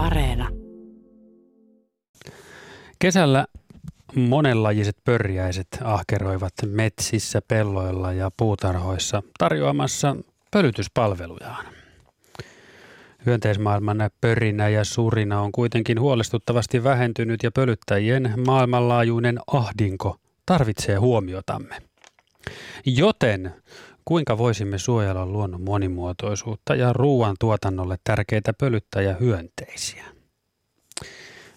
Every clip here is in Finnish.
Areena. Kesällä monenlajiset pörjäiset ahkeroivat metsissä, pelloilla ja puutarhoissa tarjoamassa pölytyspalvelujaan. Hyönteismaailman pörinä ja surina on kuitenkin huolestuttavasti vähentynyt ja pölyttäjien maailmanlaajuinen ahdinko tarvitsee huomiotamme. Joten kuinka voisimme suojella luonnon monimuotoisuutta ja ruoan tuotannolle tärkeitä pölyttäjähyönteisiä?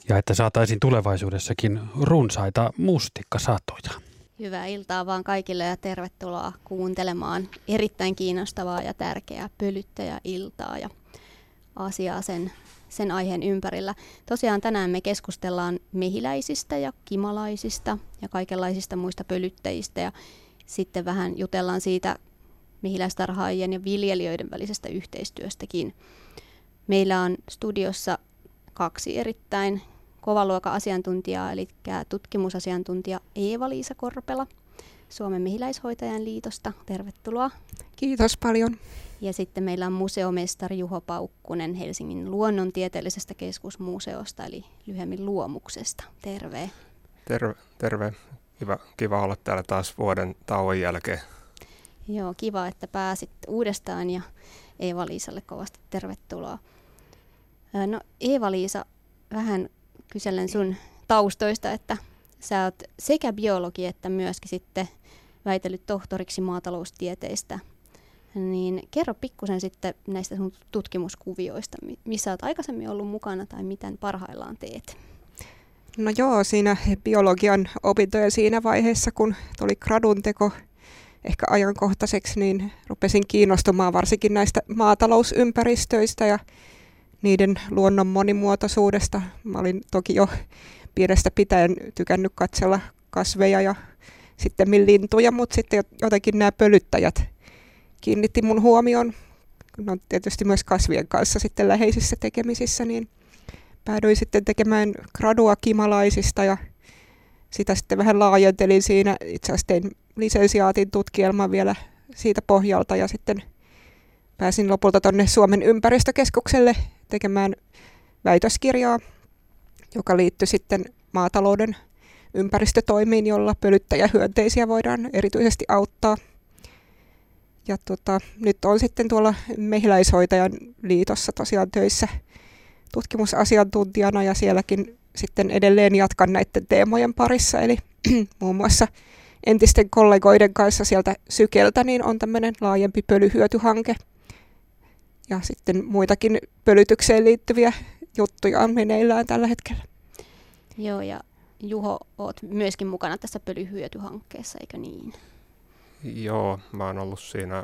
Ja että saataisiin tulevaisuudessakin runsaita mustikkasatoja. Hyvää iltaa vaan kaikille ja tervetuloa kuuntelemaan erittäin kiinnostavaa ja tärkeää pölyttäjäiltaa ja asiaa sen, sen aiheen ympärillä. Tosiaan tänään me keskustellaan mehiläisistä ja kimalaisista ja kaikenlaisista muista pölyttäjistä ja sitten vähän jutellaan siitä mehiläistarhaajien ja viljelijöiden välisestä yhteistyöstäkin. Meillä on studiossa kaksi erittäin kovaluokan asiantuntijaa, eli tutkimusasiantuntija Eeva-Liisa Korpela Suomen mehiläishoitajan liitosta. Tervetuloa. Kiitos paljon. Ja sitten meillä on museomestari Juho Paukkunen Helsingin luonnontieteellisestä keskusmuseosta, eli lyhyemmin luomuksesta. Terve. Terve. terve. Kiva, kiva olla täällä taas vuoden tauon jälkeen. Joo, kiva, että pääsit uudestaan ja Eeva-Liisalle kovasti tervetuloa. No Eeva-Liisa, vähän kysellen sun taustoista, että sä oot sekä biologi että myöskin sitten väitellyt tohtoriksi maataloustieteistä. Niin kerro pikkusen sitten näistä sun tutkimuskuvioista, missä olet aikaisemmin ollut mukana tai miten parhaillaan teet. No joo, siinä biologian opintojen siinä vaiheessa, kun tuli gradun teko ehkä ajankohtaiseksi, niin rupesin kiinnostumaan varsinkin näistä maatalousympäristöistä ja niiden luonnon monimuotoisuudesta. Mä olin toki jo pienestä pitäen tykännyt katsella kasveja ja sitten lintuja, mutta sitten jotenkin nämä pölyttäjät kiinnitti mun huomioon. No tietysti myös kasvien kanssa sitten läheisissä tekemisissä, niin päädyin sitten tekemään gradua kimalaisista ja sitä sitten vähän laajentelin siinä. Itse asiassa tein lisensiaatin tutkielman vielä siitä pohjalta ja sitten pääsin lopulta tuonne Suomen ympäristökeskukselle tekemään väitöskirjaa, joka liittyi sitten maatalouden ympäristötoimiin, jolla pölyttäjähyönteisiä voidaan erityisesti auttaa. Ja tota, nyt on sitten tuolla mehiläishoitajan liitossa tosiaan töissä tutkimusasiantuntijana ja sielläkin sitten edelleen jatkan näiden teemojen parissa, eli muun muassa entisten kollegoiden kanssa sieltä Sykeltä niin on tämmöinen laajempi pölyhyötyhanke. Ja sitten muitakin pölytykseen liittyviä juttuja on meneillään tällä hetkellä. Joo, ja Juho, oot myöskin mukana tässä pölyhyötyhankkeessa, eikö niin? Joo, mä oon ollut siinä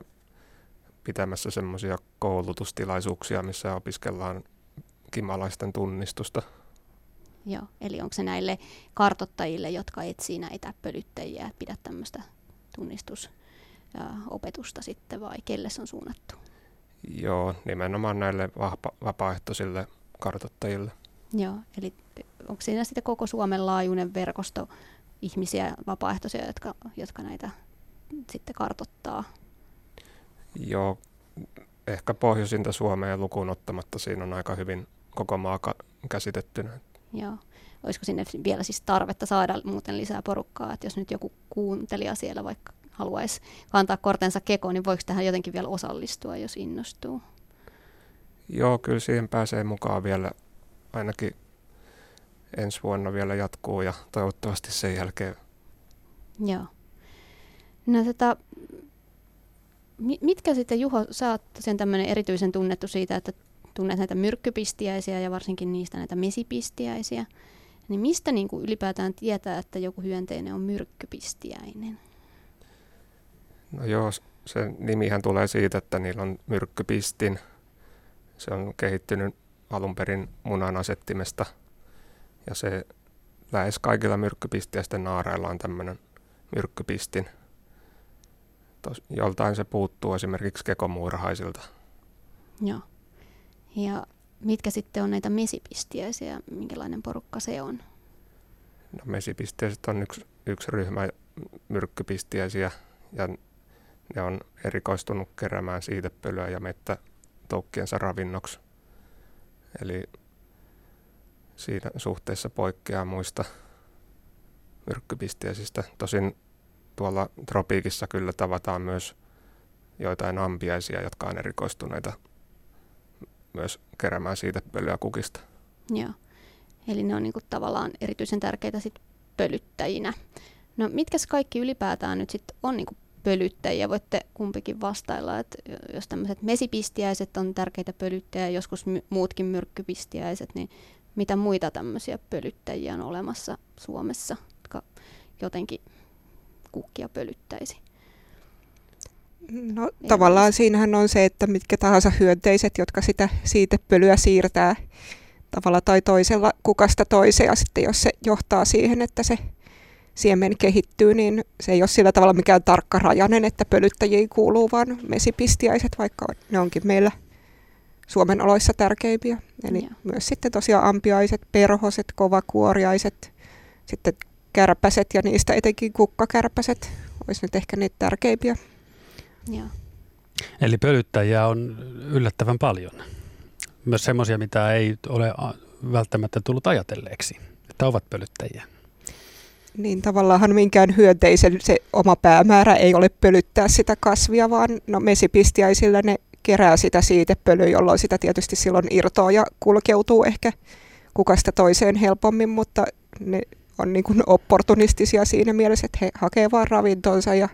pitämässä semmoisia koulutustilaisuuksia, missä opiskellaan kimalaisten tunnistusta. Joo, eli onko se näille kartottajille, jotka etsii näitä pölyttäjiä, pidä tämmöistä tunnistusopetusta sitten vai kelle se on suunnattu? Joo, nimenomaan näille vapa- vapaaehtoisille kartottajille. Joo, eli onko siinä sitten koko Suomen laajuinen verkosto ihmisiä, vapaaehtoisia, jotka, jotka näitä sitten kartottaa? Joo, ehkä pohjoisinta Suomea lukuun ottamatta siinä on aika hyvin koko maa käsitettynä. Joo. Olisiko sinne vielä siis tarvetta saada muuten lisää porukkaa, että jos nyt joku kuuntelija siellä vaikka haluaisi kantaa kortensa kekoon, niin voiko tähän jotenkin vielä osallistua, jos innostuu? Joo, kyllä siihen pääsee mukaan vielä ainakin ensi vuonna vielä jatkuu ja toivottavasti sen jälkeen. Joo. No tota, mitkä sitten Juho, sä oot sen tämmöinen erityisen tunnettu siitä, että tunnet näitä myrkkypistiäisiä ja varsinkin niistä näitä mesipistiäisiä. Niin mistä niin kuin ylipäätään tietää, että joku hyönteinen on myrkkypistiäinen? No joo, se nimihän tulee siitä, että niillä on myrkkypistin. Se on kehittynyt alun perin munan asettimesta. Ja se lähes kaikilla myrkkypistiäisten naareilla on tämmöinen myrkkypistin. Tos, joltain se puuttuu esimerkiksi kekomuurahaisilta. Joo. Ja mitkä sitten on näitä mesipistiäisiä, minkälainen porukka se on? No, mesipistiäiset on yksi, yksi ryhmä myrkkypistiäisiä ja ne on erikoistunut keräämään siitepölyä ja mettä toukkiensa ravinnoksi. Eli siinä suhteessa poikkeaa muista myrkkypistiäisistä. Tosin tuolla tropiikissa kyllä tavataan myös joitain ampiaisia, jotka on erikoistuneita myös keräämään siitä pölyä kukista. Joo. Eli ne on niinku tavallaan erityisen tärkeitä sit pölyttäjinä. No mitkä kaikki ylipäätään nyt sitten on niinku pölyttäjiä? Voitte kumpikin vastailla, että jos tämmöiset mesipistiäiset on tärkeitä pölyttäjiä, joskus my- muutkin myrkkypistiäiset, niin mitä muita tämmöisiä pölyttäjiä on olemassa Suomessa, jotka jotenkin kukkia pölyttäisi? No Ei tavallaan olisi. siinähän on se, että mitkä tahansa hyönteiset, jotka sitä siitepölyä siirtää tavalla tai toisella kukasta toiseen, ja sitten jos se johtaa siihen, että se siemen kehittyy, niin se ei ole sillä tavalla mikään tarkkarajainen, että pölyttäjiin kuuluu vaan mesipistiäiset, vaikka ne onkin meillä Suomen oloissa tärkeimpiä. Eli Joo. myös sitten tosiaan ampiaiset, perhoset, kovakuoriaiset, sitten kärpäset ja niistä etenkin kukkakärpäset olisi nyt ehkä niitä tärkeimpiä. Joo. Eli pölyttäjiä on yllättävän paljon. Myös semmoisia, mitä ei ole välttämättä tullut ajatelleeksi, että ovat pölyttäjiä. Niin tavallaan minkään hyönteisen se oma päämäärä ei ole pölyttää sitä kasvia, vaan no mesipistiäisillä ne kerää sitä siitepölyä, jolloin sitä tietysti silloin irtoaa ja kulkeutuu ehkä kukasta toiseen helpommin, mutta ne on niin kuin opportunistisia siinä mielessä, että he hakee vaan ravintonsa ja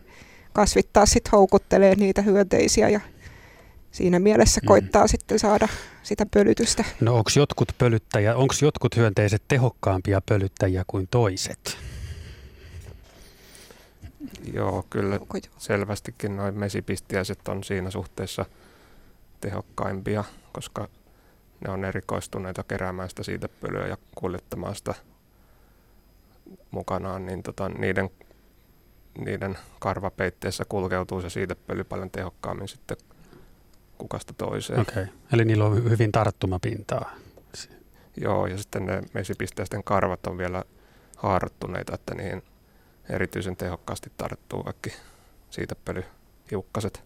kasvittaa sitten houkuttelee niitä hyönteisiä ja siinä mielessä mm. koittaa sitten saada sitä pölytystä. No onko jotkut pölyttäjä, onko jotkut hyönteiset tehokkaampia pölyttäjiä kuin toiset? Joo, kyllä selvästikin noin mesipistiäiset on siinä suhteessa tehokkaimpia, koska ne on erikoistuneita keräämään sitä siitä pölyä ja kuljettamaan sitä mukanaan, niin tota, niiden, niiden karvapeitteessä kulkeutuu se siitepöly paljon tehokkaammin sitten kukasta toiseen. Okei, okay. eli niillä on hyvin tarttumapintaa. Joo, ja sitten ne mesipisteisten karvat on vielä haarottuneita, että niihin erityisen tehokkaasti tarttuu kaikki siitepölyhiukkaset.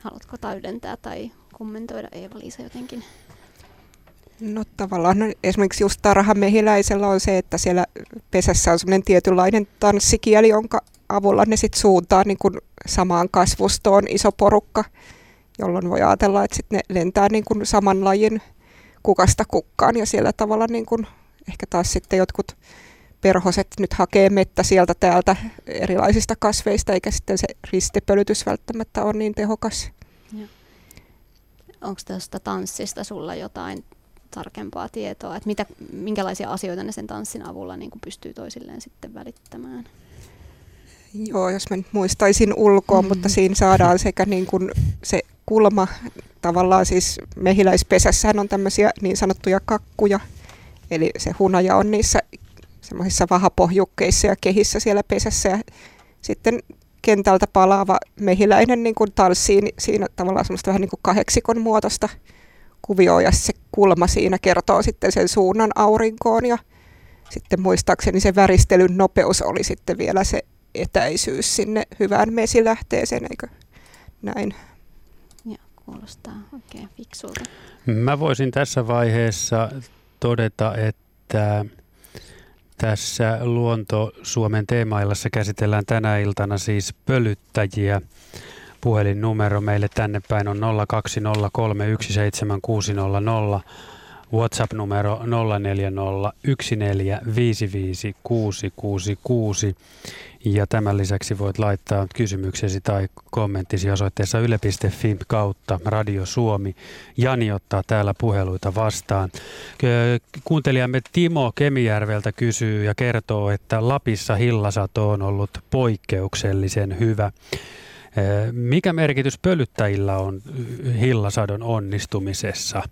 Haluatko täydentää tai kommentoida Eeva-Liisa jotenkin? No tavallaan no, esimerkiksi just tarhamehiläisellä on se, että siellä pesässä on semmoinen tietynlainen tanssikieli, jonka avulla ne sitten suuntaa niin kuin samaan kasvustoon iso porukka, jolloin voi ajatella, että sitten ne lentää niin kuin saman lajin kukasta kukkaan ja siellä tavalla niin kuin ehkä taas sitten jotkut perhoset nyt hakee mettä sieltä täältä erilaisista kasveista, eikä sitten se ristepölytys välttämättä ole niin tehokas. Onko tästä tanssista sulla jotain tarkempaa tietoa, että mitä, minkälaisia asioita ne sen tanssin avulla niin kuin pystyy toisilleen sitten välittämään? Joo, jos mä nyt muistaisin ulkoa, mm. mutta siinä saadaan sekä niin kuin se kulma, tavallaan siis mehiläispesässähän on tämmöisiä niin sanottuja kakkuja, eli se hunaja on niissä semmoisissa vahapohjukkeissa ja kehissä siellä pesässä ja sitten kentältä palaava mehiläinen niin kuin talsii siinä tavallaan semmoista vähän niin kuin kahdeksikon muotoista kuvioa ja se kulma siinä kertoo sitten sen suunnan aurinkoon ja sitten muistaakseni se väristelyn nopeus oli sitten vielä se etäisyys sinne hyvään mesilähteeseen, eikö näin? Joo, kuulostaa oikein fiksulta. Mä voisin tässä vaiheessa todeta, että tässä Luonto Suomen teemaillassa käsitellään tänä iltana siis pölyttäjiä. Puhelinnumero meille tänne päin on 020317600. WhatsApp-numero 0401455666 ja tämän lisäksi voit laittaa kysymyksesi tai kommenttisi osoitteessa yle.fi kautta Radio Suomi. Jani ottaa täällä puheluita vastaan. Kuuntelijamme Timo Kemijärveltä kysyy ja kertoo, että Lapissa hillasato on ollut poikkeuksellisen hyvä. Mikä merkitys pölyttäjillä on hillasadon onnistumisessa?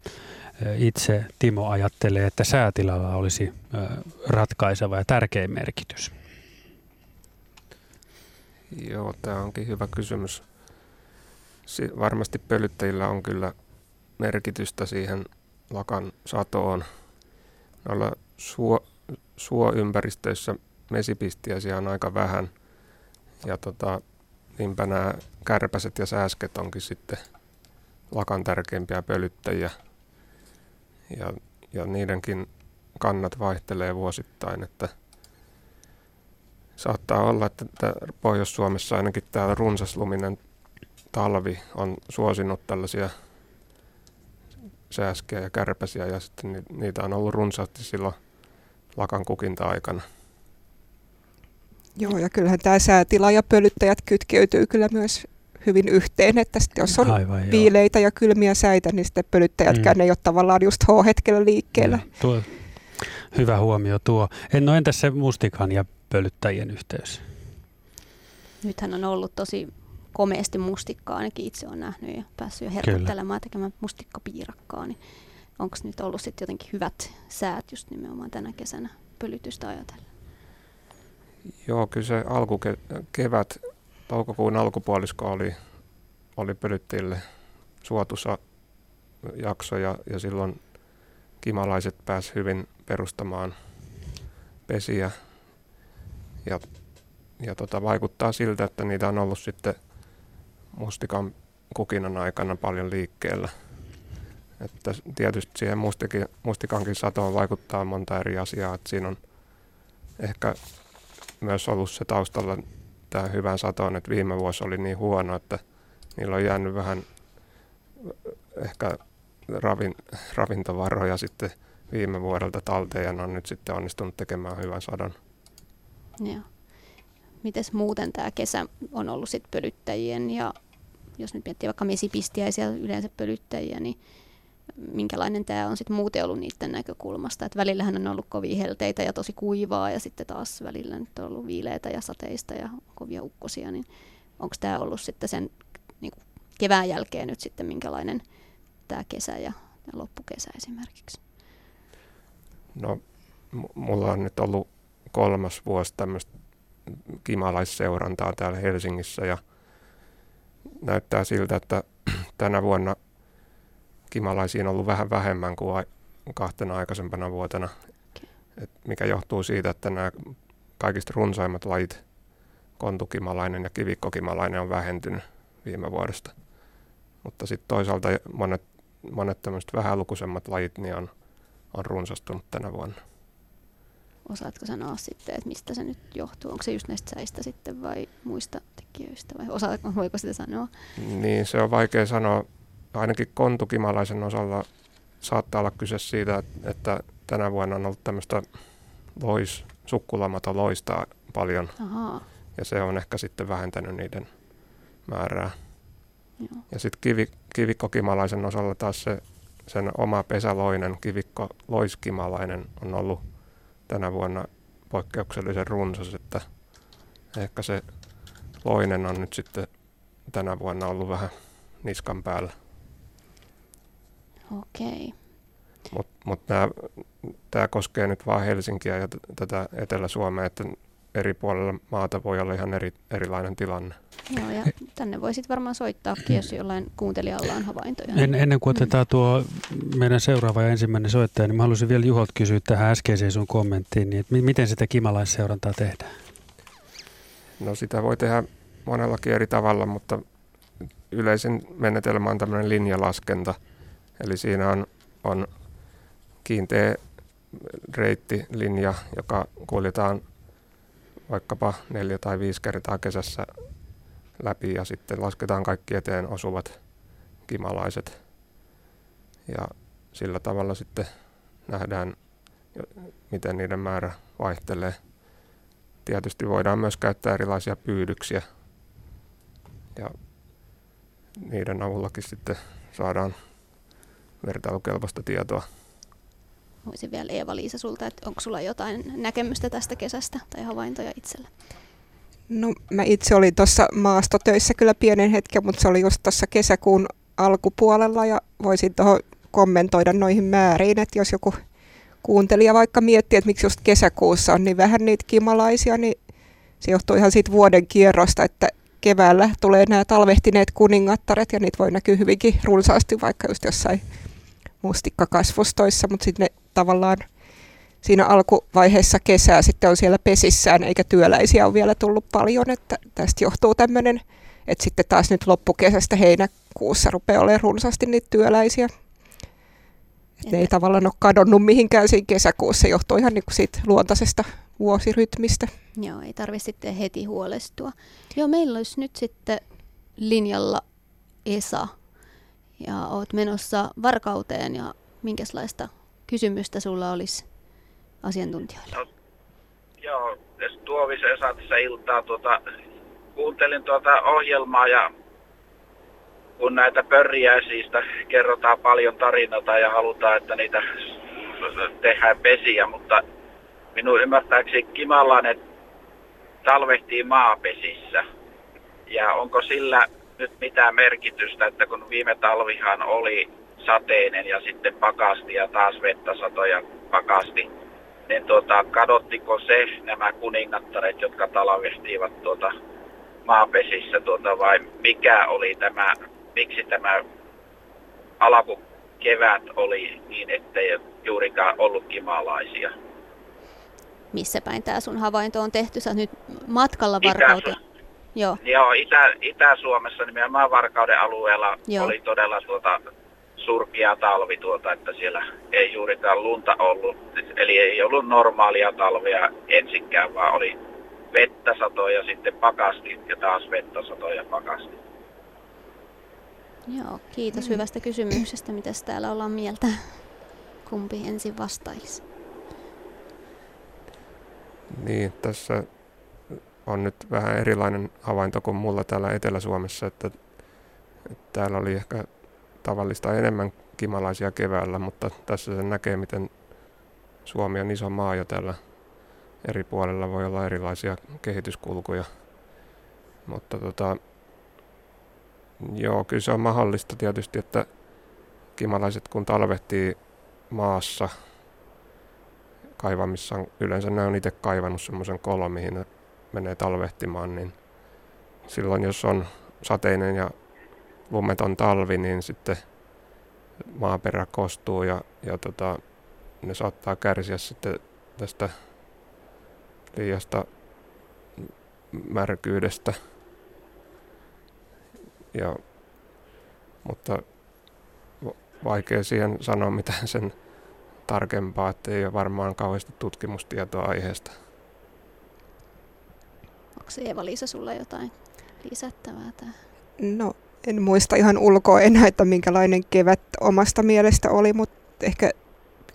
itse Timo ajattelee, että säätilalla olisi ratkaiseva ja tärkein merkitys? Joo, tämä onkin hyvä kysymys. Varmasti pölyttäjillä on kyllä merkitystä siihen lakan satoon. Noilla suo, suoympäristöissä mesipistiäisiä on aika vähän. Ja tota, niinpä nämä kärpäset ja sääsket onkin sitten lakan tärkeimpiä pölyttäjiä – ja ja niidenkin kannat vaihtelee vuosittain, että saattaa olla, että Pohjois-Suomessa ainakin täällä runsasluminen talvi on suosinut tällaisia sääskejä ja kärpäsiä ja sitten niitä on ollut runsaasti silloin lakan kukinta-aikana. Joo, ja kyllähän tämä säätila ja pölyttäjät kytkeytyy kyllä myös hyvin yhteen, että sitten jos on Aivan, viileitä ja kylmiä säitä, niin sitten pölyttäjätkään mm. ei ole tavallaan just H-hetkellä liikkeellä. Ja, tuo, hyvä huomio tuo. En, no entäs se mustikan ja pölyttäjien yhteys? Nythän on ollut tosi komeasti mustikkaa, ainakin itse olen nähnyt ja päässyt jo herkuttelemaan tekemään mustikkapiirakkaa, niin onko nyt ollut sitten jotenkin hyvät säät just nimenomaan tänä kesänä pölytystä ajatellen? Joo, kyllä se alkukevät, toukokuun alkupuolisko oli, oli pölyttäjille suotuisa jakso ja, ja silloin kimalaiset pääsivät hyvin perustamaan pesiä. Ja, ja tota, vaikuttaa siltä, että niitä on ollut sitten mustikan kukinan aikana paljon liikkeellä. Että tietysti siihen mustikin, mustikankin satoon vaikuttaa monta eri asiaa. Että siinä on ehkä myös ollut se taustalla tämä hyvän satoon, että viime vuosi oli niin huono, että niillä on jäänyt vähän ehkä ravin, ravintovaroja sitten viime vuodelta talteen ja ne on nyt sitten onnistunut tekemään hyvän sadon. Joo. Mites muuten tämä kesä on ollut sitten pölyttäjien ja jos nyt miettii vaikka mesipistiäisiä yleensä pölyttäjiä, niin minkälainen tämä on sitten muuten ollut niiden näkökulmasta. Et välillähän on ollut kovin helteitä ja tosi kuivaa ja sitten taas välillä nyt on ollut viileitä ja sateista ja kovia ukkosia, niin onko tämä ollut sitten sen niin kevään jälkeen nyt sitten minkälainen tämä kesä ja, ja loppukesä esimerkiksi? No, mulla on nyt ollut kolmas vuosi tämmöistä kimalaisseurantaa täällä Helsingissä ja näyttää siltä, että tänä vuonna kimalaisiin on ollut vähän vähemmän kuin kahtena aikaisempana vuotena, Et mikä johtuu siitä, että nämä kaikista runsaimmat lajit, kontukimalainen ja kivikkokimalainen on vähentynyt viime vuodesta. Mutta sitten toisaalta monet, monet tämmöiset vähälukuisemmat lajit niin on, on runsastunut tänä vuonna. Osaatko sanoa sitten, että mistä se nyt johtuu? Onko se just näistä säistä sitten vai muista tekijöistä? Vai osaatko, voiko sitä sanoa? Niin, se on vaikea sanoa. Ainakin kontukimalaisen osalla saattaa olla kyse siitä, että tänä vuonna on ollut tämmöistä lois, sukkulamaton loistaa paljon. Aha. Ja se on ehkä sitten vähentänyt niiden määrää. Joo. Ja sitten kivi, kivikkokimalaisen osalla taas se, sen oma pesäloinen kivikko loiskimalainen on ollut tänä vuonna poikkeuksellisen runsas, että ehkä se loinen on nyt sitten tänä vuonna ollut vähän niskan päällä. Okei. Mutta mut tämä koskee nyt vain Helsinkiä ja t- tätä Etelä-Suomea, että eri puolilla maata voi olla ihan eri, erilainen tilanne. Joo, ja tänne voisit varmaan soittaakin, jos jollain kuuntelijalla on havaintoja. En, ennen kuin otetaan tuo meidän seuraava ja ensimmäinen soittaja, niin mä haluaisin vielä Juholt kysyä tähän äskeiseen sun kommenttiin, niin että miten sitä kimalaisseurantaa tehdään? No sitä voi tehdä monellakin eri tavalla, mutta yleisin menetelmä on tämmöinen linjalaskenta. Eli siinä on, on kiinteä reitti, linja, joka kuljetaan vaikkapa neljä tai viisi kertaa kesässä läpi ja sitten lasketaan kaikki eteen osuvat kimalaiset. Ja sillä tavalla sitten nähdään, miten niiden määrä vaihtelee. Tietysti voidaan myös käyttää erilaisia pyydyksiä ja niiden avullakin sitten saadaan vertailukelpoista tietoa. Voisin vielä Eeva-Liisa sulta, että onko sulla jotain näkemystä tästä kesästä tai havaintoja itsellä? No mä itse olin tuossa maastotöissä kyllä pienen hetken, mutta se oli just tuossa kesäkuun alkupuolella ja voisin tuohon kommentoida noihin määriin, että jos joku kuuntelija vaikka miettii, että miksi just kesäkuussa on niin vähän niitä kimalaisia, niin se johtuu ihan siitä vuoden kierrosta, että keväällä tulee nämä talvehtineet kuningattaret ja niitä voi näkyä hyvinkin runsaasti vaikka just jossain mustikkakasvustoissa, mutta sitten ne tavallaan siinä alkuvaiheessa kesää sitten on siellä pesissään, eikä työläisiä ole vielä tullut paljon, että tästä johtuu tämmöinen, että sitten taas nyt loppukesästä heinäkuussa rupeaa olemaan runsaasti niitä työläisiä. että ei tavallaan ole kadonnut mihinkään siinä kesäkuussa. Se johtuu ihan niin kuin siitä luontaisesta vuosirytmistä. Joo, ei tarvitse sitten heti huolestua. Joo, meillä olisi nyt sitten linjalla Esa ja oot menossa varkauteen ja minkälaista kysymystä sulla olisi asiantuntijoille? No, joo, Tuovisen Esa tässä iltaa tuota, kuuntelin tuota ohjelmaa ja kun näitä pörjäisistä kerrotaan paljon tarinata ja halutaan, että niitä tehdään pesiä, mutta minun ymmärtääkseni Kimalainen talvehtii maapesissä. Ja onko sillä nyt mitään merkitystä, että kun viime talvihan oli sateinen ja sitten pakasti ja taas vettä satoja pakasti, niin tuota, kadottiko se nämä kuningattaret, jotka talvehtivat tuota maapesissä tuota, vai mikä oli tämä, miksi tämä alku kevät oli niin, ettei juurikaan ollut kimalaisia? Missä päin tämä sun havainto on tehty? Sä nyt matkalla varkauteen. Joo. Joo, Itä, Itä-Suomessa nimenomaan Varkauden alueella Joo. oli todella tuota, surkia talvi tuota, että siellä ei juurikaan lunta ollut. Eli ei ollut normaalia talvea ensinkään, vaan oli vettä satoja, sitten pakasti ja taas vettä satoja pakasti. Joo, kiitos mm. hyvästä kysymyksestä. Mitäs täällä ollaan mieltä? Kumpi ensin vastaisi? Niin, tässä on nyt vähän erilainen havainto kuin mulla täällä Etelä-Suomessa, että, että täällä oli ehkä tavallista enemmän kimalaisia keväällä, mutta tässä se näkee, miten Suomi on iso maa ja täällä eri puolella voi olla erilaisia kehityskulkuja. Mutta tota, joo, kyllä se on mahdollista tietysti, että kimalaiset kun talvehtii maassa kaivamissaan, yleensä ne on itse kaivannut semmoisen kolon, mihin ne menee talvehtimaan, niin silloin jos on sateinen ja lumeton talvi, niin sitten maaperä kostuu ja, ja tota, ne saattaa kärsiä sitten tästä liiasta märkyydestä. Ja, mutta vaikea siihen sanoa mitään sen tarkempaa, että ei ole varmaan kauheasti tutkimustietoa aiheesta. Onko Eeva-Liisa sulla jotain lisättävää tähän? No en muista ihan ulkoa enää, että minkälainen kevät omasta mielestä oli, mutta ehkä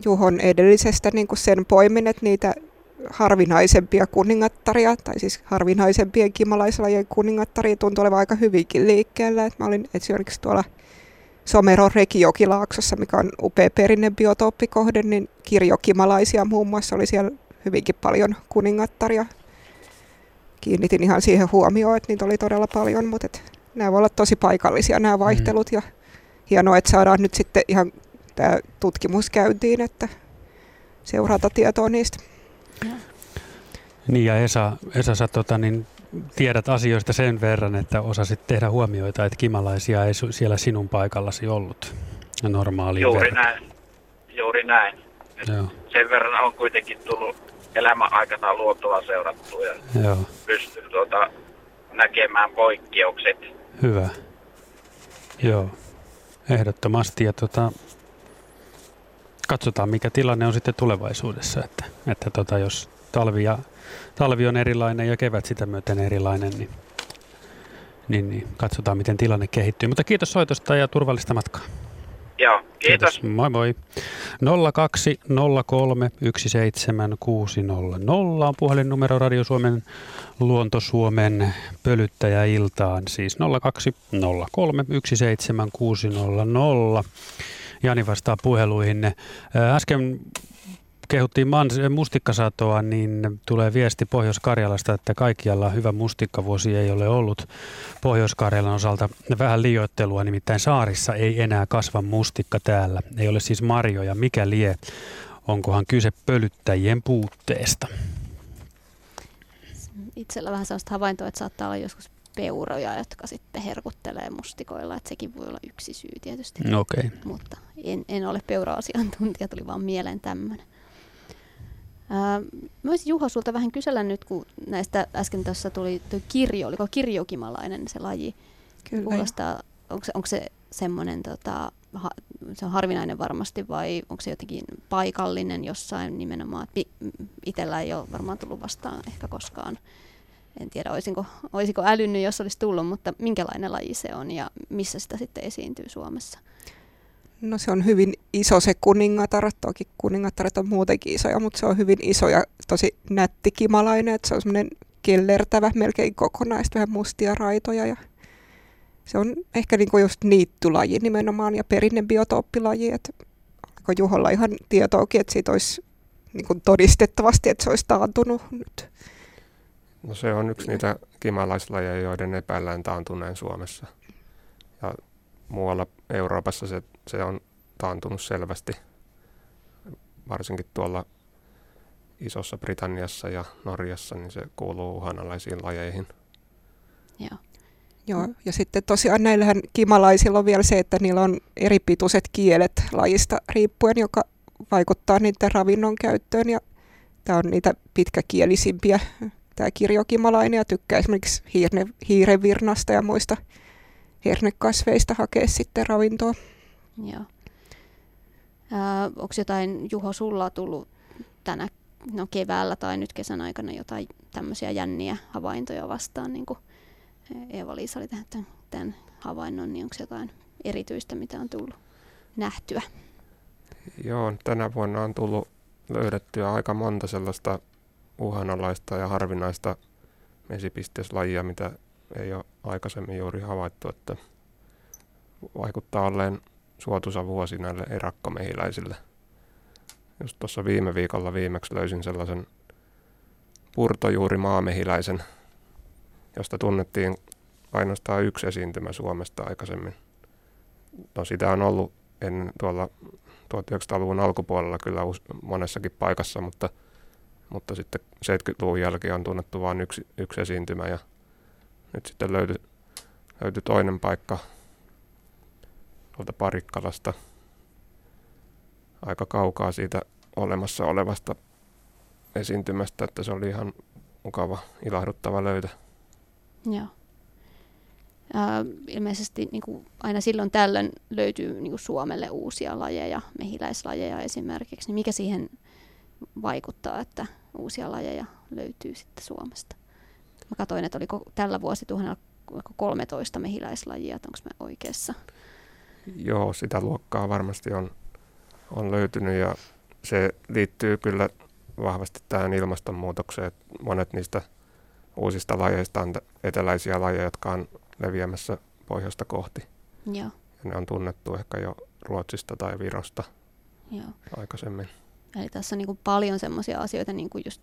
Juhon edellisestä niin kuin sen poimin, että niitä harvinaisempia kuningattaria, tai siis harvinaisempien kimalaislajien kuningattaria tuntui olevan aika hyvinkin liikkeellä. Et mä olin esimerkiksi tuolla Somero Rekijokilaaksossa, mikä on upea perinnebiotooppikohde, niin kirjokimalaisia muun muassa oli siellä hyvinkin paljon kuningattaria. Kiinnitin ihan siihen huomioon, että niitä oli todella paljon, mutta et nämä voi olla tosi paikallisia nämä vaihtelut mm. ja hienoa, että saadaan nyt sitten ihan tämä tutkimus käyntiin, että seurata tietoa niistä. Ja. Niin ja Esa, Esa sä tota, niin tiedät asioista sen verran, että osasit tehdä huomioita, että kimalaisia ei siellä sinun paikallasi ollut normaali Juuri verran. näin. Juuri näin. Joo. Sen verran on kuitenkin tullut elämän aikana luontoa seurattua ja Joo. pystyy tuota, näkemään poikkeukset. Hyvä. Joo, ehdottomasti. Ja tota, katsotaan, mikä tilanne on sitten tulevaisuudessa. Että, että tota, jos talvi, ja, talvi on erilainen ja kevät sitä myöten erilainen, niin, niin, niin katsotaan, miten tilanne kehittyy. Mutta kiitos soitosta ja turvallista matkaa. Joo, kiitos. kiitos. Moi moi. 0203 17600 on puhelinnumero Radio Suomen Luonto Suomen pölyttäjäiltaan, siis 0203 17600. Jani vastaa puheluihin. Äsken kehuttiin mustikkasatoa, niin tulee viesti Pohjois-Karjalasta, että kaikkialla hyvä mustikkavuosi ei ole ollut Pohjois-Karjalan osalta vähän liioittelua, nimittäin saarissa ei enää kasva mustikka täällä. Ei ole siis marjoja, mikä lie. Onkohan kyse pölyttäjien puutteesta? Itsellä vähän sellaista havaintoa, että saattaa olla joskus peuroja, jotka sitten herkuttelee mustikoilla, että sekin voi olla yksi syy tietysti. Okay. Mutta en, en ole peura-asiantuntija, tuli vaan mieleen tämmöinen. Mä olisin Juho sulta vähän kysellä nyt, kun näistä äsken tuossa tuli tuo kirjo, oliko kirjokimalainen se laji? Kyllä. onko se, onko se semmoinen tota, se on harvinainen varmasti vai onko se jotenkin paikallinen jossain nimenomaan? Itsellä ei ole varmaan tullut vastaan ehkä koskaan. En tiedä, olisinko, olisiko älynnyt, jos olisi tullut, mutta minkälainen laji se on ja missä sitä sitten esiintyy Suomessa? No se on hyvin iso se kuningatar, toki kuningattaret on muutenkin isoja, mutta se on hyvin iso ja tosi nätti kimalainen, että se on semmoinen kellertävä, melkein kokonaista, vähän mustia raitoja ja se on ehkä niinku just niittulaji nimenomaan ja perinnebiotooppilaji, että onko Juholla ihan tietoakin, että siitä olisi niinku todistettavasti, että se olisi taantunut nyt? No se on yksi niitä kimalaislajeja, joiden epäillään taantuneen Suomessa. Ja muualla Euroopassa se, se on taantunut selvästi, varsinkin tuolla Isossa Britanniassa ja Norjassa, niin se kuuluu uhanalaisiin lajeihin. Joo. Joo, ja sitten tosiaan näillähän kimalaisilla on vielä se, että niillä on eri pituiset kielet lajista riippuen, joka vaikuttaa niiden ravinnon käyttöön. Ja tämä on niitä pitkäkielisimpiä, tämä kirjokimalainen, ja tykkää esimerkiksi hiirne, hiirevirnasta ja muista hernekasveista hakea sitten ravintoa. Joo. onko jotain, Juho, sulla tullut tänä no keväällä tai nyt kesän aikana jotain tämmöisiä jänniä havaintoja vastaan, niin kuin Eeva-Liisa oli tehnyt tämän, tämän havainnon, niin onko jotain erityistä, mitä on tullut nähtyä? Joo, tänä vuonna on tullut löydettyä aika monta sellaista uhanalaista ja harvinaista mesipisteslajia, mitä ei ole aikaisemmin juuri havaittu, että vaikuttaa olleen suotuisa vuosi näille erakkomehiläisille. Just tuossa viime viikolla viimeksi löysin sellaisen purtojuuri maamehiläisen, josta tunnettiin ainoastaan yksi esiintymä Suomesta aikaisemmin. No sitä on ollut ennen tuolla 1900-luvun alkupuolella kyllä monessakin paikassa, mutta, mutta sitten 70-luvun jälkeen on tunnettu vain yksi, yksi esiintymä ja nyt sitten löytyi, löytyi toinen paikka tuolta Parikkalasta aika kaukaa siitä olemassa olevasta esiintymästä, että se oli ihan mukava, ilahduttava löytö. Joo. Äh, ilmeisesti niin kuin aina silloin tällöin löytyy niin kuin Suomelle uusia lajeja, mehiläislajeja esimerkiksi. Niin mikä siihen vaikuttaa, että uusia lajeja löytyy sitten Suomesta? Mä katsoin, että oliko tällä vuosituhannella 13 mehiläislajia, onko me oikeassa? Joo, sitä luokkaa varmasti on, on löytynyt ja se liittyy kyllä vahvasti tähän ilmastonmuutokseen. Monet niistä uusista lajeista on eteläisiä lajeja, jotka on leviämässä pohjoista kohti. Joo. Ja ne on tunnettu ehkä jo Ruotsista tai Virosta Joo. aikaisemmin. Eli tässä on niin kuin paljon semmoisia asioita, niin kuin just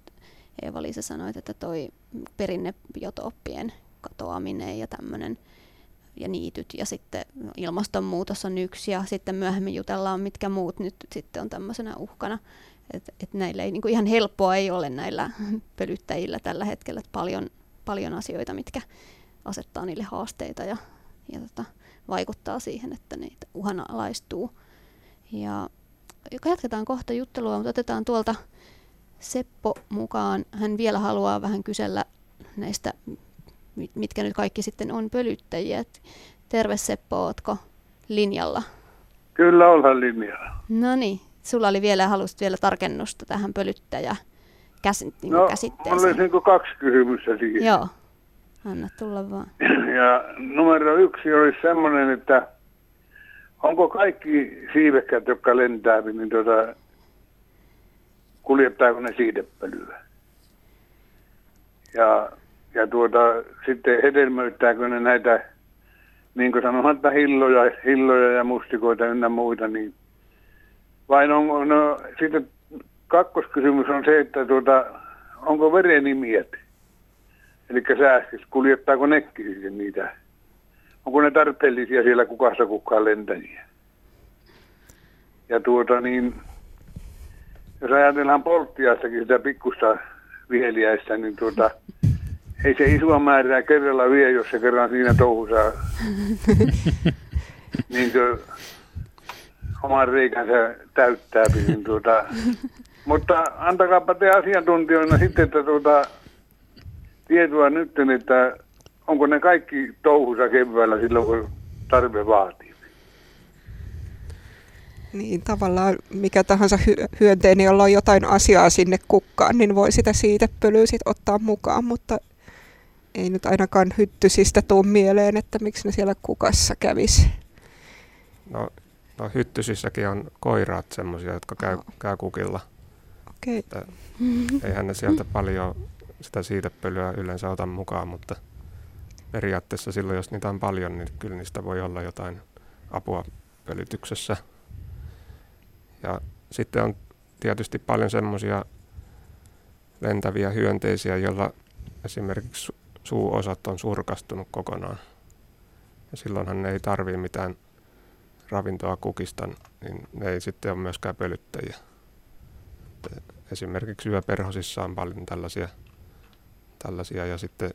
Eeva-Liisa sanoit, että toi perinnebiotooppien katoaminen ja tämmöinen ja niityt ja sitten ilmastonmuutos on yksi ja sitten myöhemmin jutellaan, mitkä muut nyt sitten on tämmöisenä uhkana. Että et näillä ei, niin kuin ihan helppoa ei ole näillä pölyttäjillä tällä hetkellä, että paljon, paljon asioita, mitkä asettaa niille haasteita ja, ja tota, vaikuttaa siihen, että niitä uhanalaistuu. Ja jatketaan kohta juttelua, mutta otetaan tuolta Seppo mukaan. Hän vielä haluaa vähän kysellä näistä, mitkä nyt kaikki sitten on pölyttäjiä. Terve Seppo, ootko linjalla? Kyllä ollaan linjalla. No niin, sulla oli vielä, halusit vielä tarkennusta tähän pölyttäjä käs, niin no, käsitteeseen. Mulla olisi niin kaksi kysymystä siihen. Joo, anna tulla vaan. Ja numero yksi olisi semmoinen, että onko kaikki siivekkäät, jotka lentää, niin tuota, kuljettaako ne siidepölyä? Ja, ja tuota, sitten hedelmöittääkö ne näitä, niin kuin sanotaan, hilloja, hilloja ja mustikoita ynnä muita, niin vai on, no, sitten kakkoskysymys on se, että tuota, onko verenimiet? Eli sääskis, kuljettaako nekin niitä? Onko ne tarpeellisia siellä kukassa kukaan lentäjiä? Ja tuota niin, jos ajatellaan polttiastakin sitä pikkusta viheliäistä, niin tuota, ei se isoa määrää kerralla vie, jos se kerran siinä touhussa niin oman reikänsä täyttää. Niin tuota, mutta antakaapa te asiantuntijoina sitten, että tuota, tietoa nyt, että onko ne kaikki touhussa keväällä silloin, kun tarve vaatii? Niin, tavallaan mikä tahansa hy- hyönteinen, jolla on jotain asiaa sinne kukkaan, niin voi sitä siitepölyä sit ottaa mukaan, mutta ei nyt ainakaan hyttysistä tuu mieleen, että miksi ne siellä kukassa kävisi. No, no hyttysissäkin on koiraat semmoisia, jotka käy, käy kukilla. Okei. Että eihän ne sieltä paljon sitä siitepölyä yleensä ota mukaan, mutta periaatteessa silloin, jos niitä on paljon, niin kyllä niistä voi olla jotain apua pölytyksessä. Ja sitten on tietysti paljon semmoisia lentäviä hyönteisiä, joilla esimerkiksi suuosat on surkastunut kokonaan. Ja silloinhan ne ei tarvii mitään ravintoa kukista, niin ne ei sitten ole myöskään pölyttäjiä. Esimerkiksi yöperhosissa on paljon tällaisia, tällaisia ja sitten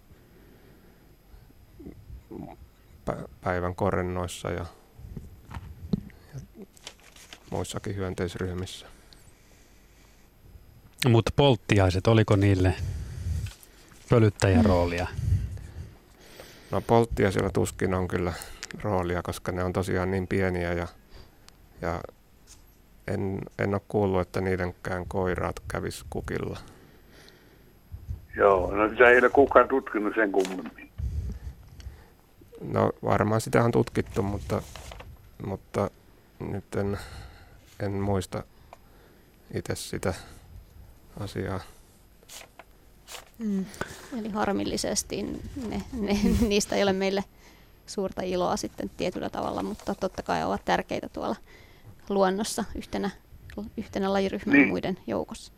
päivän korennoissa ja, ja muissakin hyönteisryhmissä. Mutta polttiaiset, oliko niille pölyttäjän roolia? No polttiaisilla tuskin on kyllä roolia, koska ne on tosiaan niin pieniä ja, ja en, en ole kuullut, että niidenkään koiraat kävis kukilla. Joo, no sitä ei ole kukaan tutkinut sen kummemmin. No varmaan sitä on tutkittu, mutta, mutta nyt en, en muista itse sitä asiaa. Mm. Eli harmillisesti ne, ne, niistä ei ole meille suurta iloa sitten tietyllä tavalla, mutta totta kai ovat tärkeitä tuolla luonnossa yhtenä, yhtenä lajiryhmänä niin. muiden joukossa.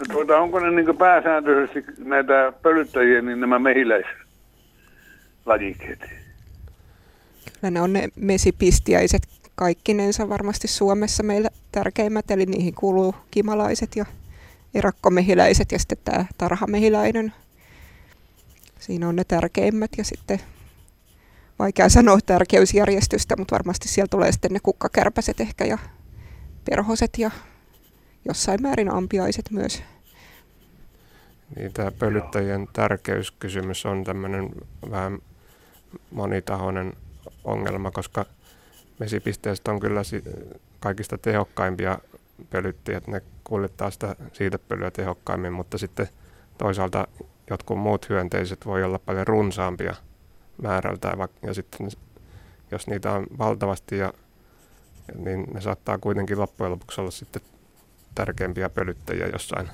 No tuota, onko ne niin pääsääntöisesti näitä pölyttäjiä, niin nämä mehiläislajikkeet? Kyllä ne on ne mesipistiäiset kaikkinensa varmasti Suomessa meillä tärkeimmät, eli niihin kuuluu kimalaiset ja erakkomehiläiset ja sitten tämä tarhamehiläinen. Siinä on ne tärkeimmät ja sitten vaikea sanoa tärkeysjärjestystä, mutta varmasti siellä tulee sitten ne kukkakärpäset ehkä ja perhoset ja jossain määrin ampiaiset myös. Niin, tämä pölyttäjien tärkeyskysymys on tämmöinen vähän monitahoinen ongelma, koska vesipisteestä on kyllä kaikista tehokkaimpia pölyttäjät. Ne kuljettaa sitä siitepölyä tehokkaimmin, mutta sitten toisaalta jotkut muut hyönteiset voi olla paljon runsaampia määrältään. Ja sitten jos niitä on valtavasti, ja, niin ne saattaa kuitenkin loppujen lopuksi olla sitten tärkeimpiä pölyttäjiä jossain,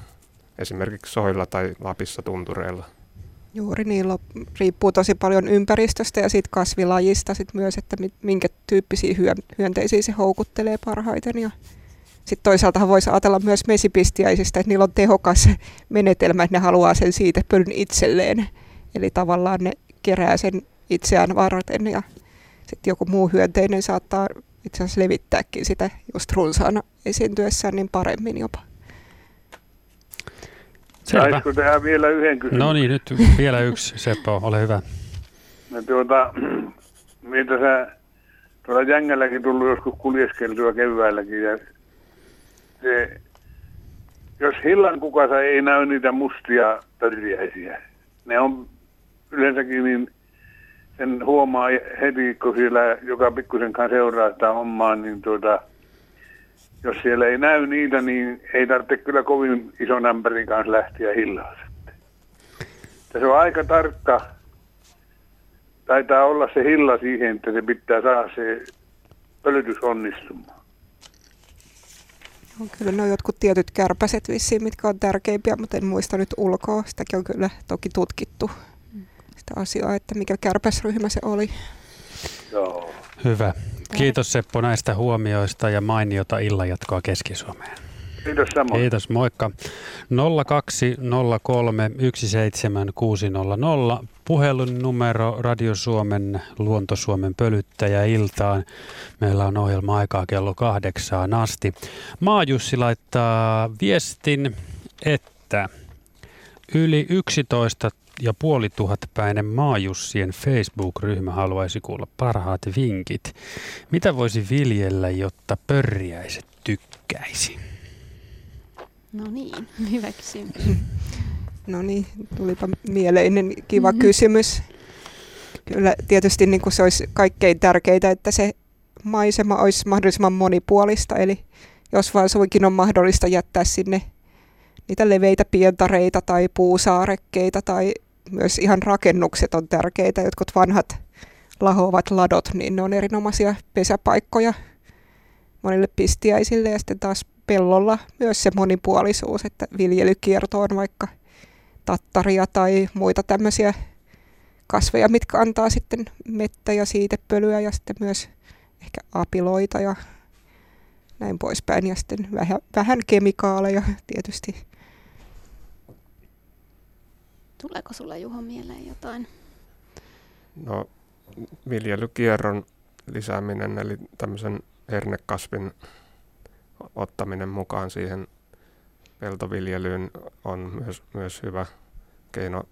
esimerkiksi soilla tai Lapissa tuntureilla. Juuri niin, riippuu tosi paljon ympäristöstä ja siitä kasvilajista sit myös, että minkä tyyppisiä hyönteisiä se houkuttelee parhaiten. Ja sitten toisaalta voisi ajatella myös mesipistiäisistä, että niillä on tehokas menetelmä, että ne haluaa sen siitä pölyn itselleen. Eli tavallaan ne kerää sen itseään varten ja sitten joku muu hyönteinen saattaa itse asiassa levittääkin sitä just runsaana esiintyessään niin paremmin jopa. Selvä. Saisiko tehdä vielä yhden kysymyksen? No niin, nyt vielä yksi, Seppo, ole hyvä. No tuota, mitä sä tuolla Jängälläkin tullut joskus kuljeskeltua keväälläkin ja se, jos hillan kukassa ei näy niitä mustia pörjäisiä, ne on yleensäkin niin sen huomaa heti, kun siellä joka pikkusen kanssa seuraa sitä hommaa, niin tuota, jos siellä ei näy niitä, niin ei tarvitse kyllä kovin ison ämpärin kanssa lähteä hillaa sitten. Se on aika tarkka. Taitaa olla se hilla siihen, että se pitää saada se pölytys onnistumaan. On kyllä ne on jotkut tietyt kärpäset vissiin, mitkä on tärkeimpiä, mutta en muista nyt ulkoa. Sitäkin on kyllä toki tutkittu sitä asiaa, että mikä kärpäsryhmä se oli. Joo. Hyvä. Kiitos Seppo näistä huomioista ja mainiota illanjatkoa Keski-Suomeen. Kiitos samoin. Kiitos, moikka. 0203 17600 puhelun numero Radio Suomen Luonto Suomen pölyttäjä iltaan. Meillä on ohjelma aikaa kello kahdeksaan asti. Maajussi laittaa viestin, että yli 11 ja puoli tuhatpäinen Maajussien Facebook-ryhmä haluaisi kuulla parhaat vinkit. Mitä voisi viljellä, jotta pörjäiset tykkäisi? No niin, hyvä kysymys. No niin, tulipa mieleinen kiva mm-hmm. kysymys. Kyllä tietysti niin kuin se olisi kaikkein tärkeintä, että se maisema olisi mahdollisimman monipuolista, eli jos vaan suinkin on mahdollista jättää sinne niitä leveitä pientareita tai puusaarekkeita tai myös ihan rakennukset on tärkeitä. Jotkut vanhat lahoavat ladot, niin ne on erinomaisia pesäpaikkoja monille pistiäisille ja sitten taas pellolla myös se monipuolisuus, että viljelykierto on vaikka tattaria tai muita tämmöisiä kasveja, mitkä antaa sitten mettä ja siitepölyä ja sitten myös ehkä apiloita ja näin poispäin. Ja sitten vähän, vähän kemikaaleja tietysti. Tuleeko sulle Juho mieleen jotain? No viljelykierron lisääminen, eli tämmöisen hernekasvin ottaminen mukaan siihen peltoviljelyyn on myös, myös hyvä keino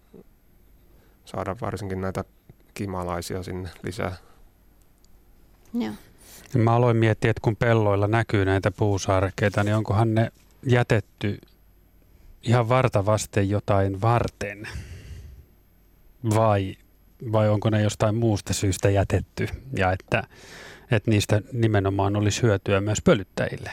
saada varsinkin näitä kimalaisia sinne lisää. Joo. Mä aloin miettiä, että kun pelloilla näkyy näitä puusaarekkeita, niin onkohan ne jätetty ihan vartavasten jotain varten? Vai, vai onko ne jostain muusta syystä jätetty ja että, että niistä nimenomaan olisi hyötyä myös pölyttäjille?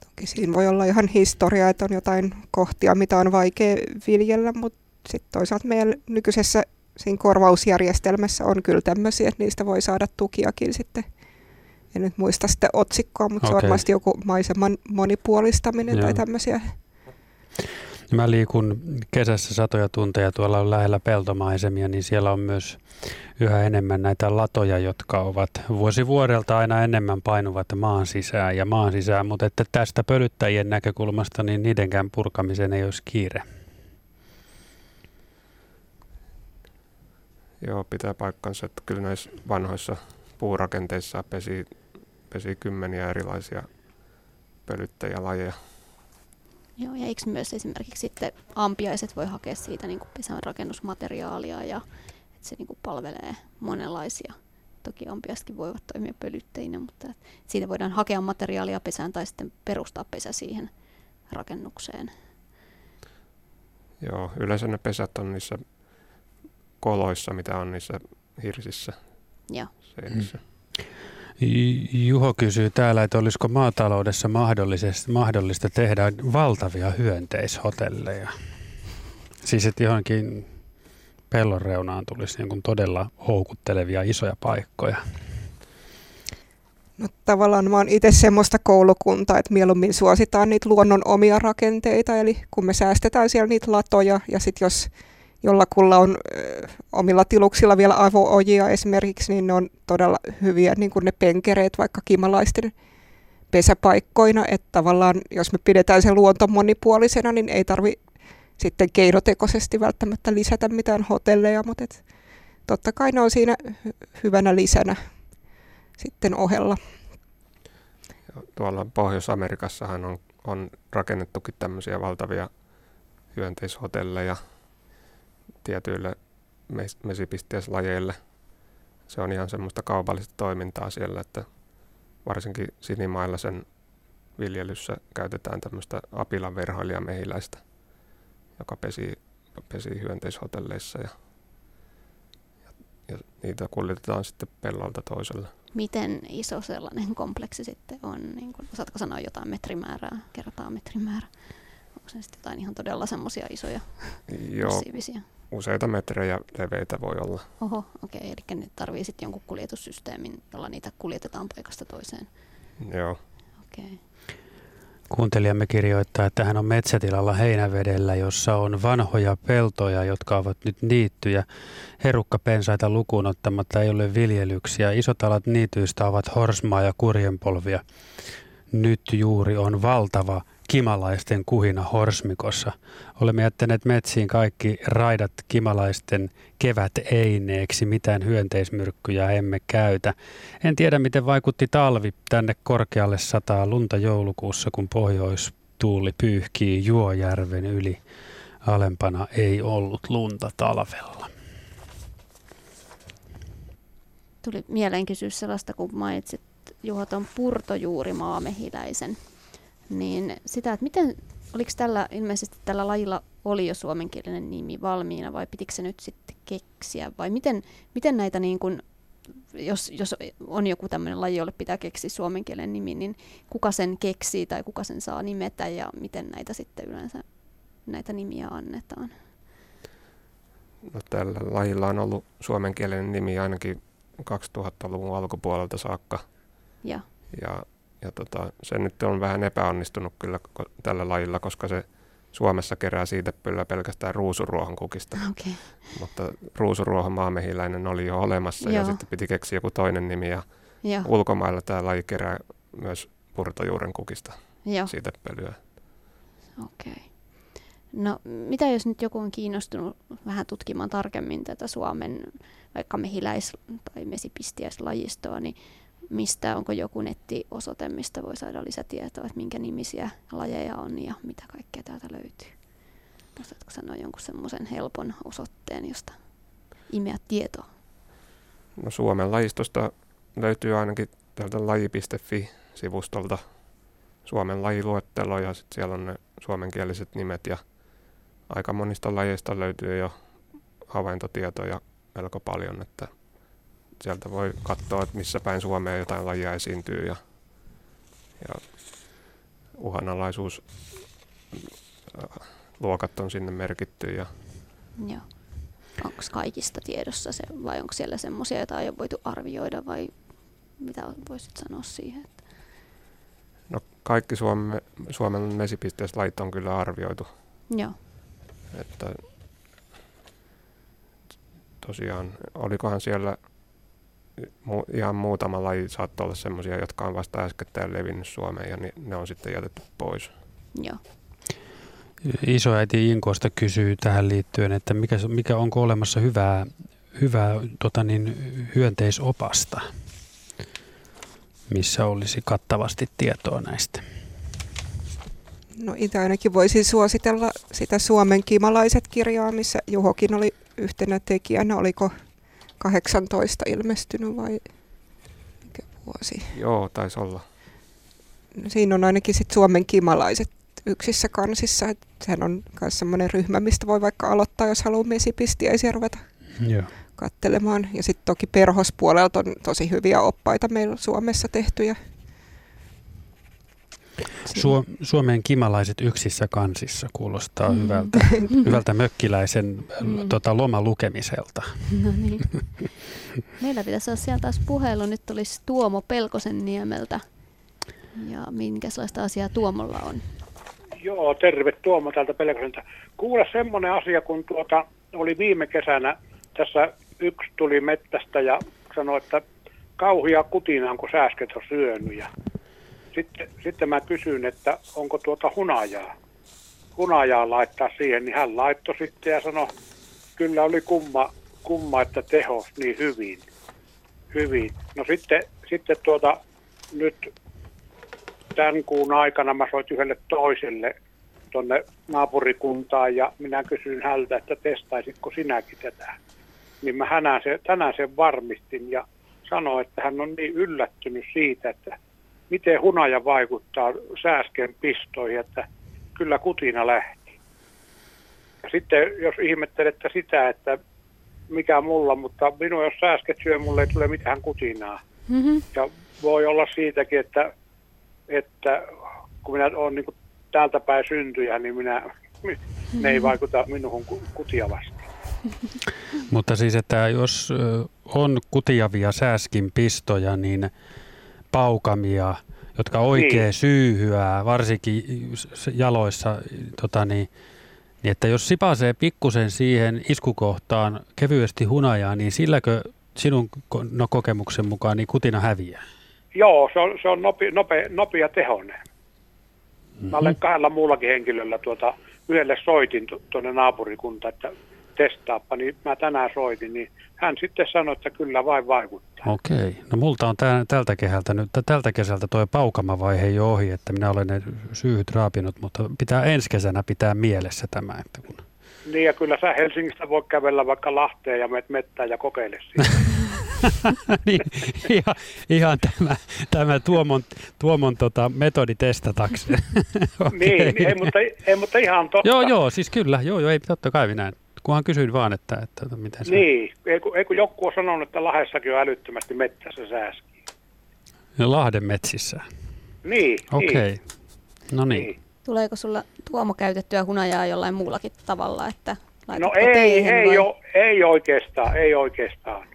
Toki siinä voi olla ihan historia, että on jotain kohtia, mitä on vaikea viljellä, mutta sitten toisaalta meidän nykyisessä siinä korvausjärjestelmässä on kyllä tämmöisiä, että niistä voi saada tukiakin sitten. En nyt muista sitä otsikkoa, mutta okay. se on varmasti joku maiseman monipuolistaminen Joo. tai tämmöisiä. Mä liikun kesässä satoja tunteja tuolla on lähellä peltomaisemia, niin siellä on myös yhä enemmän näitä latoja, jotka ovat vuosi vuodelta aina enemmän painuvat maan sisään ja maan sisään, mutta että tästä pölyttäjien näkökulmasta niin niidenkään purkamisen ei olisi kiire. Joo, pitää paikkansa, että kyllä näissä vanhoissa puurakenteissa pesi, pesi kymmeniä erilaisia pölyttäjälajeja. Joo, ja eikö myös esimerkiksi sitten ampiaiset voi hakea siitä niin pesän rakennusmateriaalia ja että se niin kuin palvelee monenlaisia. Toki ampiaisetkin voivat toimia pölytteinä, mutta siitä voidaan hakea materiaalia pesään tai sitten perustaa pesä siihen rakennukseen. Joo, yleensä ne pesät on niissä koloissa, mitä on niissä hirsissä Joo. seinissä. Juho kysyy täällä, että olisiko maataloudessa mahdollista tehdä valtavia hyönteishotelleja? Siis että johonkin pellon reunaan tulisi niin kuin todella houkuttelevia isoja paikkoja. No, tavallaan mä oon itse semmoista koulukuntaa, että mieluummin suositaan niitä luonnon omia rakenteita, eli kun me säästetään siellä niitä latoja ja sitten jos jollakulla on ö, omilla tiluksilla vielä avoojia esimerkiksi, niin ne on todella hyviä, niin kuin ne penkereet vaikka kimalaisten pesäpaikkoina, että tavallaan jos me pidetään se luonto monipuolisena, niin ei tarvi sitten keinotekoisesti välttämättä lisätä mitään hotelleja, mutta et totta kai ne on siinä hyvänä lisänä sitten ohella. Tuolla Pohjois-Amerikassahan on, on rakennettukin tämmöisiä valtavia hyönteishotelleja, tietyille mesipisteeslajeille. Se on ihan semmoista kaupallista toimintaa siellä, että varsinkin sinimailla sen viljelyssä käytetään tämmöistä apilan verhoilijamehiläistä, joka pesi, pesi hyönteishotelleissa ja, ja, ja niitä kuljetetaan sitten pellolta toiselle. Miten iso sellainen kompleksi sitten on? Niin kun, osaatko sanoa jotain metrimäärää, kertaa metrimäärä? Onko se sitten jotain ihan todella semmoisia isoja, Joo, massiivisia? Useita metrejä leveitä voi olla. Oho, okei, okay, eli ne tarvii sitten jonkun kuljetussysteemin, jolla niitä kuljetetaan paikasta toiseen. Joo. Okei. Okay. Kuuntelijamme kirjoittaa, että hän on metsätilalla Heinävedellä, jossa on vanhoja peltoja, jotka ovat nyt niittyjä. Herukkapensaita lukuun ottamatta ei ole viljelyksiä. Isot alat niityistä ovat horsmaa ja kurjenpolvia. Nyt juuri on valtava kimalaisten kuhina Horsmikossa. Olemme jättäneet metsiin kaikki raidat kimalaisten kevät eineeksi, mitään hyönteismyrkkyjä emme käytä. En tiedä, miten vaikutti talvi tänne korkealle sataa lunta joulukuussa, kun pohjoistuuli pyyhkii Juojärven yli. Alempana ei ollut lunta talvella. Tuli mieleen kysyä sellaista, kun mainitsit Juho tuon purtojuurimaamehiläisen niin sitä, että miten, oliko tällä, ilmeisesti tällä lajilla oli jo suomenkielinen nimi valmiina vai pitikö se nyt sitten keksiä vai miten, miten näitä niin kuin jos, jos on joku tämmöinen laji, jolle pitää keksiä suomen kielen nimi, niin kuka sen keksii tai kuka sen saa nimetä ja miten näitä sitten yleensä näitä nimiä annetaan? No, tällä lajilla on ollut suomenkielinen nimi ainakin 2000-luvun alkupuolelta saakka. Ja, Ja, ja tota, se nyt on vähän epäonnistunut kyllä tällä lajilla, koska se Suomessa kerää siitä kyllä pelkästään ruusuruohon kukista. okei. Mutta ruusuruohon maamehiläinen oli jo olemassa ja Joo. sitten piti keksiä joku toinen nimi. Ja Ja, ulkomailla tämä laji kerää myös purtojuuren kukista ja, siitä pölyä. okei. No mitä jos nyt joku on kiinnostunut vähän tutkimaan tarkemmin tätä Suomen vaikka mehiläis- tai mesipistiäislajistoa, niin mistä onko joku nettiosoite, mistä voi saada lisätietoa, että minkä nimisiä lajeja on ja mitä kaikkea täältä löytyy? Osaatko sanoa jonkun semmoisen helpon osoitteen, josta imeä tietoa? No Suomen lajistosta löytyy ainakin tältä laji.fi-sivustolta Suomen lajiluettelo ja sitten siellä on ne suomenkieliset nimet ja aika monista lajeista löytyy jo havaintotietoja melko paljon, että sieltä voi katsoa, että missä päin Suomea jotain lajia esiintyy ja, ja uhanalaisuus äh, luokat on sinne merkitty ja Joo. Onko kaikista tiedossa se, vai onko siellä semmoisia, joita ei ole voitu arvioida, vai mitä voisit sanoa siihen? Että, no kaikki Suomen, Suomen mesipisteessä lajit on kyllä arvioitu. joo, Että tosiaan, olikohan siellä mu- ihan muutama laji saattoi olla semmoisia, jotka on vasta äskettäin levinnyt Suomeen ja ni- ne on sitten jätetty pois. joo. Isoäiti Inkosta kysyy tähän liittyen, että mikä, mikä onko olemassa hyvää, hyvää tota niin, hyönteisopasta, missä olisi kattavasti tietoa näistä. No itse ainakin voisin suositella sitä Suomen kimalaiset kirjaa, missä Juhokin oli yhtenä tekijänä. Oliko 18 ilmestynyt vai mikä vuosi? Joo, taisi olla. No Siinä on ainakin sit Suomen kimalaiset yksissä kansissa. Et sehän on myös semmoinen ryhmä, mistä voi vaikka aloittaa, jos haluaa mesipistiäisiä ruveta Joo. kattelemaan. Ja sitten toki perhospuolelta on tosi hyviä oppaita meillä Suomessa tehtyjä. Su- Suomen kimalaiset yksissä kansissa kuulostaa Mm. hyvältä, hyvältä mökkiläisen Mm. tota, lomalukemiselta. No niin. Meillä pitäisi olla sieltä taas puhelu. Nyt olisi Tuomo Pelkosen niemeltä. Ja minkälaista asiaa Tuomolla on? Joo, terve Tuomo täältä Pelkoselta. Kuule semmoinen asia, kun tuota, oli viime kesänä, tässä yksi tuli mettästä ja sanoi, että kauhia kutinaan, kun sääsket on syönyt. Ja sitten, sitten mä kysyin, että onko tuota hunajaa, hunajaa laittaa siihen, niin hän laittoi sitten ja sanoi, kyllä oli kumma, kumma että tehos niin hyvin. hyvin. No sitten, sitten tuota, nyt tämän kuun aikana mä soitin yhdelle toiselle tuonne naapurikuntaan ja minä kysyin häneltä, että testaisitko sinäkin tätä. Niin mä hänään se, tänään sen varmistin ja sanoin, että hän on niin yllättynyt siitä, että miten hunaja vaikuttaa sääsken pistoihin, että kyllä kutina lähti. Ja sitten jos ihmettelette sitä, että mikä mulla, mutta minun jos sääsket syö, mulle ei tule mitään kutinaa. Mm-hmm. Ja voi olla siitäkin, että, että kun minä olen niin täältä päin syntyjä, niin minä, ne ei vaikuta minuun ku- kutiavasti. Mutta siis, että jos on kutiavia sääskin pistoja, niin paukamia, jotka oikein Niin. syyhyää, varsinkin jaloissa, tota niin, niin että jos sipasee pikkusen siihen iskukohtaan kevyesti hunajaa, niin silläkö sinun no, kokemuksen mukaan niin kutina häviää? Joo, se on, se on nopi, nope, nopea tehonen. Mä olen kahdella muullakin henkilöllä tuota, yhdelle soitin tu- tuonne naapurikunta, että testaappa, niin mä tänään soitin, niin hän sitten sanoi, että kyllä vain vaikuttaa. Okei. No multa on tää, tältä kehältä nyt, tältä kesältä tuo paukamavaihe jo ohi, että minä olen ne syyhyt raapinut, mutta pitää ensi kesänä pitää mielessä tämä, että kun Niin ja kyllä sä Helsingistä voi kävellä vaikka Lahteen ja menet mettään ja kokeile siitä. niin, ihan, ihan tämä, tämä Tuomon, tuomon tota, metodi testatakseen. Niin, niin ei, mutta, ei, mutta ihan totta. Joo, joo, siis kyllä, joo, joo, ei totta kai minä kunhan kysyin vaan, että, että, että miten se... Niin, eikö, eikö joku ole sanonut, että Lahdessakin on älyttömästi mettässä sääski? Ja Lahden metsissä. Niin, Okei. Okay. niin, No niin. niin. Tuleeko sulla Tuomo käytettyä hunajaa jollain muullakin tavalla, että No ei, teihin ei, vai? o, ei oikeastaan, ei oikeastaan.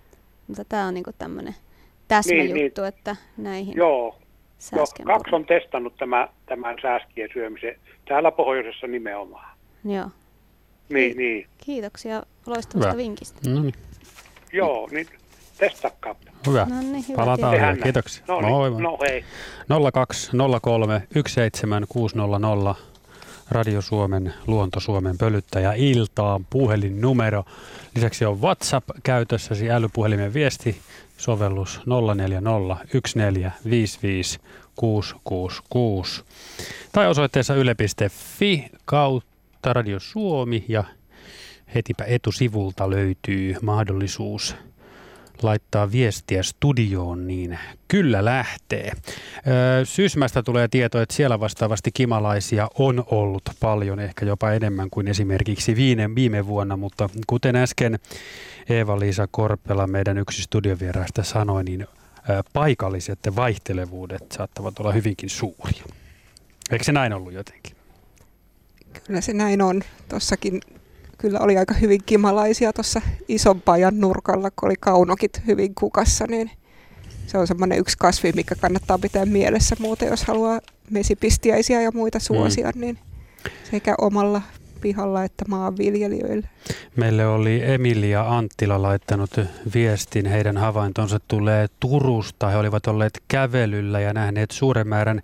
Mutta tämä on niinku tämmöinen täsmäjuttu, Niin, niin. että näihin Joo, joo sääsken kaksi on testannut tämä, tämän sääskien syömisen täällä pohjoisessa nimenomaan. Joo. Niin, niin. Kiitoksia loistavasta Hyvä. vinkistä. No niin. Joo, niin testakkaa. Hyvä. No niin, hyvä Palataan vielä. Kiitoksia. No, niin, moi. no hei. 0203 17600 Radio Suomen, Luonto Suomen pölyttäjä iltaan puhelinnumero. Lisäksi on WhatsApp käytössäsi älypuhelimen viesti sovellus 440 666 tai osoitteessa yle.fi kautta Radio Suomi ja hetipä etusivulta löytyy mahdollisuus laittaa viestiä studioon, niin kyllä lähtee. Sysmästä tulee tieto, että siellä vastaavasti kimalaisia on ollut paljon, ehkä jopa enemmän kuin esimerkiksi viime, viime vuonna, mutta kuten äsken Eeva-Liisa Korpela, meidän yksi studiovieraista sanoi, niin paikalliset vaihtelevuudet saattavat olla hyvinkin suuria. Eikö se näin ollut jotenkin? Kyllä se näin on. Tossakin kyllä oli aika hyvin kimalaisia tuossa ison pajan nurkalla, kun oli kaunokit hyvin kukassa, niin se on semmoinen yksi kasvi, mikä kannattaa pitää mielessä muuten, jos haluaa mesipistiäisiä ja muita suosia, mm. niin sekä omalla pihalla että maanviljelijöille. Meille oli Emilia Anttila laittanut viestin. Heidän havaintonsa tulee Turusta. He olivat olleet kävelyllä ja nähneet suuren määrän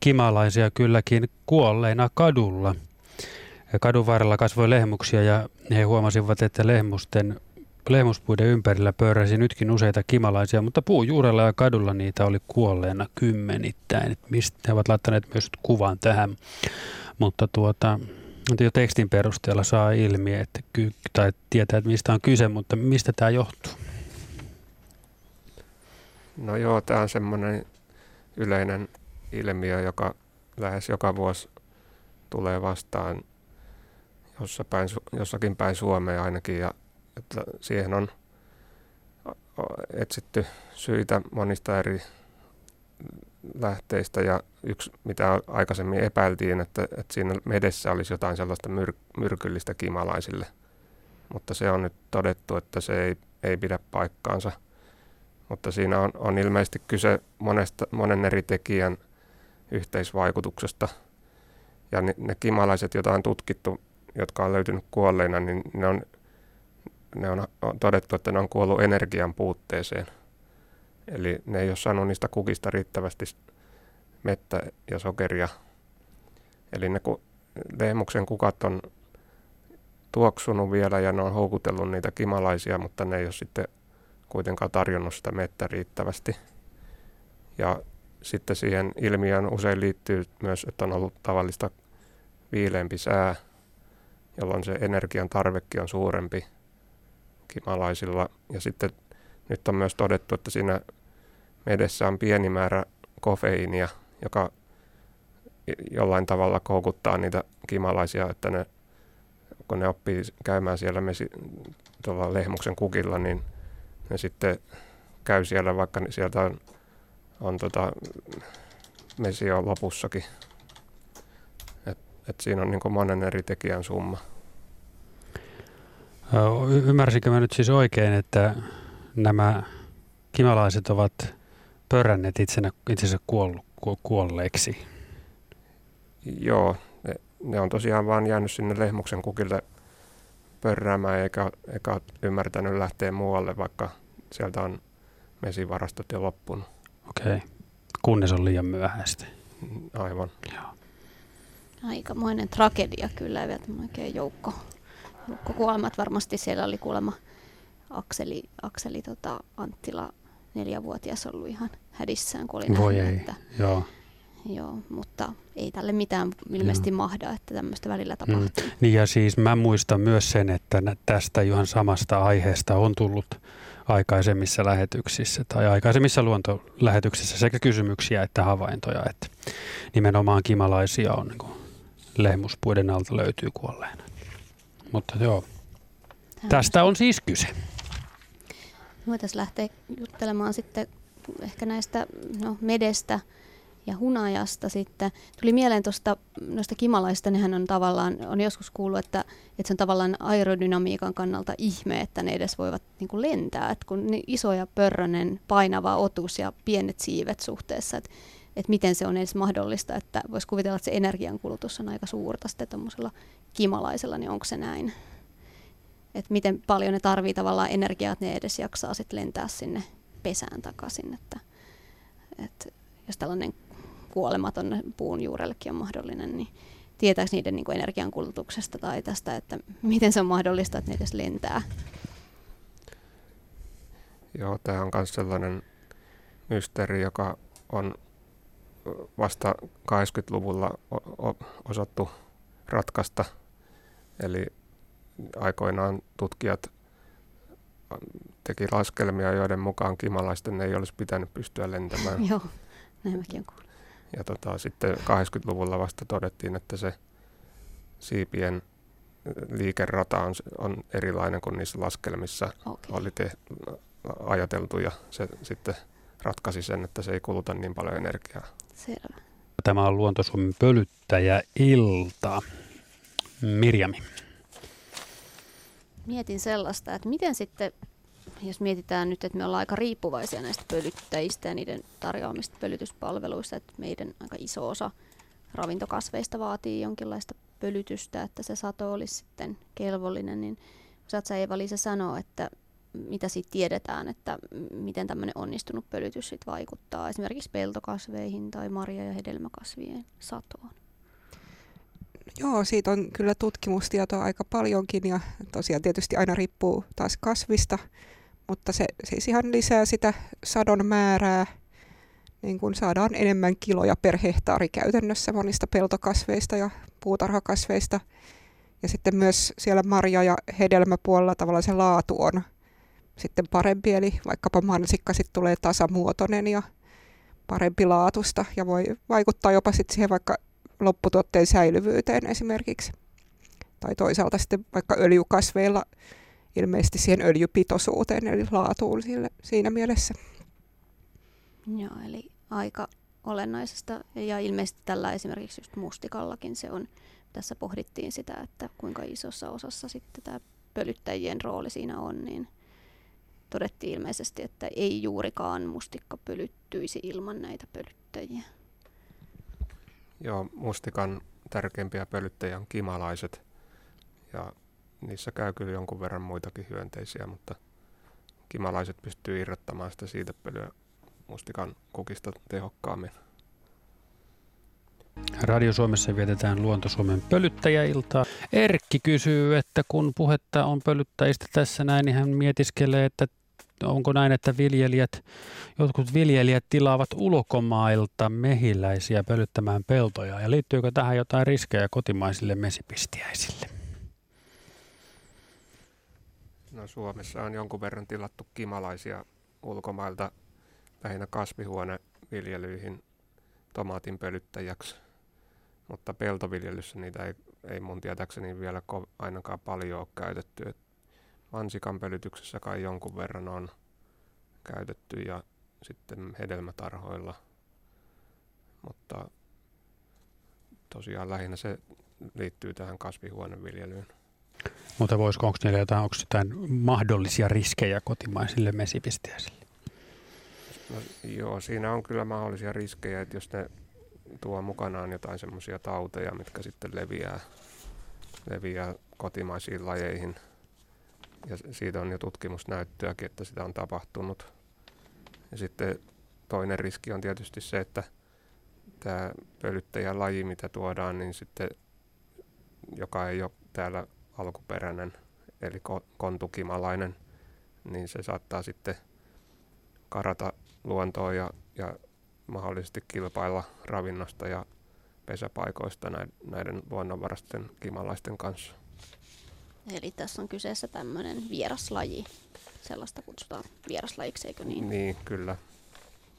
kimalaisia kylläkin kuolleina kadulla. Ja Kadun varrella kasvoi lehmuksia ja he huomasivat, että lehmusten, lehmuspuiden ympärillä pöyräsi nytkin useita kimalaisia, mutta puujuurella ja kadulla niitä oli kuolleena kymmenittäin. Et Mistä he ovat laittaneet myös kuvan tähän, mutta tuota, jo tekstin perusteella saa ilmi, että ky- tai tietää, että mistä on kyse, mutta mistä tämä johtuu? No joo, tämä on semmoinen yleinen ilmiö, joka lähes joka vuosi tulee vastaan jossa päin, jossakin päin Suomea ainakin. Ja, että siihen on etsitty syitä monista eri lähteistä ja yksi, mitä aikaisemmin epäiltiin, että, että siinä medessä olisi jotain sellaista myr- myrkyllistä kimalaisille. Mutta se on nyt todettu, että se ei, ei pidä paikkaansa. Mutta siinä on, on ilmeisesti kyse monesta, monen eri tekijän yhteisvaikutuksesta. Ja ne, ne kimalaiset, joita on tutkittu, jotka on löytynyt kuolleina, niin ne on, ne on, todettu, että ne on kuollut energian puutteeseen. Eli ne ei ole saanut niistä kukista riittävästi mettä ja sokeria. Eli ne lehmuksen kukat on tuoksunut vielä ja ne on houkutellut niitä kimalaisia, mutta ne ei ole sitten kuitenkaan tarjonnut sitä mettä riittävästi. Ja sitten siihen ilmiöön usein liittyy myös, että on ollut tavallista viileämpi sää, jolloin se energian tarvekin on suurempi kimalaisilla. Ja sitten nyt on myös todettu, että siinä medessä on pieni määrä kofeiinia, joka jollain tavalla koukuttaa niitä kimalaisia, että ne, kun ne oppii käymään siellä mesi, tuolla lehmuksen kukilla, niin ne sitten käy siellä, vaikka sieltä on, on tota, mesi on lopussakin. Et, siinä on niin monen eri tekijän summa. Ymmärsinkö mä nyt siis oikein, että nämä kimalaiset ovat pörränneet itsenä, itsensä kuollu, ku, kuolleeksi? Joo, ne, ne on tosiaan vaan jäänyt sinne lehmuksen kukille pörräämään eikä, eikä ymmärtänyt lähteä muualle, vaikka sieltä on mesivarastot jo loppunut. Okei, okay. kunnes on liian myöhäistä. Aivan. Aikamoinen tragedia kyllä, vielä oikein joukko, joukko kuolemat. Varmasti siellä oli kuulemma Akseli, Akseli tota, Anttila, neljävuotias ollut ihan hädissään, kun oli Voi nähnyt, ei, että joo. Joo, mutta ei tälle mitään ilmeisesti mahda, että tämmöistä välillä tapahtuu. Mm. Niin ja siis mä muistan myös sen, että nä- tästä ihan samasta aiheesta on tullut aikaisemmissa lähetyksissä tai aikaisemmissa luontolähetyksissä sekä kysymyksiä että havaintoja, että nimenomaan kimalaisia on niin lehmuspuiden alta löytyy kuolleena. Mutta joo, Tästä on siis kyse. Voitaisiin lähteä juttelemaan sitten ehkä näistä no, medestä ja hunajasta sitten. Tuli mieleen tuosta noista kimalaista, nehän on tavallaan, on joskus kuullut, että, että se on tavallaan aerodynamiikan kannalta ihme, että ne edes voivat niin kuin lentää, että kun niin iso ja pörrönen painava otus ja pienet siivet suhteessa, että, että miten se on edes mahdollista, että voisi kuvitella, että se energiankulutus on aika suurta sitten tuommoisella kimalaisella, niin onko se näin? Että miten paljon ne tarvii tavallaan energiaa, että ne edes jaksaa sitten lentää sinne pesään takaisin, että, että jos tällainen kuolematon puun juurellekin on mahdollinen, niin tietääkö niiden niin energiankulutuksesta tai tästä, että miten se on mahdollista, että ne edes lentää? Joo, tämä on myös sellainen mysteeri, joka on vasta 80-luvulla osattu ratkaista. Eli aikoinaan tutkijat teki laskelmia, joiden mukaan kimalaisten ei olisi pitänyt pystyä lentämään. Joo, näin mäkin olen Ja tota, sitten 80-luvulla vasta todettiin, että se siipien liikerata on, on erilainen kuin niissä laskelmissa okay. oli te, ajateltu ja se sitten ratkaisi sen, että se ei kuluta niin paljon energiaa. Selvä. Tämä on Luontosuomen pölyttäjä Ilta. Mirjami. Mietin sellaista, että miten sitten jos mietitään nyt, että me ollaan aika riippuvaisia näistä pölyttäjistä ja niiden tarjoamista pölytyspalveluista, että meidän aika iso osa ravintokasveista vaatii jonkinlaista pölytystä, että se sato olisi sitten kelvollinen, niin osaat sä Eeva-Liisa sanoa, että mitä siitä tiedetään, että miten tämmöinen onnistunut pölytys sit vaikuttaa esimerkiksi peltokasveihin tai marja- ja hedelmäkasvien satoon? Joo, siitä on kyllä tutkimustietoa aika paljonkin ja tosiaan tietysti aina riippuu taas kasvista, mutta se siis ihan lisää sitä sadon määrää, niin kun saadaan enemmän kiloja per hehtaari käytännössä monista peltokasveista ja puutarhakasveista. Ja sitten myös siellä marja- ja hedelmäpuolella tavallaan se laatu on sitten parempi, eli vaikkapa mansikka sitten tulee tasamuotoinen ja parempi laatusta ja voi vaikuttaa jopa sitten siihen vaikka lopputuotteen säilyvyyteen esimerkiksi. Tai toisaalta sitten vaikka öljykasveilla ilmeisesti siihen öljypitoisuuteen eli laatuun sille, siinä mielessä. Joo, eli aika olennaisesta ja ilmeisesti tällä esimerkiksi just mustikallakin se on, tässä pohdittiin sitä, että kuinka isossa osassa sitten tämä pölyttäjien rooli siinä on, niin todettiin ilmeisesti, että ei juurikaan mustikka pölyttyisi ilman näitä pölyttäjiä. Joo, mustikan tärkeimpiä pölyttäjiä on kimalaiset ja niissä käy kyllä jonkun verran muitakin hyönteisiä, mutta kimalaiset pystyy irrottamaan sitä siitepölyä mustikan kukista tehokkaammin. Radio Suomessa vietetään Luonto-Suomen pölyttäjäiltaa. Erkki kysyy, että kun puhetta on pölyttäjistä tässä näin, niin hän mietiskelee, että onko näin, että viljelijät, jotkut viljelijät tilaavat ulkomailta mehiläisiä pölyttämään peltoja. Ja liittyykö tähän jotain riskejä kotimaisille mesipistiäisille? No Suomessa on jonkun verran tilattu kimalaisia ulkomailta lähinnä kasvihuoneviljelyihin tomaatin pölyttäjäksi. Mutta peltoviljelyssä niitä ei, ei mun tietääkseni vielä ko- ainakaan paljon ole käytetty. Et mansikan pölytyksessä kai jonkun verran on käytetty ja sitten hedelmätarhoilla. Mutta tosiaan lähinnä se liittyy tähän kasvihuoneviljelyyn. Mutta voisiko, onko niillä jotain, onko jotain mahdollisia riskejä kotimaisille mesipistiäisille? No, joo, siinä on kyllä mahdollisia riskejä, että jos ne tuo mukanaan jotain semmoisia tauteja, mitkä sitten leviää, leviää kotimaisiin lajeihin. Ja siitä on jo tutkimusnäyttöäkin, että sitä on tapahtunut. Ja sitten toinen riski on tietysti se, että tämä pölyttäjälaji, mitä tuodaan, niin sitten, joka ei ole täällä alkuperäinen, eli kontukimalainen, niin se saattaa sitten karata luontoon ja, ja mahdollisesti kilpailla ravinnosta ja pesäpaikoista näiden luonnonvarasten kimalaisten kanssa. Eli tässä on kyseessä tämmöinen vieraslaji. Sellaista kutsutaan vieraslajiksi, eikö niin? Niin, kyllä.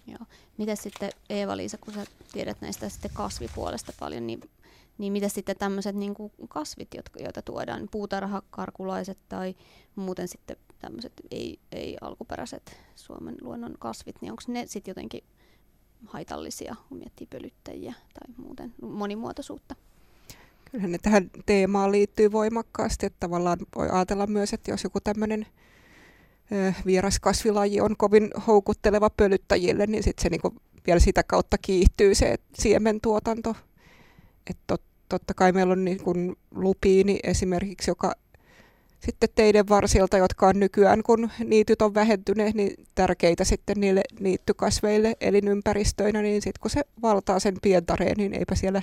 Joo. Miten sitten Eeva-Liisa, kun sä tiedät näistä sitten kasvipuolesta paljon, niin, niin mitä sitten tämmöiset niin kasvit, jotka, joita tuodaan, puutarhakarkulaiset tai muuten sitten tämmöiset ei, ei alkuperäiset Suomen luonnon kasvit, niin onko ne sitten jotenkin haitallisia, kun miettii pölyttäjiä tai muuten monimuotoisuutta? Kyllähän ne tähän teemaan liittyy voimakkaasti, että tavallaan voi ajatella myös, että jos joku tämmöinen vieras kasvilaji on kovin houkutteleva pölyttäjille, niin sitten se niinku vielä sitä kautta kiihtyy se siementuotanto. Et tot, totta kai meillä on niin kun lupiini esimerkiksi, joka sitten teiden varsilta, jotka on nykyään, kun niityt on vähentyneet, niin tärkeitä sitten niille niittykasveille elinympäristöinä, niin sitten kun se valtaa sen pientareen, niin eipä siellä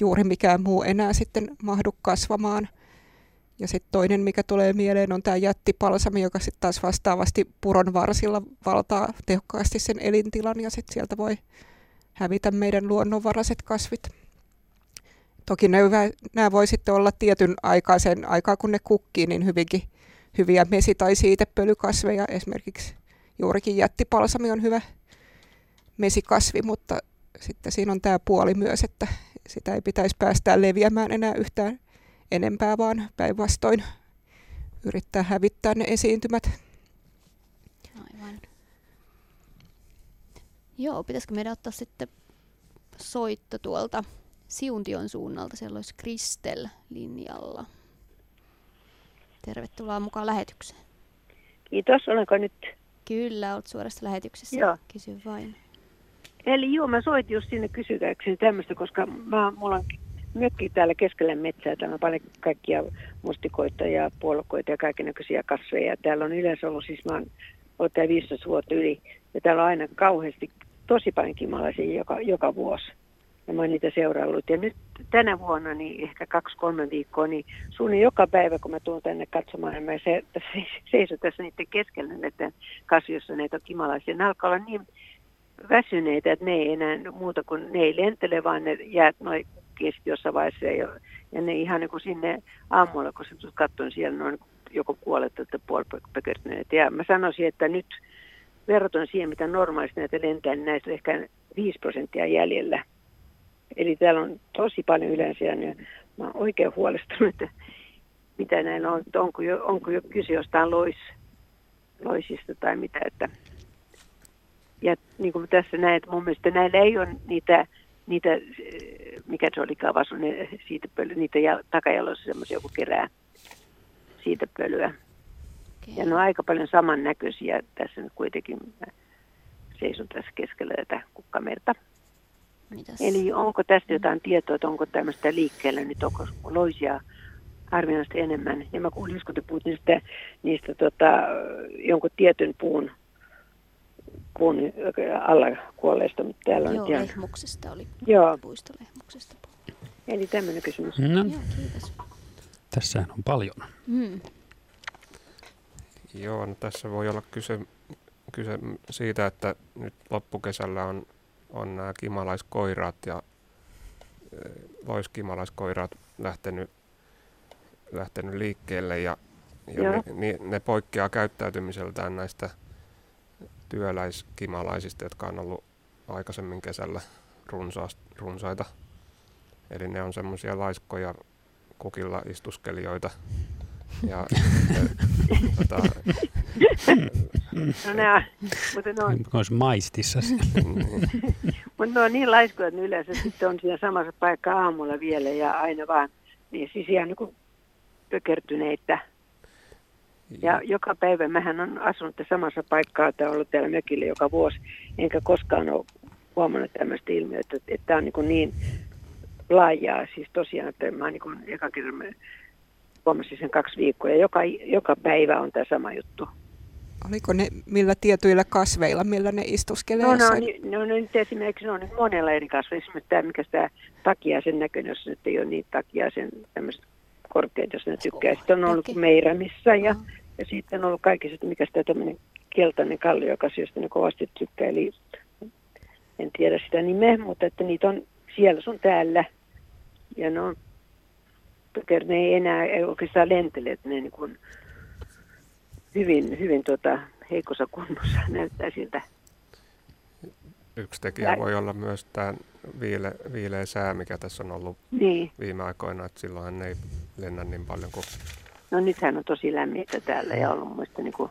juuri mikään muu enää sitten mahdu kasvamaan. Ja sitten toinen, mikä tulee mieleen, on tämä jättipalsami, joka sitten taas vastaavasti puron varsilla valtaa tehokkaasti sen elintilan ja sitten sieltä voi hävitä meidän luonnonvaraiset kasvit. Toki ne, nämä voi sitten olla tietyn aikaisen aikaa, kun ne kukkii, niin hyvinkin hyviä mesi- tai siitepölykasveja. Esimerkiksi juurikin jättipalsami on hyvä mesikasvi, mutta sitten siinä on tämä puoli myös, että sitä ei pitäisi päästää leviämään enää yhtään enempää, vaan päinvastoin yrittää hävittää ne esiintymät. Aivan. Joo, pitäisikö meidän ottaa sitten soitto tuolta Siuntion suunnalta, siellä olisi Kristel linjalla. Tervetuloa mukaan lähetykseen. Kiitos, olenko nyt? Kyllä, olet suorassa lähetyksessä. Joo. Kysy vain. Eli joo, mä soitin just sinne kysytäkseni tämmöistä, koska mä, mulla on mökki täällä keskellä metsää. Täällä on paljon kaikkia mustikoita ja puolukoita ja kaikenlaisia kasveja. Täällä on yleensä ollut, siis mä oon ollut täällä 15 vuotta yli, ja täällä on aina kauheasti tosi paljon kimalaisia joka, joka vuosi ja mä oon niitä seuraillut. Ja nyt tänä vuonna, niin ehkä kaksi-kolme viikkoa, niin suunnilleen joka päivä, kun mä tuun tänne katsomaan, niin mä se, se, seison tässä niiden keskellä näiden kasviossa näitä kimalaisia. Ne alkaa olla niin väsyneitä, että ne ei enää muuta kuin, ne ei lentele, vaan ne jäät noin keski jossain vaiheessa. Ja, ja ne ihan niin kuin sinne aamulla, kun sä katson siellä, ne on joko kuolleet että puolipökertyneet. Ja mä sanoisin, että nyt verrattuna siihen, mitä normaalisti näitä lentää, niin näistä ehkä 5 prosenttia jäljellä. Eli täällä on tosi paljon yleensä ja mä oon oikein huolestunut, että mitä näillä on, että onko jo, onko jo kyse jostain lois, loisista tai mitä. Että, ja niin kuin tässä näet, mun mielestä näillä ei ole niitä, niitä mikä se olikaan vasu, ne, siitä pöly, niitä ja, takajaloissa semmoisia, joku kerää siitä pölyä. Okay. Ja ne on aika paljon samannäköisiä. Tässä nyt kuitenkin seison tässä keskellä tätä kukkamerta. Mitäs? Eli onko tästä jotain tietoa, että onko tämmöistä liikkeellä nyt, onko loisia harvinaisesti enemmän. Ja mä kuulin, kun te puhutte niistä, niistä tota, jonkun tietyn puun, puun alla kuolleista, mutta täällä Joo, on ihan... lehmuksesta oli Joo. puistolehmuksesta. Eli tämmöinen kysymys. No. Joo, kiitos. Tässähän on paljon. Mm. Joo, no tässä voi olla kyse, kyse siitä, että nyt loppukesällä on on nämä kimalaiskoiraat ja loiskimalaiskoiraat lähtenyt, lähtenyt liikkeelle ja, ja ne, ne, ne poikkeaa käyttäytymiseltään näistä työläiskimalaisista, jotka on ollut aikaisemmin kesällä runsaast, runsaita. Eli ne on semmoisia laiskoja kukilla istuskelijoita. Ja, tota, No on, mutta ne on... Olisi maistissa. mutta ne on niin laiskoja, että ne yleensä sitten on siinä samassa paikka aamulla vielä ja aina vaan niin siis ihan niin kuin pökertyneitä. Ja joka päivä mähän on asunut samassa paikkaa tai ollut täällä mökillä joka vuosi, enkä koskaan ole huomannut tämmöistä ilmiötä, että, että tämä on niin, niin laajaa. Siis tosiaan, että mä niin kuin eka kerran huomasin sen kaksi viikkoa ja joka, joka päivä on tämä sama juttu. Oliko ne millä tietyillä kasveilla, millä ne istuskelee? No, no, niin, no, no nyt esimerkiksi on nyt monella eri kasveilla. Esimerkiksi tämä, mikä sitä takia sen näköinen, jos nyt ei ole niin takia sen tämmöistä korkeat, jos ne tykkää. Sitten on ollut meirämissä ja, uh-huh. ja sitten on ollut kaikista, mikä sitä tämmöinen keltainen kalliokas, josta ne kovasti tykkää. Eli en tiedä sitä nimeä, mutta että niitä on siellä sun täällä. Ja ne on, ne ei enää oikeastaan lentele, että ne niin kuin, hyvin, hyvin tuota, heikossa kunnossa näyttää siltä. yksi tekijä voi olla myös tämä viile, viileä sää, mikä tässä on ollut Niin. viime aikoina, että silloin ei lennä niin paljon kuin No nythän on tosi lämmintä täällä ja ollut muista niin kuin,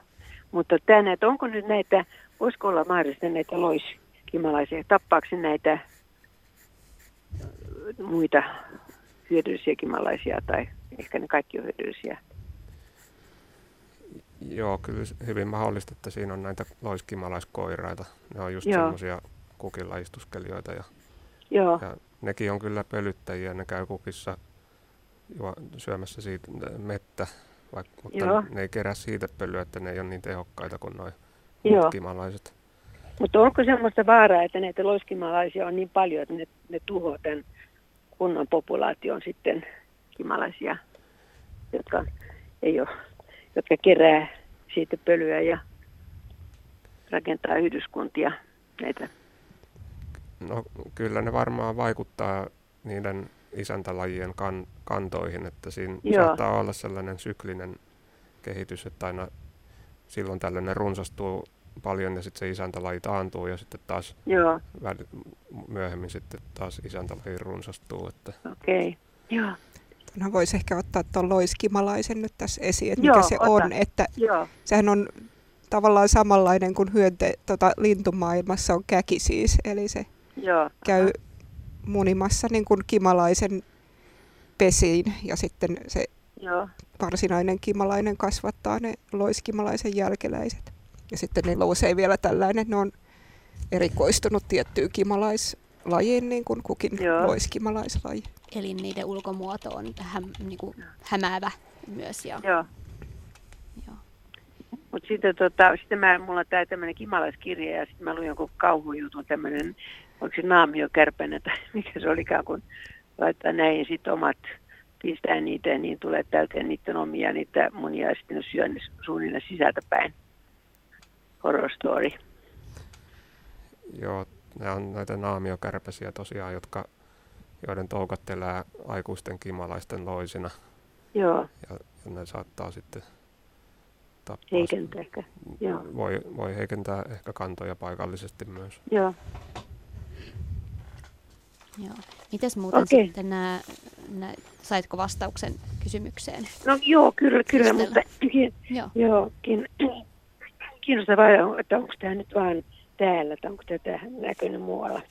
mutta tänne, että onko nyt näitä, voisiko olla mahdollista näitä loiskimalaisia, tappaako näitä muita hyödyllisiä kimalaisia tai ehkä ne kaikki on hyödyllisiä. Joo, kyllä hyvin mahdollista, että siinä on näitä loiskimalaiskoiraita. Ne on just semmoisia kukilla istuskelijoita ja, Joo, ja nekin on kyllä pölyttäjiä. Ne käy kukissa juo, syömässä siitä mettä, vaikka, mutta Joo. ne ei kerää siitä pölyä, että ne ei ole niin tehokkaita kuin nuo muut kimalaiset. mutta onko semmoista vaaraa, että näitä loiskimalaisia on niin paljon, että ne, ne tuhoaa tämän kunnan populaation sitten kimalaisia, jotka ei ole, jotka kerää siitä pölyä ja rakentaa yhdyskuntia näitä. No kyllä ne varmaan vaikuttaa niiden isäntälajien kan, kantoihin, että siinä Joo. saattaa olla sellainen syklinen kehitys, että aina silloin tällöin ne runsastuu paljon ja sitten se isäntälaji taantuu ja sitten taas Joo, väl, myöhemmin sitten taas isäntälaji runsastuu. Että okei. Okay. Joo, No voisi ehkä ottaa tuon loiskimalaisen nyt tässä esiin, että Joo, mikä se ota. on. Että joo, sehän on tavallaan samanlainen kuin hyönte, tota, lintumaailmassa on käki siis. Eli se joo. käy munimassa niin kuin kimalaisen pesiin ja sitten se Joo, varsinainen kimalainen kasvattaa ne loiskimalaisen jälkeläiset. Ja sitten niillä on usein vielä tällainen, ne on erikoistunut tiettyyn kimalaislajiin, niin kuin kukin Joo. loiskimalaislaji. Eli niiden ulkomuoto on häm, niin kuin hämäävä myös. Ja, joo. joo. Mutta sitten, tota, sitten mä, mulla on tää tämmöinen kimalaiskirja ja sitten mä luin jonkun kauhujutun tämmöinen, onko se naamio kärpänen tai mikä se olikaan, kun laittaa näin sitten omat, pistää niitä ja niin tulee täyteen niiden omia niitä munia ja sitten ne syö ne suunnilleen sisältä päin. Horror story. joo, ne on näitä naamiokärpäsiä tosiaan, jotka, joiden toukat elää aikuisten kimalaisten loisina Joo, ja, ja ne saattaa sitten tappaa. heikentää ehkä. Joo, Voi, voi heikentää ehkä kantoja paikallisesti myös. joo. Joo. Mites muuten Okei. sitten nämä, nää, saitko vastauksen kysymykseen? No joo, kyllä, kyllä, mutta Joo. Joo, kiinnostavaa, että onko tämä nyt vain täällä tai onko tämä näköinen muualla.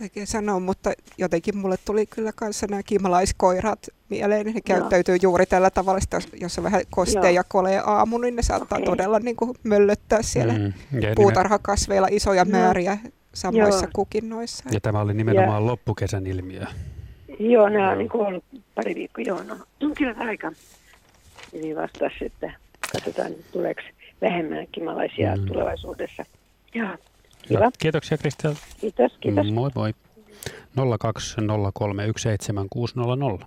Vaikea sanoa, mutta jotenkin mulle tuli kyllä kanssa nämä kimalaiskoirat mieleen. Ne käyttäytyy juuri tällä tavalla, että jos- on vähän kostea Joo. ja kolea aamu, niin ne saattaa Okei. todella niin kuin möllöttää siellä Mm. Ja, puutarhakasveilla isoja Joo. määriä samoissa Joo. kukinnoissa. ja tämä oli nimenomaan loppukesän ilmiö. Joo, nämä Joo. on niin ollut pari viikkoa, joo, no on kyllä aika. Eli vastas, että katsotaan, tuleeko vähemmän kimalaisia Mm. tulevaisuudessa. No, hyvä. kiitoksia Kristel. Kiitos, kiitos. Moi moi. 020317600.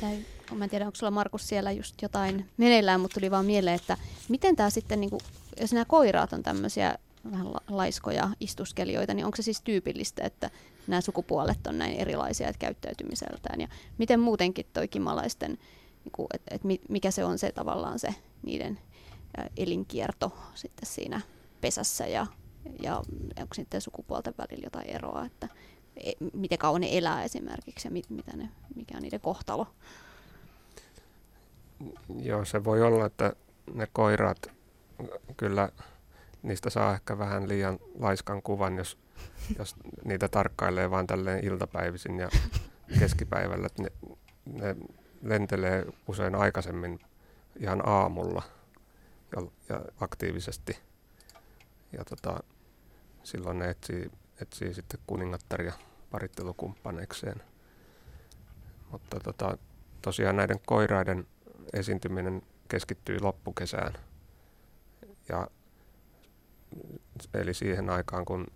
Tai, mä en tiedä, onko sulla Markus siellä just jotain meneillään, mutta tuli vaan mieleen, että miten tämä sitten, niin kuin, jos nämä koiraat on tämmöisiä vähän la- laiskoja istuskelijoita, niin onko se siis tyypillistä, että nämä sukupuolet on näin erilaisia että käyttäytymiseltään? Ja miten muutenkin toi kimalaisten, niin kuin, että et mi- mikä se on se tavallaan se niiden elinkierto sitten siinä pesässä ja, ja onko sitten sukupuolten välillä jotain eroa, että e- miten kauan ne elää esimerkiksi ja mit, mitä ne, mikä on niiden kohtalo. Joo, se voi olla, että ne koirat, kyllä niistä saa ehkä vähän liian laiskan kuvan, jos, jos niitä tarkkailee vaan tälleen iltapäivisin ja keskipäivällä. Ne, ne lentelee usein aikaisemmin ihan aamulla ja, ja aktiivisesti. Ja tota, silloin ne etsii, etsii sitten kuningattaria parittelukumppaneekseen. Mutta tota, tosiaan näiden koiraiden esiintyminen keskittyy loppukesään. Ja, eli siihen aikaan, kun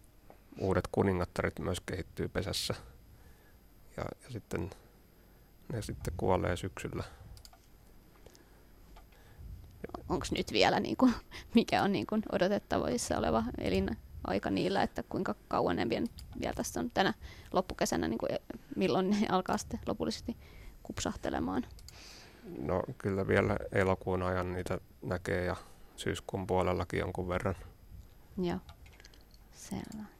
uudet kuningattaret myös kehittyy pesässä. Ja, ja sitten ne sitten kuolee syksyllä. Onko nyt vielä, niin kuin, mikä on niin kuin odotettavissa oleva elinaika niillä, että kuinka kauan ne vielä, vielä tässä on tänä loppukesänä, niin kuin, milloin ne alkaa sitten lopullisesti kupsahtelemaan. No kyllä vielä elokuun ajan niitä näkee ja syyskuun puolellakin jonkun verran. Joo. Selvä.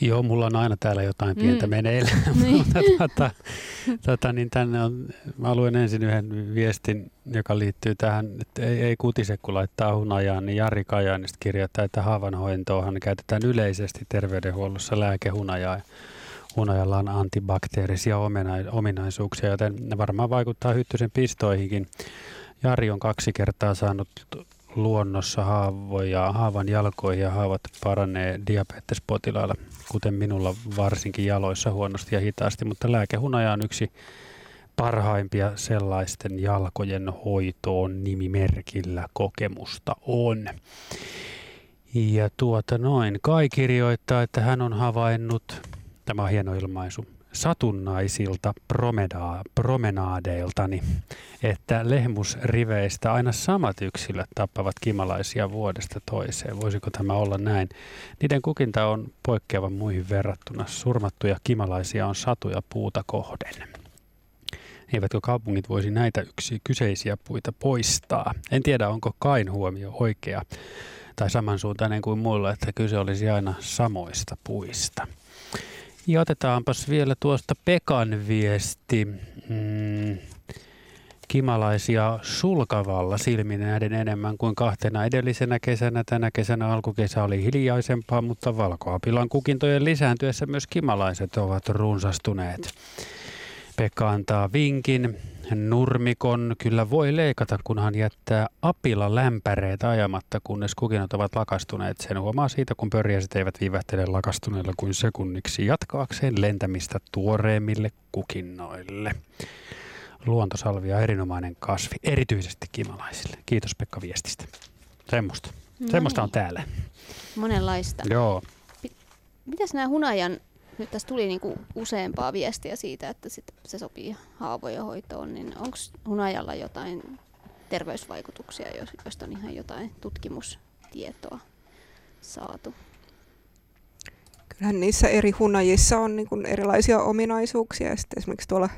Joo, mulla on aina täällä jotain pientä mm. meneillään, niin. mutta tota, tota, niin tänne on, mä luen ensin yhden viestin, joka liittyy tähän, että ei, ei kutise kun laittaa hunajaan, niin Jari Kajaanista kirjoittaa, että haavanhointoahan käytetään yleisesti terveydenhuollossa lääkehunajaa. Hunajalla on antibakteerisia ominaisuuksia, joten ne varmaan vaikuttaa hyttysen pistoihinkin. Jari on kaksi kertaa saanut luonnossa haavoja, haavan jalkoihin ja haavat paranee diabetespotilailla, kuten minulla varsinkin jaloissa huonosti ja hitaasti, mutta lääkehunaja on yksi parhaimpia sellaisten jalkojen hoitoon nimimerkillä kokemusta on. Ja tuota noin, Kai kirjoittaa, että hän on havainnut, tämä on hieno ilmaisu, satunnaisilta promeda- promenaadeiltani, että lehmusriveistä aina samat yksilöt tappavat kimalaisia vuodesta toiseen. Voisiko tämä olla näin? Niiden kukinta on poikkeava muihin verrattuna. Surmattuja kimalaisia on satuja puuta kohden. Eivätkö kaupungit voisi näitä yksi kyseisiä puita poistaa? En tiedä, onko Kain huomio oikea tai samansuuntainen kuin muilla, että kyse olisi aina samoista puista. Ja otetaanpas vielä tuosta Pekan viesti. Mm, kimalaisia sulkavalla silmin näiden enemmän kuin kahtena edellisenä kesänä. Tänä kesänä alkukesä oli hiljaisempaa, mutta valkoapilan kukintojen lisääntyessä myös kimalaiset ovat runsastuneet. Pekka antaa vinkin. Nurmikon kyllä voi leikata, kunhan jättää apila lämpäreitä ajamatta, kunnes kukinot ovat lakastuneet. Sen huomaa siitä, kun pörjäiset eivät viivähtele lakastuneilla kuin sekunniksi jatkaakseen lentämistä tuoreemmille kukinnoille. Luontosalvia erinomainen kasvi, erityisesti kimalaisille. Kiitos Pekka viestistä. Semmosta. No Semmosta niin. on täällä. Monenlaista. Joo. Mitäs nämä hunajan nyt tässä tuli niinku useampaa viestiä siitä, että sit se sopii haavojen hoitoon, niin onko hunajalla jotain terveysvaikutuksia, joista on ihan jotain tutkimustietoa saatu? Kyllähän niissä eri hunajissa on niin erilaisia ominaisuuksia. Sitten esimerkiksi tuolla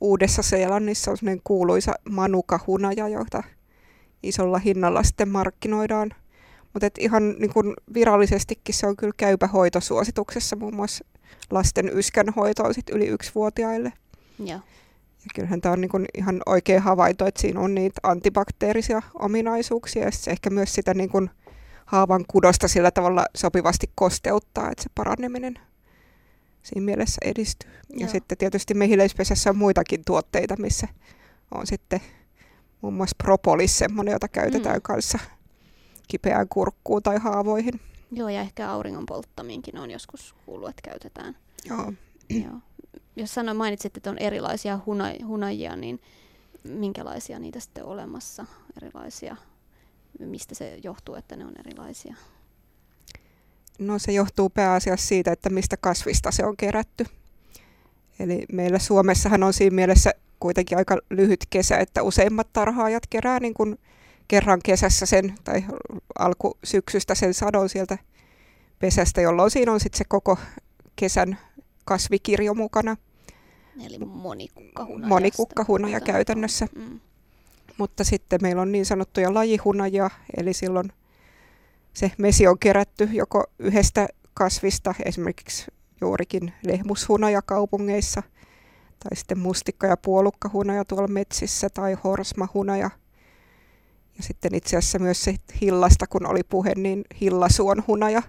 Uudessa Seelannissa on sellainen kuuluisa manuka-hunaja, jota isolla hinnalla sitten markkinoidaan. Mutta ihan niin kuin virallisestikin se on kyllä käypä hoitosuosituksessa muun muassa lasten yskänhoitoa sit yli yksivuotiaille. Joo. Ja kyllähän tämä on niin ihan oikea havainto, että siinä on niitä antibakteerisia ominaisuuksia ja se ehkä myös sitä niin kuin haavan kudosta sillä tavalla sopivasti kosteuttaa, että se paraneminen siinä mielessä edistyy. Joo. Ja sitten tietysti mehiläispesässä on muitakin tuotteita, missä on sitten muun muassa propolis semmoinen, jota käytetään mm. kanssa kipeään kurkkuun tai haavoihin. Joo, ja ehkä auringon polttamiinkin on joskus kuullut, että käytetään. Joo. Joo. Jos sanoin, mainitsit, että on erilaisia huna- hunajia, niin minkälaisia niitä sitten on olemassa erilaisia? Mistä se johtuu, että ne on erilaisia? No se johtuu pääasiassa siitä, että mistä kasvista se on kerätty. Eli meillä Suomessahan on siinä mielessä kuitenkin aika lyhyt kesä, että useimmat tarhaajat kerää niin kuin kerran kesässä sen tai alkusyksystä sen sadon sieltä pesästä, jolloin siinä on sitten se koko kesän kasvikirjo mukana. Eli monikukkahunaja. Monikukkahunaja käytännössä. Mm. Mutta sitten meillä on niin sanottuja lajihunajia, eli silloin se mesi on kerätty joko yhdestä kasvista, esimerkiksi juurikin lehmushunaja kaupungeissa, tai sitten mustikka- ja puolukkahunaja tuolla metsissä, tai horsmahunaja – ja sitten itse asiassa myös se hillasta, kun oli puhe, niin hillasuon hunaja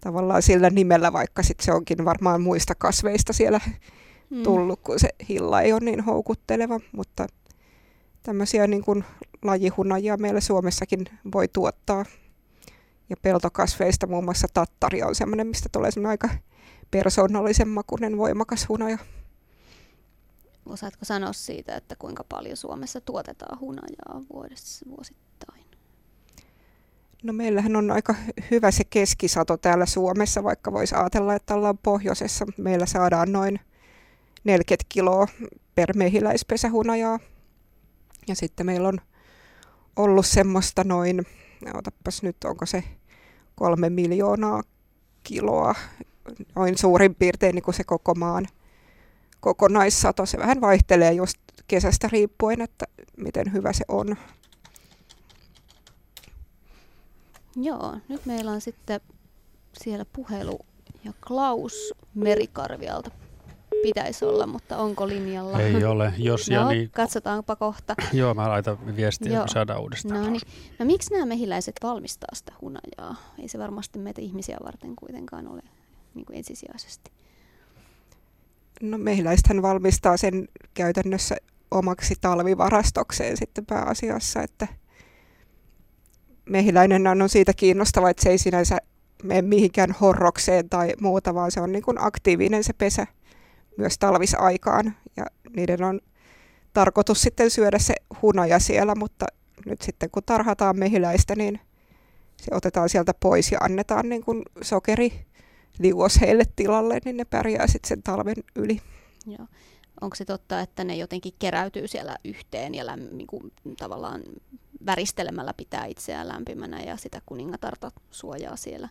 tavallaan sillä nimellä, vaikka sitten se onkin varmaan muista kasveista siellä mm. tullut, kun se hilla ei ole niin houkutteleva, mutta tämmöisiä niin kuin lajihunajia meillä Suomessakin voi tuottaa. Ja peltokasveista muun muassa tattari on semmoinen, mistä tulee semmoinen aika persoonallisen makuinen voimakas hunaja. Osaatko sanoa siitä, että kuinka paljon Suomessa tuotetaan hunajaa vuodessa, vuosittain? No meillähän on aika hyvä se keskisato täällä Suomessa, vaikka voisi ajatella, että ollaan pohjoisessa. Meillä saadaan noin 40 kiloa per mehiläispesähunajaa. Ja sitten meillä on ollut semmoista noin, otapas nyt, onko se kolme miljoonaa kiloa, noin suurin piirtein niin kuin se koko maan kokonaissato. Se vähän vaihtelee just kesästä riippuen, että miten hyvä se on. Joo, nyt meillä on sitten siellä puhelu ja Klaus Merikarvialta pitäisi olla, mutta onko linjalla? Ei ole. Jos no, ja niin, katsotaanpa kohta. joo, mä laitan viestiä, Joo. kun saadaan uudestaan. No, niin. no miksi nämä mehiläiset valmistaa sitä hunajaa? Ei se varmasti meitä ihmisiä varten kuitenkaan ole niin kuin ensisijaisesti. No mehiläisethän valmistaa sen käytännössä omaksi talvivarastokseen sitten pääasiassa, että mehiläinen on siitä kiinnostava, että se ei sinänsä mene mihinkään horrokseen tai muuta, vaan se on niin kuin aktiivinen se pesä myös talvisaikaan. Ja niiden on tarkoitus sitten syödä se hunaja siellä, mutta nyt sitten kun tarhataan mehiläistä, niin se otetaan sieltä pois ja annetaan niin kuin sokeri liuos heille tilalle, niin ne pärjää sitten sen talven yli. Joo. Onko se totta, että ne jotenkin keräytyy siellä yhteen ja lämm, niin kuin, tavallaan väristelemällä pitää itseään lämpimänä ja sitä kuningatarta suojaa siellä?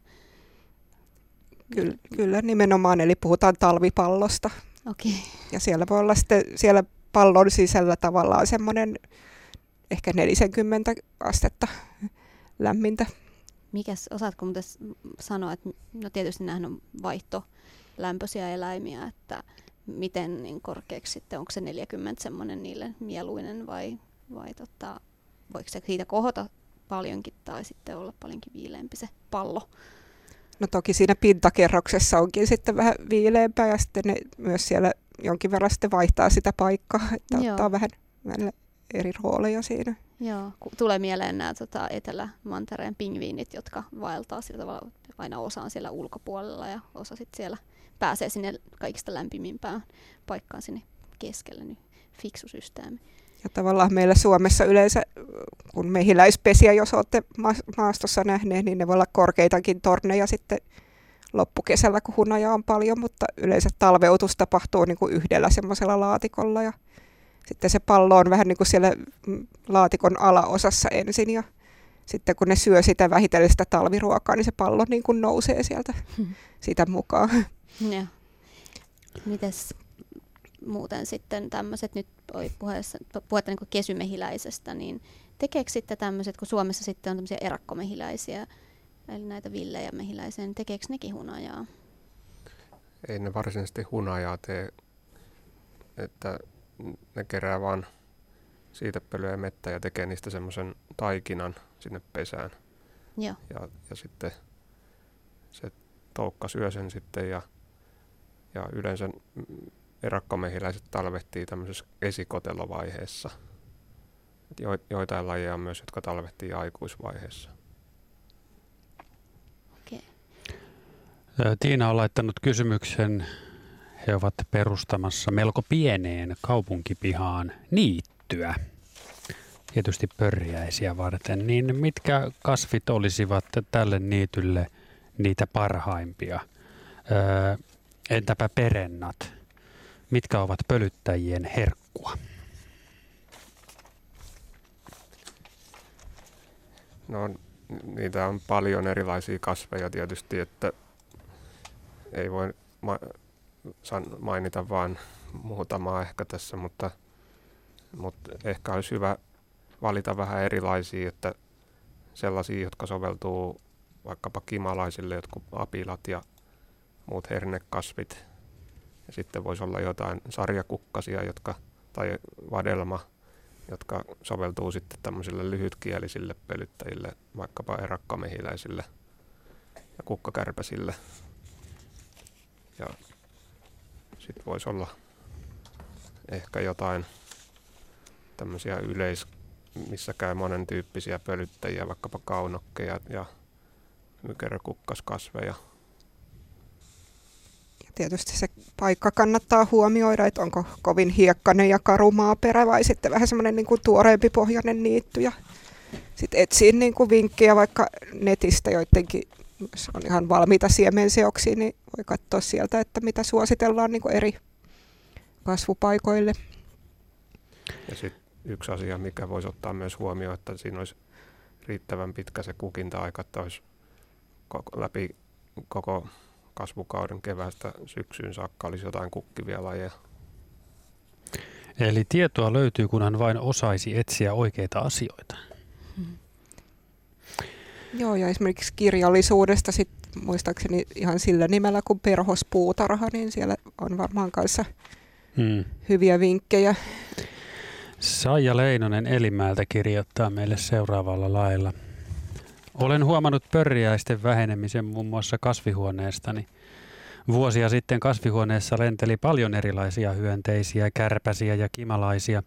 Kyllä, kyllä nimenomaan, eli puhutaan talvipallosta. Okei. Ja siellä voi olla sitten siellä pallon sisällä tavallaan semmoinen ehkä 40 astetta lämmintä. Mikäs, osaatko muuten sanoa, että no tietysti nämähän on vaihtolämpöisiä eläimiä, että miten niin korkeaksi sitten, onko se 40 semmoinen niille mieluinen vai, vai tota, voiko se siitä kohota paljonkin tai sitten olla paljonkin viileämpi se pallo? No toki siinä pintakerroksessa onkin sitten vähän viileämpää ja sitten ne myös siellä jonkin verran sitten vaihtaa sitä paikkaa, että Joo. ottaa vähän, vähän eri rooleja siinä. Joo, tulee mieleen nämä tota, Etelä-Mantereen pingviinit, jotka vaeltaa sillä tavalla, aina osa on siellä ulkopuolella ja osa sitten siellä pääsee sinne kaikista lämpimimpään paikkaan sinne keskelle, niin fiksu systeemi. Ja tavallaan meillä Suomessa yleensä, kun mehiläispesiä, jos olette ma- maastossa nähneet, niin ne voi olla korkeitakin torneja sitten loppukesällä, kun hunaja on paljon, mutta yleensä talveutus tapahtuu niin kuin yhdellä semmoisella laatikolla ja sitten se pallo on vähän niin kuin siellä mm, laatikon alaosassa ensin ja sitten kun ne syö sitä vähitellen sitä talviruokaa, niin se pallo niin kuin nousee sieltä sitä mukaan. Ja. Mites muuten sitten tämmöiset, nyt oli puheessa, puhetta niin kesymehiläisestä, niin tekeekö sitten tämmöiset, kun Suomessa sitten on tämmöisiä erakkomehiläisiä, eli näitä villejä mehiläisiä, niin tekeekö nekin hunajaa? Ei ne varsinaisesti hunajaa tee, että ne kerää vaan siitepölyä ja mettä ja tekee niistä semmoisen taikinan sinne pesään. Joo. Ja, ja sitten se toukka syö sen sitten ja, ja yleensä erakkomehiläiset talvehtii tämmöisessä esikotelovaiheessa. Et jo, joitain lajeja on myös, jotka talvehtii aikuisvaiheessa. Okei. Ö, Tiina on laittanut kysymyksen. He ovat perustamassa melko pieneen kaupunkipihaan niittyä, tietysti pörjäisiä varten. Niin mitkä kasvit olisivat tälle niitylle niitä parhaimpia? Ö, entäpä perennat? Mitkä ovat pölyttäjien herkkua? No niitä on paljon erilaisia kasveja tietysti, että ei voi san- mainita vain muutamaa ehkä tässä, mutta, mutta ehkä olisi hyvä valita vähän erilaisia, että sellaisia, jotka soveltuu vaikkapa kimalaisille, jotkut apilat ja muut hernekasvit. Ja sitten voisi olla jotain sarjakukkasia, jotka, tai vadelma, jotka soveltuu sitten tämmöisille lyhytkielisille pölyttäjille, vaikkapa erakkamehiläisille ja kukkakärpäsille. Ja sitten voisi olla ehkä jotain tämmöisiä yleis, missä käy monen tyyppisiä pölyttäjiä, vaikkapa kaunokkeja ja mykerokukkaskasveja. Ja tietysti se paikka kannattaa huomioida, että onko kovin hiekkainen ja karu maaperä vai sitten vähän semmoinen niin kuin tuoreempi pohjainen niitty. Ja sitten etsiä niin kuin vinkkejä vaikka netistä joidenkin, jos on ihan valmiita siemenseoksia, niin voi katsoa sieltä, että mitä suositellaan niin eri kasvupaikoille. Ja sitten yksi asia, mikä voisi ottaa myös huomioon, että siinä olisi riittävän pitkä se kukinta-aika, että olisi koko, läpi koko kasvukauden keväästä syksyyn saakka olisi jotain kukkivia lajeja. Eli tietoa löytyy, kunhan vain osaisi etsiä oikeita asioita. Joo, ja esimerkiksi kirjallisuudesta sit muistaakseni ihan sillä nimellä kuin perhospuutarha, niin siellä on varmaan kanssa hmm. hyviä vinkkejä. Saija Leinonen Elimäältä kirjoittaa meille seuraavalla lailla. Olen huomannut pörjäisten vähenemisen muun muassa kasvihuoneestani. Vuosia sitten kasvihuoneessa lenteli paljon erilaisia hyönteisiä, kärpäsiä ja kimalaisia.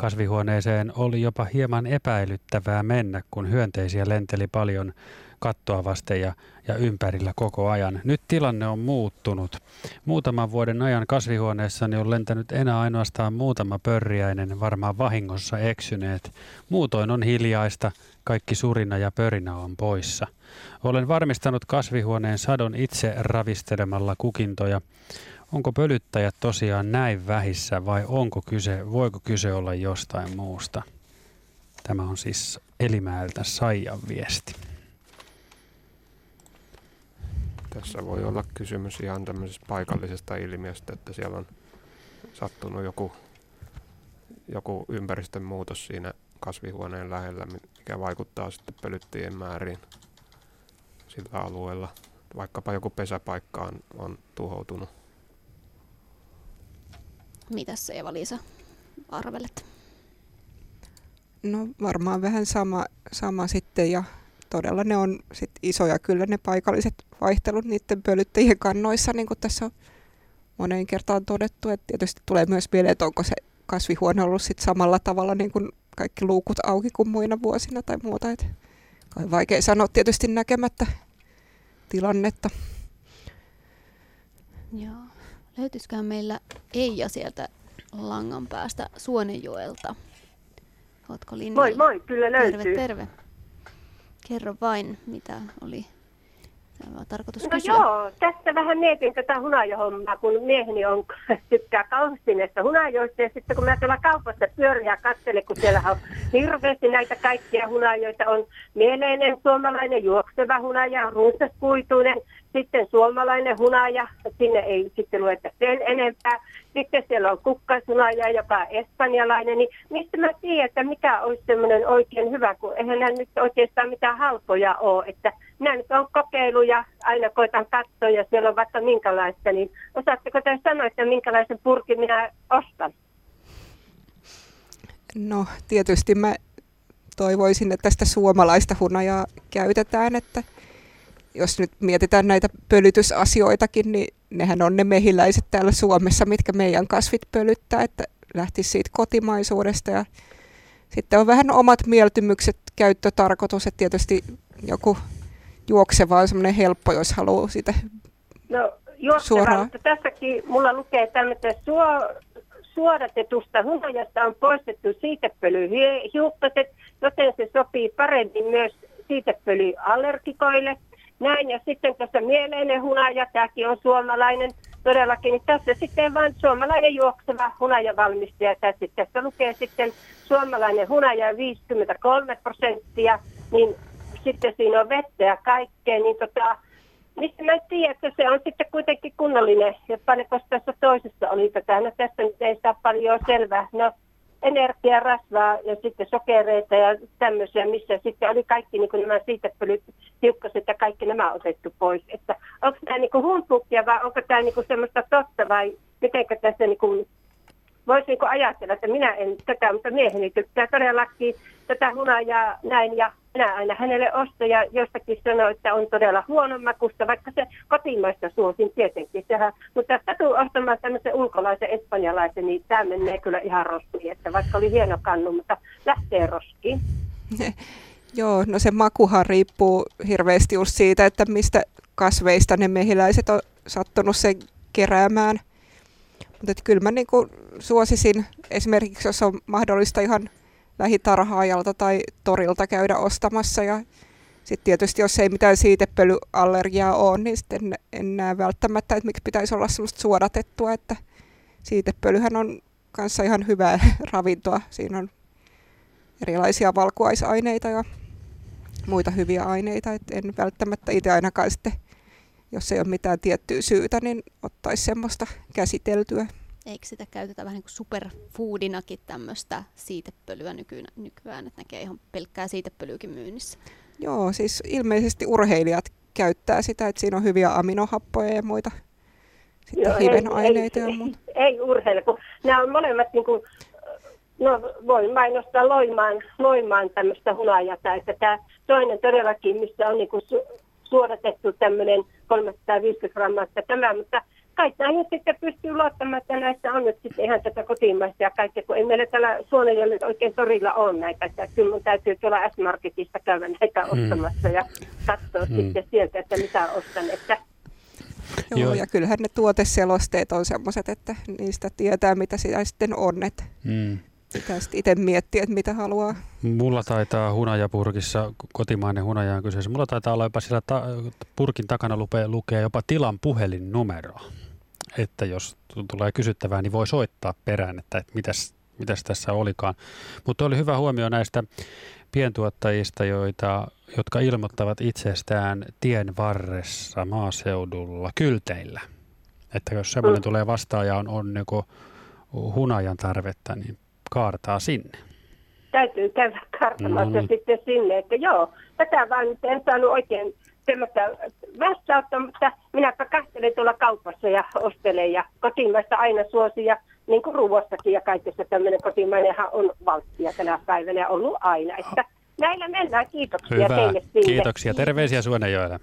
Kasvihuoneeseen oli jopa hieman epäilyttävää mennä, kun hyönteisiä lenteli paljon kattoa vasten ja, ja ympärillä koko ajan. Nyt tilanne on muuttunut. Muutaman vuoden ajan kasvihuoneessani on lentänyt enää ainoastaan muutama pörriäinen, varmaan vahingossa eksyneet. Muutoin on hiljaista, kaikki surina ja pörinä on poissa. Olen varmistanut kasvihuoneen sadon itse ravistelemalla kukintoja. Onko pölyttäjät tosiaan näin vähissä vai onko kyse, voiko kyse olla jostain muusta? Tämä on siis Elimäeltä Saijan viesti. Tässä voi olla kysymys ihan tämmöisestä paikallisesta ilmiöstä, että siellä on sattunut joku, joku ympäristön muutos siinä kasvihuoneen lähellä, mikä vaikuttaa sitten pölyttäjien määriin sillä alueella. Vaikkapa joku pesäpaikka on, on tuhoutunut. Mitäs se Eva-Liisa arvelet? No varmaan vähän sama, sama sitten ja todella ne on sit isoja kyllä ne paikalliset vaihtelut niiden pölyttäjien kannoissa, niin kuin tässä on moneen kertaan todettu. Että tietysti tulee myös mieleen, että onko se kasvihuone ollut sit samalla tavalla niin kuin kaikki luukut auki kuin muina vuosina tai muuta. Et kai vaikea sanoa tietysti näkemättä tilannetta. Joo. Löytyisikään meillä Eija sieltä langan päästä Suonenjoelta? Ootko linjalla? Moi moi, kyllä löytyy. Terve, terve. Kerro vain, mitä oli tarkoitus no kysyä. joo, tässä vähän mietin tätä hunajahommaa, kun mieheni on, tykkää kauheasti näistä hunajoista. Ja sitten kun mä tuolla kaupassa pyöriä katselen, kun siellä on hirveästi näitä kaikkia hunajoita, on mieleinen suomalainen juokseva hunaja, runsaskuituinen, sitten suomalainen hunaja, sinne ei sitten lueta sen enempää. Sitten siellä on kukkashunaja, joka on espanjalainen, niin mistä mä tiedän, että mikä olisi semmoinen oikein hyvä, kun eihän nämä nyt oikeastaan mitään halpoja ole, että minä nyt olen kokeiluja, aina koitan katsoa ja siellä on vaikka minkälaista, niin osaatteko te sanoa, että minkälaisen purkin minä ostan? No tietysti mä toivoisin, että tästä suomalaista hunajaa käytetään, että jos nyt mietitään näitä pölytysasioitakin, niin nehän on ne mehiläiset täällä Suomessa, mitkä meidän kasvit pölyttää, että lähtisi siitä kotimaisuudesta ja sitten on vähän omat mieltymykset, käyttötarkoitus, että tietysti joku juokseva on semmoinen helppo, jos haluaa sitä No juokseva, mutta tässäkin mulla lukee tämmöistä suo, suodatetusta hunajasta on poistettu siitepölyhiukkaset, joten se sopii paremmin myös siitepölyallergikoille. Näin, ja sitten tässä mieleinen hunaja, tämäkin on suomalainen todellakin, niin tässä sitten vain suomalainen juokseva hunajavalmistaja. Tässä, tässä lukee sitten suomalainen hunaja 53 prosenttia, niin sitten siinä on vettä ja kaikkea, niin tota, mistä mä tiedän, että se on sitten kuitenkin kunnollinen, ja paljonko tässä toisessa oli tätä, no tässä nyt ei saa paljon selvää. No energiaa, rasvaa ja sitten sokereita ja tämmöisiä, missä sitten oli kaikki niin kuin nämä siitepölyt, hiukkaset ja kaikki nämä otettu pois. Että onko tämä niin kuin humpukia vai onko tämä niin kuin semmoista totta vai mitenkä tässä niin kuin voisi niin ajatella, että minä en tätä, mutta mieheni tykkää todellakin tätä hunajaa näin ja minä aina hänelle ostan ja jostakin sanoo, että on todella huonon makusta, vaikka se kotimaista suosin tietenkin. Sehän, mutta jos satuu ostamaan tämmöisen ulkolaisen espanjalaisen, niin tämä menee kyllä ihan roskiin, että vaikka oli hieno kannu, mutta lähtee roskiin. Joo, no se makuhan riippuu hirveästi just siitä, että mistä kasveista ne mehiläiset on sattunut sen keräämään. Mutta kyllä mä niinku suosisin esimerkiksi, jos on mahdollista ihan lähitarhaajalta tai torilta käydä ostamassa. Ja sitten tietysti, jos ei mitään siitepölyallergiaa ole, niin sitten en näe välttämättä, että miksi pitäisi olla semmoista suodatettua, että siitepölyhän on kanssa ihan hyvää ravintoa. Siinä on erilaisia valkuaisaineita ja muita hyviä aineita, että en välttämättä itse ainakaan sitten, jos ei ole mitään tiettyä syytä, niin ottaisi semmoista käsiteltyä. Eikö sitä käytetä vähän niin kuin superfoodinakin tämmöistä siitepölyä nykyään, että näkee ihan pelkkää siitepölyäkin myynnissä? Joo, siis ilmeisesti urheilijat käyttää sitä, että siinä on hyviä aminohappoja ja muita sitten Joo, hivenaineita ei, ja muuta. Ei, ei urheile, kun nämä on molemmat niin kuin, no voi mainostaa loimaan, loimaan tämmöistä hunajata, että tämä toinen todellakin, missä on niin kuin su, suodatettu tämmöinen 350 grammaa, tämä, mutta kai näihin sitten pystyy luottamaan, että näissä on nyt sitten ihan tätä kotimaista ja kaikkea, kun ei meillä täällä Suonenjoella oikein torilla ole näitä, että kyllä mun täytyy tuolla S-Marketista käydä näitä hmm. ostamassa ja katsoa hmm. sitten sieltä, että mitä ostan, että Joo, Joo, ja kyllähän ne tuoteselosteet on semmoiset, että niistä tietää, mitä sitä sitten on. Että mm. Pitää sitten itse miettiä, että mitä haluaa. Mulla taitaa hunajapurkissa, kotimainen hunaja on kyseessä, mulla taitaa olla jopa siellä ta- purkin takana lukee jopa tilan puhelinnumero. Että jos tulee kysyttävää, niin voi soittaa perään, että, että mitäs, mitäs tässä olikaan. Mutta oli hyvä huomio näistä pientuottajista, joita, jotka ilmoittavat itsestään tien varressa maaseudulla kylteillä. Että jos semmoinen mm. tulee vastaan ja on, on niin hunajan tarvetta, niin kaartaa sinne. Täytyy käydä kaartamassa no, niin. sitten sinne, että joo, tätä vaan nyt en saanut oikein semmoista vastausta, mutta minäpä kahtelen tuolla kaupassa ja ostelen ja kotimaista aina suosi ja niin kuin ruoastakin ja kaikessa tämmöinen kotimainenhan on valttia tänä päivänä ollut aina. Että näillä mennään. Kiitoksia Hyvä. teille sinne. Kiitoksia. Terveisiä Suonejoelle.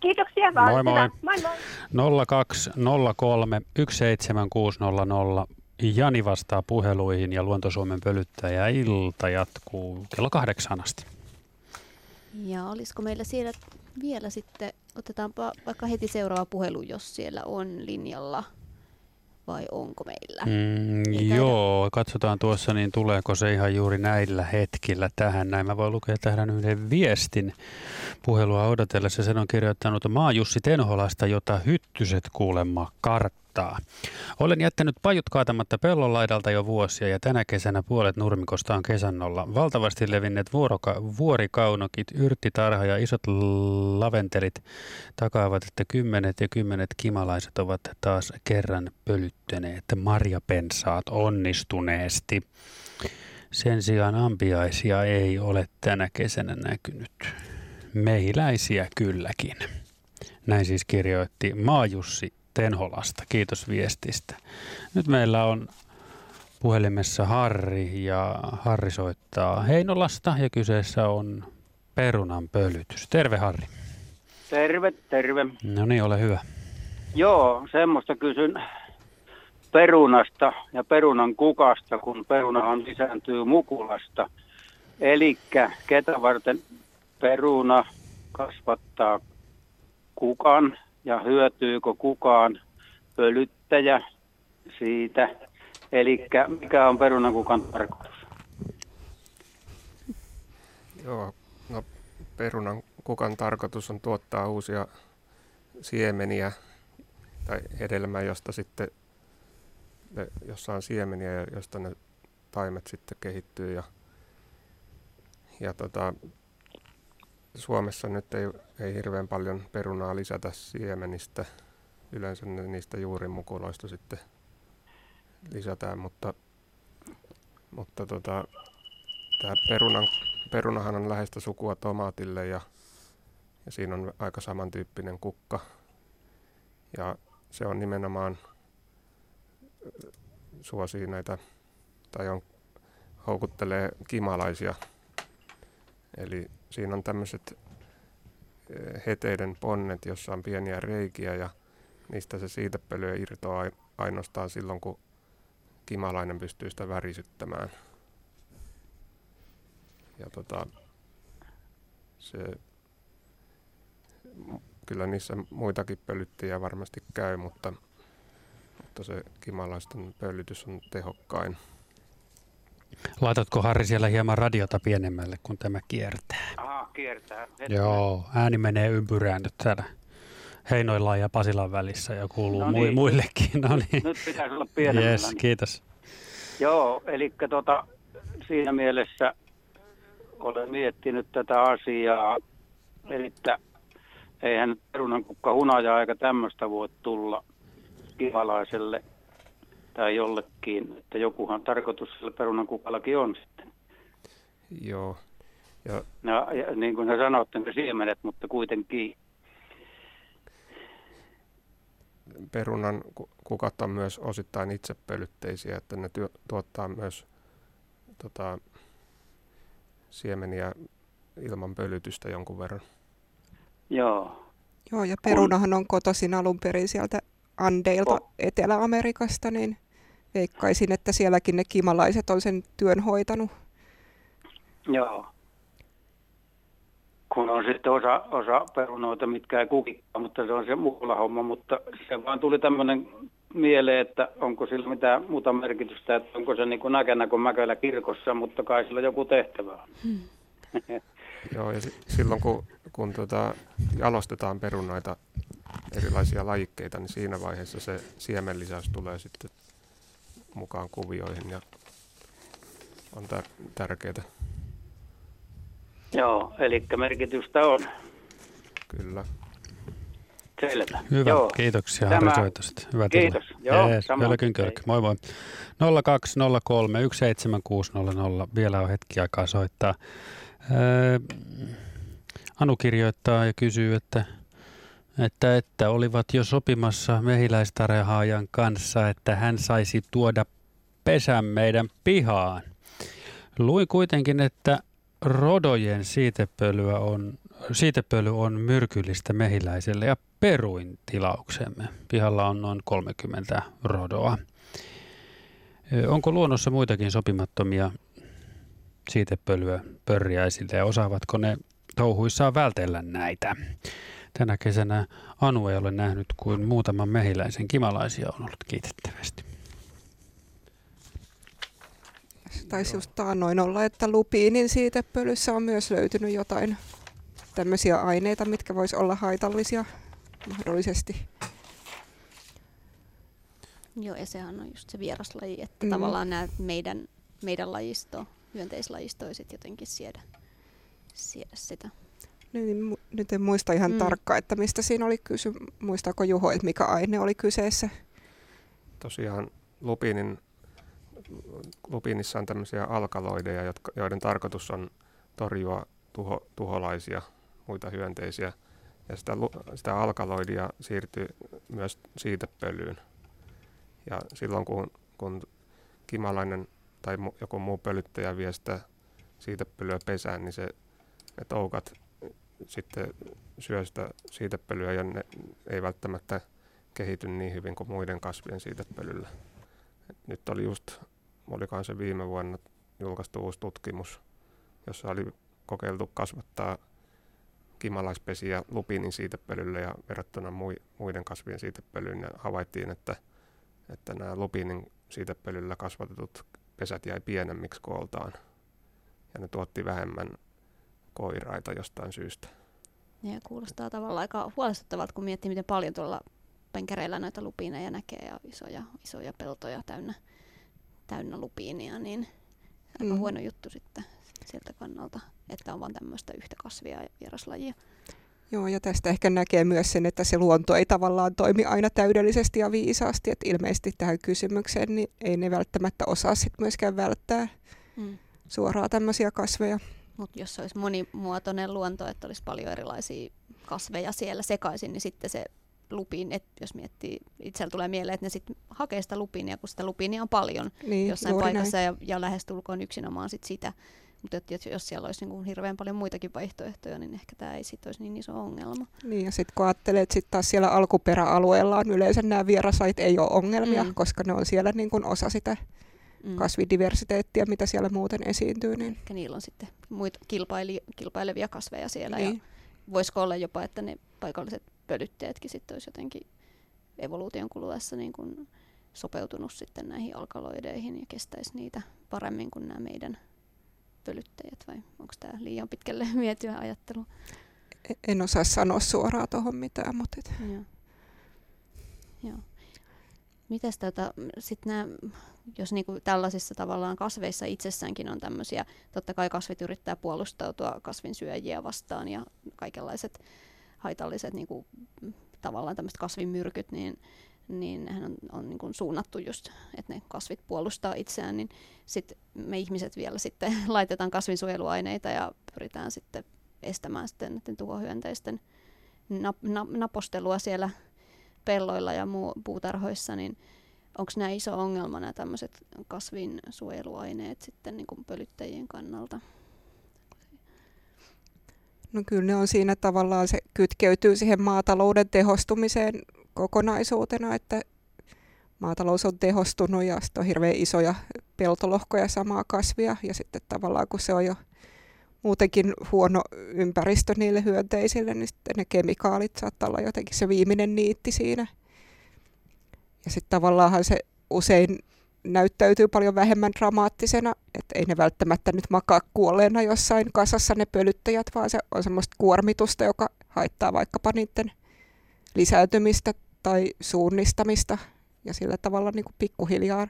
Kiitoksia vaan. Moi moi. moi, moi. 0203 17600. Jani vastaa puheluihin ja Luontosuomen pölyttäjä ilta jatkuu kello kahdeksan asti. Ja olisiko meillä siellä vielä sitten, otetaanpa vaikka heti seuraava puhelu, jos siellä on linjalla vai onko meillä? Mm, joo, katsotaan tuossa, niin tuleeko se ihan juuri näillä hetkillä tähän. Näin mä voin lukea tähän yhden viestin puhelua odotellessa. Sen on kirjoittanut Maajussi Tenholasta, jota hyttyset kuulemma kart kannattaa. Olen jättänyt pajut kaatamatta pellon laidalta jo vuosia ja tänä kesänä puolet nurmikosta on kesannolla. Valtavasti levinneet vuoroka- vuorikaunokit, yrttitarha ja isot laventelit takaavat, että kymmenet ja kymmenet kimalaiset ovat taas kerran pölyttäneet marjapensaat onnistuneesti. Sen sijaan ampiaisia ei ole tänä kesänä näkynyt. Mehiläisiä kylläkin. Näin siis kirjoitti Maajussi Tenholasta. Kiitos viestistä. Nyt meillä on puhelimessa Harri ja Harri soittaa Heinolasta ja kyseessä on perunan pölytys. Terve Harri. Terve, terve. No niin, ole hyvä. Joo, semmoista kysyn perunasta ja perunan kukasta, kun perunahan lisääntyy mukulasta. Eli ketä varten peruna kasvattaa kukan ja hyötyykö kukaan pölyttäjä siitä. Eli mikä on perunakukan tarkoitus? Joo, no perunan kukan tarkoitus on tuottaa uusia siemeniä tai hedelmää, josta sitten, jossa on siemeniä josta ne taimet sitten kehittyy ja, ja tota, Suomessa nyt ei, ei hirveän paljon perunaa lisätä siemenistä. Yleensä niistä juurimukuloista sitten lisätään, mutta, mutta tota, tämä perunan, perunahan on läheistä sukua tomaatille ja, ja siinä on aika samantyyppinen kukka. Ja se on nimenomaan suosii näitä, tai on, houkuttelee kimalaisia. Eli siinä on tämmöiset eh, heteiden ponnet, jossa on pieniä reikiä ja niistä se siitepölyä irtoaa ainoastaan silloin, kun kimalainen pystyy sitä värisyttämään. Ja tota, se, kyllä niissä muitakin pölyttäjiä varmasti käy, mutta, mutta se kimalaisten pölytys on tehokkain. Laitatko Harri siellä hieman radiota pienemmälle, kun tämä kiertää? Aha, kiertää. Hetken. Joo, ääni menee ympyrään nyt täällä Heinoillaan ja Pasilan välissä ja kuuluu no niin, muillekin. No niin. Nyt pitäisi olla pienemmällä. Yes, kiitos. Joo, eli tota, siinä mielessä olen miettinyt tätä asiaa, eli eihän perunankukka hunajaa eikä tämmöistä voi tulla kivalaiselle tai jollekin, että jokuhan tarkoitus sillä perunankukallakin on sitten. Joo. Ja, ja, ja niin kuin sä sanotte, ne siemenet, mutta kuitenkin. perunan kukat on myös osittain itsepölytteisiä, että ne työ, tuottaa myös tota, siemeniä ilman pölytystä jonkun verran. Joo. Joo, ja perunahan on kotoisin alun perin sieltä Andeilta oh. Etelä-Amerikasta, niin veikkaisin, että sielläkin ne kimalaiset on sen työn hoitanut. Joo. Kun on sitten osa, osa perunoita, mitkä ei kukikkaa, mutta se on se muulla homma, mutta se vaan tuli tämmöinen mieleen, että onko sillä mitään muuta merkitystä, että onko se niin kuin näkenä kuin Mäkelä kirkossa, mutta kai sillä joku tehtävä on. Hmm. Joo, ja silloin kun, kun tota, jalostetaan perunoita, erilaisia lajikkeita, niin siinä vaiheessa se siemenlisäys tulee sitten mukaan kuvioihin ja on tär- tärkeää. Joo, eli merkitystä on. Kyllä. Selvä. Hyvä, Joo. kiitoksia Tämä... Harri Soitosta. Hyvä Kiitos. Tulla. Joo, Jees, Moi moi. 0203 17600. Vielä on hetki aikaa soittaa. Anu kirjoittaa ja kysyy, että, että, että olivat jo sopimassa mehiläistarehaajan kanssa, että hän saisi tuoda pesän meidän pihaan. Luin kuitenkin, että rodojen siitepölyä on, siitepöly on myrkyllistä mehiläiselle ja peruin tilauksemme. Pihalla on noin 30 rodoa. Onko luonnossa muitakin sopimattomia siitepölyä pörriäisille ja osaavatko ne touhuissaan vältellä näitä? Tänä kesänä Anu ei ole nähnyt kuin muutaman mehiläisen kimalaisia on ollut kiitettävästi. Taisi just taannoin olla, että lupiinin siitepölyssä on myös löytynyt jotain tämmöisiä aineita, mitkä vois olla haitallisia mahdollisesti. Joo, ja sehän on just se vieraslaji, että mm. tavallaan nämä meidän, meidän lajisto, hyönteislajisto ei jotenkin siedä, siedä sitä. Niin, nyt en muista ihan mm. tarkkaan, että mistä siinä oli kysy. Muistaako Juho, että mikä aine oli kyseessä? Tosiaan lupinin, lupinissa on tämmöisiä alkaloideja, jotka, joiden tarkoitus on torjua tuho, tuholaisia, muita hyönteisiä. Ja sitä, sitä alkaloidia siirtyy myös siitepölyyn. Ja silloin kun, kun kimalainen tai joku muu pölyttäjä vie sitä siitepölyä pesään, niin se, ne toukat sitten syö sitä siitepölyä ja ne ei välttämättä kehity niin hyvin kuin muiden kasvien siitepölyllä. Nyt oli just, olikohan se viime vuonna julkaistu uusi tutkimus, jossa oli kokeiltu kasvattaa kimalaispesiä lupinin siitepölyllä ja verrattuna muiden kasvien siitepölyyn ja havaittiin, että, että nämä lupinin siitepölyllä kasvatetut pesät jäi pienemmiksi kooltaan ja ne tuotti vähemmän koiraita jostain syystä. Ja kuulostaa tavallaan aika huolestuttavalta, kun miettii, miten paljon tuolla penkereillä noita lupiineja näkee ja isoja, isoja peltoja täynnä, täynnä lupiinia, niin aika mm. huono juttu sitten siltä kannalta, että on vain tämmöistä yhtä kasvia ja vieraslajia. Joo, ja tästä ehkä näkee myös sen, että se luonto ei tavallaan toimi aina täydellisesti ja viisaasti, että ilmeisesti tähän kysymykseen niin ei ne välttämättä osaa sit myöskään välttää mm. suoraan tämmöisiä kasveja. Mutta jos olisi monimuotoinen luonto, että olisi paljon erilaisia kasveja siellä sekaisin, niin sitten se lupin, että jos miettii, itsellä tulee mieleen, että ne sitten hakee sitä lupinia, kun sitä lupinia on paljon niin, jossain paikassa ja, ja lähestulkoon yksinomaan sit sitä. Mutta jos siellä olisi niin hirveän paljon muitakin vaihtoehtoja, niin ehkä tämä ei sitten olisi niin iso ongelma. Niin ja sitten kun ajattelee, että sitten taas siellä alkuperäalueella yleensä nämä vierasait ei ole ongelmia, mm. koska ne on siellä niin kuin osa sitä mm. kasvidiversiteettiä, mitä siellä muuten esiintyy. Niin. Ehkä niillä on sitten muita kilpaili, kilpailevia kasveja siellä niin. ja voisiko olla jopa, että ne paikalliset pölytteetkin sitten olisi jotenkin evoluution kuluessa niin kuin sopeutunut sitten näihin alkaloideihin ja kestäisi niitä paremmin kuin nämä meidän pölyttäjät vai onko tämä liian pitkälle vietyä ajattelu? En osaa sanoa suoraan tuohon mitään, mutta... Et. Joo. Joo. Mites tota, sit nää, jos niinku tällaisissa tavallaan kasveissa itsessäänkin on tämmöisiä, totta kai kasvit yrittää puolustautua kasvinsyöjiä vastaan ja kaikenlaiset haitalliset niinku, tavallaan tämmöiset kasvimyrkyt, niin niin nehän on, on niin kuin suunnattu just, että ne kasvit puolustaa itseään, niin sitten me ihmiset vielä sitten laitetaan kasvinsuojeluaineita ja pyritään sitten estämään sitten näiden tuhohyönteisten nap, nap, napostelua siellä pelloilla ja muu, puutarhoissa, niin onko nämä iso ongelma nämä tämmöiset kasvinsuojeluaineet sitten niin pölyttäjien kannalta? No kyllä ne on siinä tavallaan, se kytkeytyy siihen maatalouden tehostumiseen kokonaisuutena, että maatalous on tehostunut ja on hirveän isoja peltolohkoja samaa kasvia ja sitten tavallaan kun se on jo muutenkin huono ympäristö niille hyönteisille, niin sitten ne kemikaalit saattaa olla jotenkin se viimeinen niitti siinä. Ja sitten tavallaanhan se usein näyttäytyy paljon vähemmän dramaattisena, että ei ne välttämättä nyt makaa kuolleena jossain kasassa ne pölyttäjät, vaan se on semmoista kuormitusta, joka haittaa vaikkapa niiden lisäytymistä tai suunnistamista ja sillä tavalla niin kuin pikkuhiljaa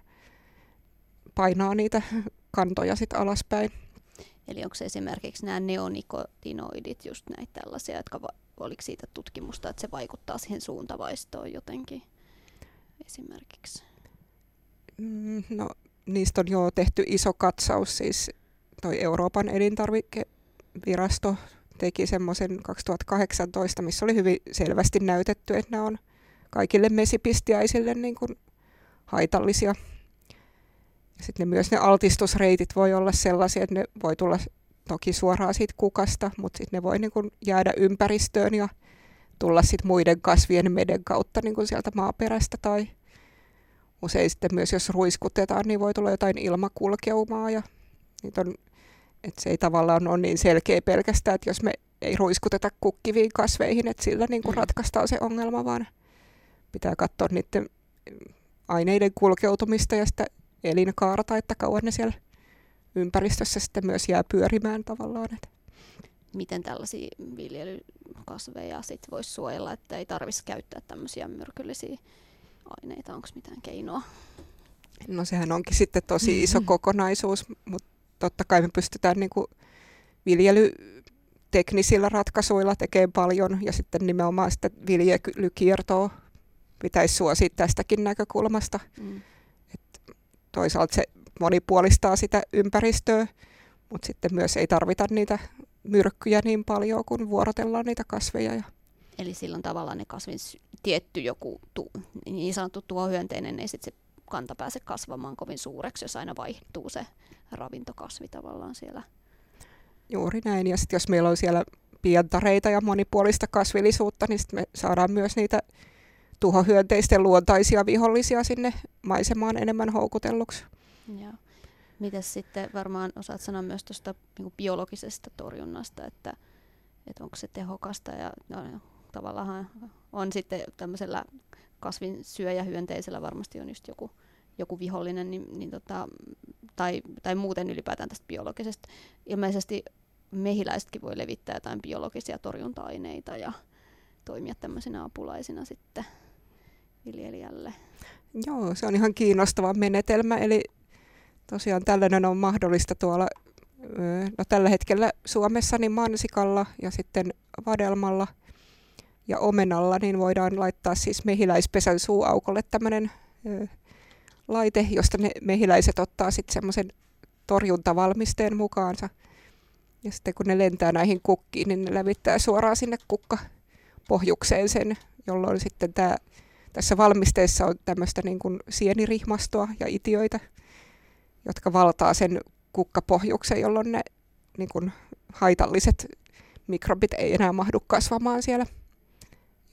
painaa niitä kantoja sitten alaspäin. Eli onko se esimerkiksi nämä neonikotinoidit just näitä tällaisia, jotka va- oliko siitä tutkimusta, että se vaikuttaa siihen suuntavaistoon jotenkin esimerkiksi? Mm, no, niistä on jo tehty iso katsaus, siis toi Euroopan elintarvikevirasto teki semmoisen 2018, missä oli hyvin selvästi näytetty, että nämä on kaikille mesipistiäisille niin kuin haitallisia. Sitten myös ne altistusreitit voi olla sellaisia, että ne voi tulla toki suoraan siitä kukasta, mutta sitten ne voi niin kuin jäädä ympäristöön ja tulla sitten muiden kasvien meden kautta niin kuin sieltä maaperästä tai usein sitten myös jos ruiskutetaan, niin voi tulla jotain ilmakulkeumaa ja niitä on, että se ei tavallaan ole niin selkeä pelkästään, että jos me ei ruiskuteta kukkiviin kasveihin, että sillä niin kuin mm. ratkaistaan se ongelma, vaan pitää katsoa niiden aineiden kulkeutumista ja sitä elinkaarta, että kauan ne siellä ympäristössä sitten myös jää pyörimään tavallaan. Että. Miten tällaisia viljelykasveja sitten voisi suojella, että ei tarvitsisi käyttää tämmöisiä myrkyllisiä aineita? Onko mitään keinoa? No sehän onkin sitten tosi iso kokonaisuus, mutta totta kai me pystytään niin kuin viljelyteknisillä ratkaisuilla tekemään paljon ja sitten nimenomaan sitä viljelykiertoa pitäisi suosia tästäkin näkökulmasta. Mm. Toisaalta se monipuolistaa sitä ympäristöä, mutta sitten myös ei tarvita niitä myrkkyjä niin paljon, kun vuorotellaan niitä kasveja. Ja Eli silloin tavallaan ne kasvin tietty joku tu, niin sanottu tuohyönteinen, ei sitten se kanta pääse kasvamaan kovin suureksi, jos aina vaihtuu se ravintokasvi tavallaan siellä. Juuri näin. Ja sitten jos meillä on siellä pientareita ja monipuolista kasvillisuutta, niin sitten me saadaan myös niitä tuhohyönteisten luontaisia vihollisia sinne maisemaan enemmän houkutelluksi. Joo. Mitäs sitten varmaan osaat sanoa myös tuosta niin biologisesta torjunnasta, että, että onko se tehokasta ja no, tavallaan on sitten tämmöisellä kasvin syöjähyönteisellä varmasti on just joku, joku vihollinen, niin, niin tota, tai, tai muuten ylipäätään tästä biologisesta. Ilmeisesti mehiläisetkin voi levittää jotain biologisia torjunta-aineita ja toimia tämmöisenä apulaisina sitten viljelijälle. Joo, se on ihan kiinnostava menetelmä. Eli tosiaan tällainen on mahdollista tuolla no tällä hetkellä Suomessa niin mansikalla ja sitten vadelmalla ja omenalla, niin voidaan laittaa siis mehiläispesän suuaukolle tämmöinen laite, josta ne mehiläiset ottaa sitten semmoisen torjuntavalmisteen mukaansa. Ja sitten kun ne lentää näihin kukkiin, niin ne levittää suoraan sinne kukkapohjukseen sen, jolloin sitten tämä tässä valmisteessa on tämmöistä niin kuin sienirihmastoa ja itiöitä, jotka valtaa sen kukkapohjuksen, jolloin ne niin kuin haitalliset mikrobit ei enää mahdu kasvamaan siellä.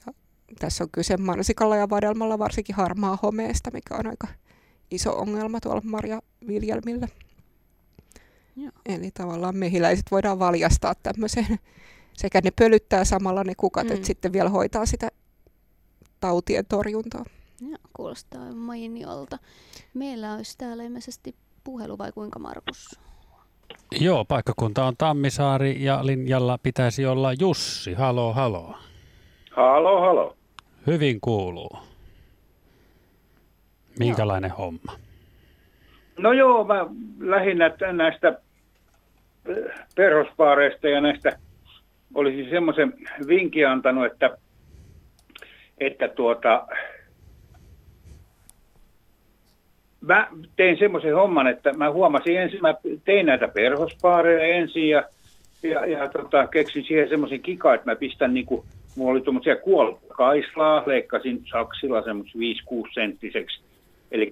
Ja tässä on kyse mansikalla ja vadelmalla varsinkin harmaa homeesta, mikä on aika iso ongelma tuolla marjaviljelmillä. Joo. Eli tavallaan mehiläiset voidaan valjastaa tämmöiseen. Sekä ne pölyttää samalla ne kukat, mm. että sitten vielä hoitaa sitä tautien torjuntaa. Ja, kuulostaa mainiolta. Meillä olisi täällä ilmeisesti puhelu vai kuinka Markus? Joo, paikkakunta on Tammisaari ja linjalla pitäisi olla Jussi. Halo, halo. Halo, halo. Hyvin kuuluu. Minkälainen joo. homma? No joo, mä lähinnä näistä äh, perhospaareista ja näistä olisin semmoisen vinkin antanut, että että tuota, mä tein semmoisen homman, että mä huomasin ensin, mä tein näitä perhospaareja ensin ja, ja, ja tota, keksin siihen semmoisen kika, että mä pistän niinku mulla oli tuommoisia kuolkaislaa, leikkasin saksilla semmoisen 5-6 senttiseksi. Eli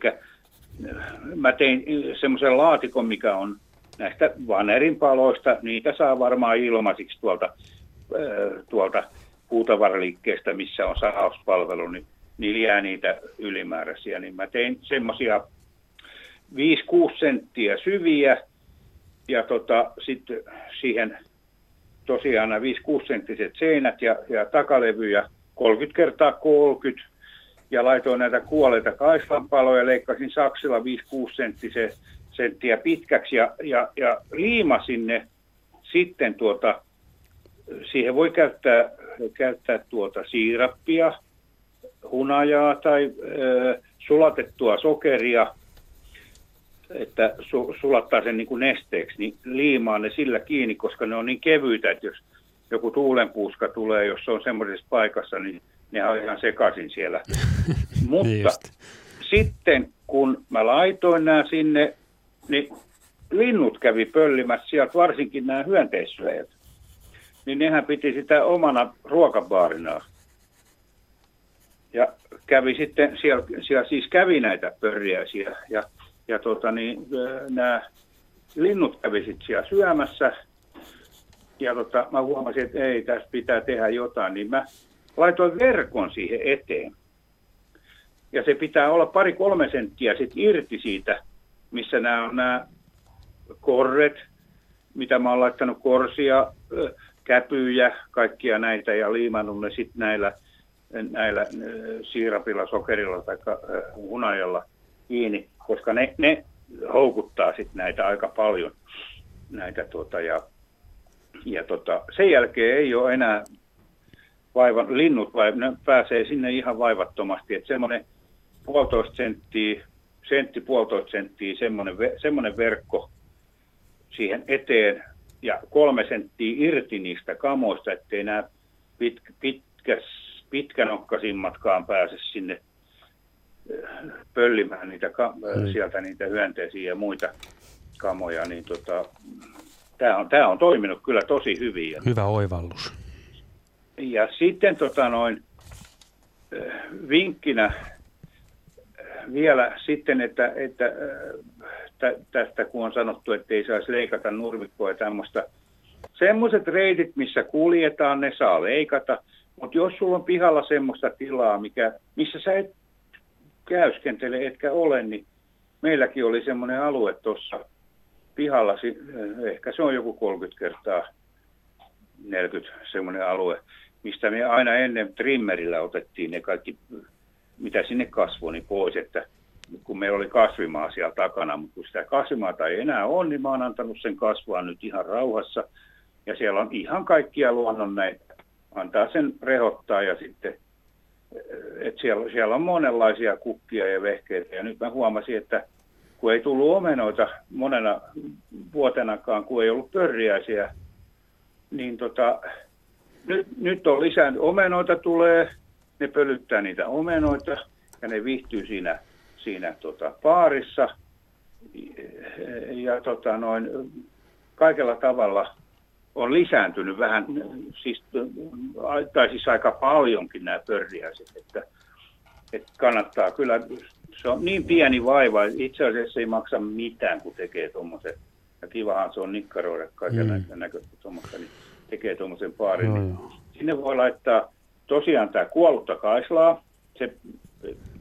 mä tein semmoisen laatikon, mikä on näistä vanerin paloista, niitä saa varmaan ilmaisiksi tuolta, tuolta puutavaraliikkeestä, missä on sahauspalvelu, niin niillä jää niitä ylimääräisiä. Niin mä tein semmoisia 5-6 senttiä syviä ja tota, sitten siihen tosiaan nämä 5-6 senttiset seinät ja, ja takalevyjä 30 kertaa 30 ja laitoin näitä kuolleita kaislanpaloja, leikkasin saksilla 5-6 senttiä pitkäksi ja, ja, ja liimasin ne sitten tuota, siihen voi käyttää, käyttää tuota siirappia, hunajaa tai ö, sulatettua sokeria, että su, sulattaa sen niin kuin nesteeksi, niin liimaa ne sillä kiinni, koska ne on niin kevyitä, että jos joku tuulenpuuska tulee, jos se on semmoisessa paikassa, niin ne on ihan sekaisin siellä. Mutta niin sitten kun mä laitoin nämä sinne, niin linnut kävi pöllimässä sieltä, varsinkin nämä hyönteissyöjät. Niin nehän piti sitä omana ruokabaarinaan. Ja kävi sitten, siellä, siellä siis kävi näitä pörriäisiä ja, ja tota niin, nämä linnut kävi sitten siellä syömässä. Ja tota, mä huomasin, että ei, tässä pitää tehdä jotain, niin mä laitoin verkon siihen eteen. Ja se pitää olla pari-kolme senttiä sitten irti siitä, missä nämä on nämä korret, mitä mä oon laittanut korsia, käpyjä, kaikkia näitä ja liimannut ne sitten näillä, näillä siirapilla, sokerilla tai hunajalla kiinni, koska ne, ne houkuttaa sitten näitä aika paljon. Näitä tuota, ja, ja tota, sen jälkeen ei ole enää vaivan, linnut vai, ne pääsee sinne ihan vaivattomasti, että semmoinen puolitoista senttiä, sentti puolitoista senttiä, semmoinen, semmoinen verkko siihen eteen ja kolme senttiä irti niistä kamoista, ettei nämä pit, pitkäs, pitkänokkaisimmatkaan pääse sinne äh, pöllimään niitä, mm. sieltä niitä hyönteisiä ja muita kamoja, niin tota, tämä on, tää on toiminut kyllä tosi hyvin. Hyvä oivallus. Ja sitten tota noin, äh, vinkkinä äh, vielä sitten, että, että äh, tästä kun on sanottu, että ei saisi leikata nurmikkoa ja tämmöistä. Semmoiset reitit, missä kuljetaan, ne saa leikata, mutta jos sulla on pihalla semmoista tilaa, mikä, missä sä et käyskentele etkä ole, niin meilläkin oli semmoinen alue tuossa pihalla, ehkä se on joku 30 kertaa 40 semmoinen alue, mistä me aina ennen trimmerillä otettiin ne kaikki, mitä sinne kasvoi, niin pois, että kun meillä oli kasvimaa siellä takana, mutta kun sitä kasvimaata ei enää ole, niin mä oon antanut sen kasvaa nyt ihan rauhassa. Ja siellä on ihan kaikkia luonnon näitä. Antaa sen rehottaa ja sitten, että siellä, siellä on monenlaisia kukkia ja vehkeitä. Ja nyt mä huomasin, että kun ei tullut omenoita monena vuotenakaan, kun ei ollut pörriäisiä, niin tota, nyt, nyt on lisää, omenoita tulee, ne pölyttää niitä omenoita ja ne viihtyy siinä, siinä tota, paarissa ja tota, noin, kaikella tavalla on lisääntynyt vähän, siis, tai siis aika paljonkin nämä pörriäiset, että, että kannattaa kyllä, se on niin pieni vaiva, itse asiassa ei maksa mitään, kun tekee tuommoisen, ja kivahan se on nikkaroida kaikenlaista mm. näköistä tuommoista, niin tekee tuommoisen paarin. Niin sinne voi laittaa tosiaan tämä kuollutta kaislaa, se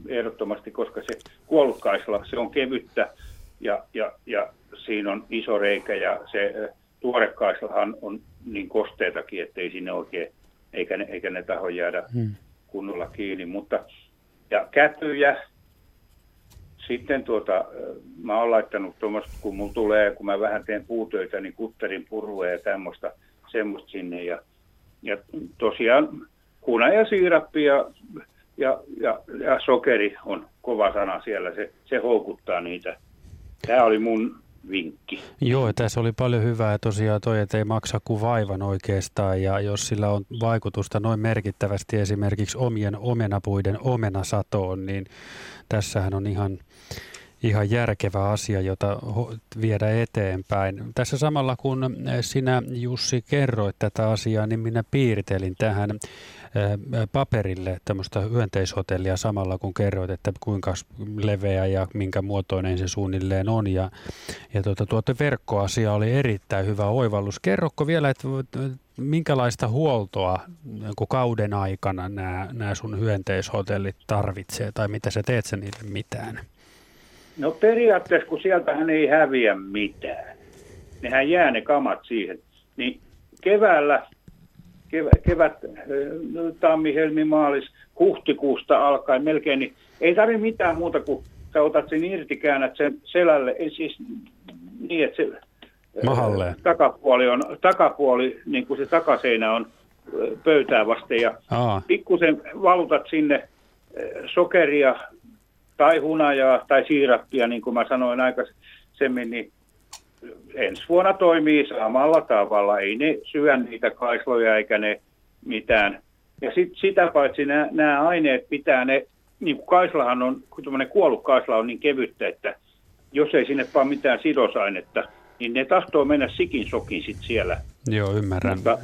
ehdottomasti, koska se kuollut kaisla, se on kevyttä ja, ja, ja siinä on iso reikä ja se tuore kaislahan on niin kosteetakin, ettei sinne oikein, eikä ne, eikä ne taho jäädä hmm. kunnolla kiinni, mutta ja käpyjä, sitten tuota, mä oon laittanut tuommoista, kun mulla tulee, kun mä vähän teen puutöitä, niin kutterin purua ja tämmöistä, semmoista sinne ja ja tosiaan siirappi ja, ja, ja, ja sokeri on kova sana siellä, se, se houkuttaa niitä. Tämä oli mun vinkki. Joo, tässä oli paljon hyvää tosiaan toi, että ei maksa kuin vaivan oikeastaan ja jos sillä on vaikutusta noin merkittävästi esimerkiksi omien omenapuiden omenasatoon, niin tässähän on ihan ihan järkevä asia, jota viedä eteenpäin. Tässä samalla kun sinä Jussi kerroit tätä asiaa, niin minä piirtelin tähän paperille tämmöistä hyönteishotellia samalla kun kerroit, että kuinka leveä ja minkä muotoinen se suunnilleen on. Ja, ja tuota, tuota verkkoasia oli erittäin hyvä oivallus. Kerrokko vielä, että minkälaista huoltoa niin kauden aikana nämä, nämä sun hyönteishotellit tarvitsee tai mitä sä teet sä niille mitään? No periaatteessa, kun sieltähän ei häviä mitään. Nehän jää ne kamat siihen. Niin keväällä, kevät, kevät tammi, helmi, maalis, huhtikuusta alkaen melkein, niin ei tarvitse mitään muuta kuin sä otat sen irti, käännät sen selälle, ei siis niin, että se Mahalle. takapuoli on, takapuoli, niin kuin se takaseinä on pöytää vasten ja Aa. pikkusen valutat sinne sokeria tai hunajaa tai siirappia, niin kuin mä sanoin aikaisemmin, niin ensi vuonna toimii samalla tavalla. Ei ne syö niitä kaisloja eikä ne mitään. Ja sit, sitä paitsi nämä, nämä aineet pitää ne, niin kuin kaislahan on, kun kuollut kaisla on niin kevyttä, että jos ei sinne vaan mitään sidosainetta, niin ne tahtoo mennä sikin sokin sit siellä. Joo, ymmärrän. Mutta,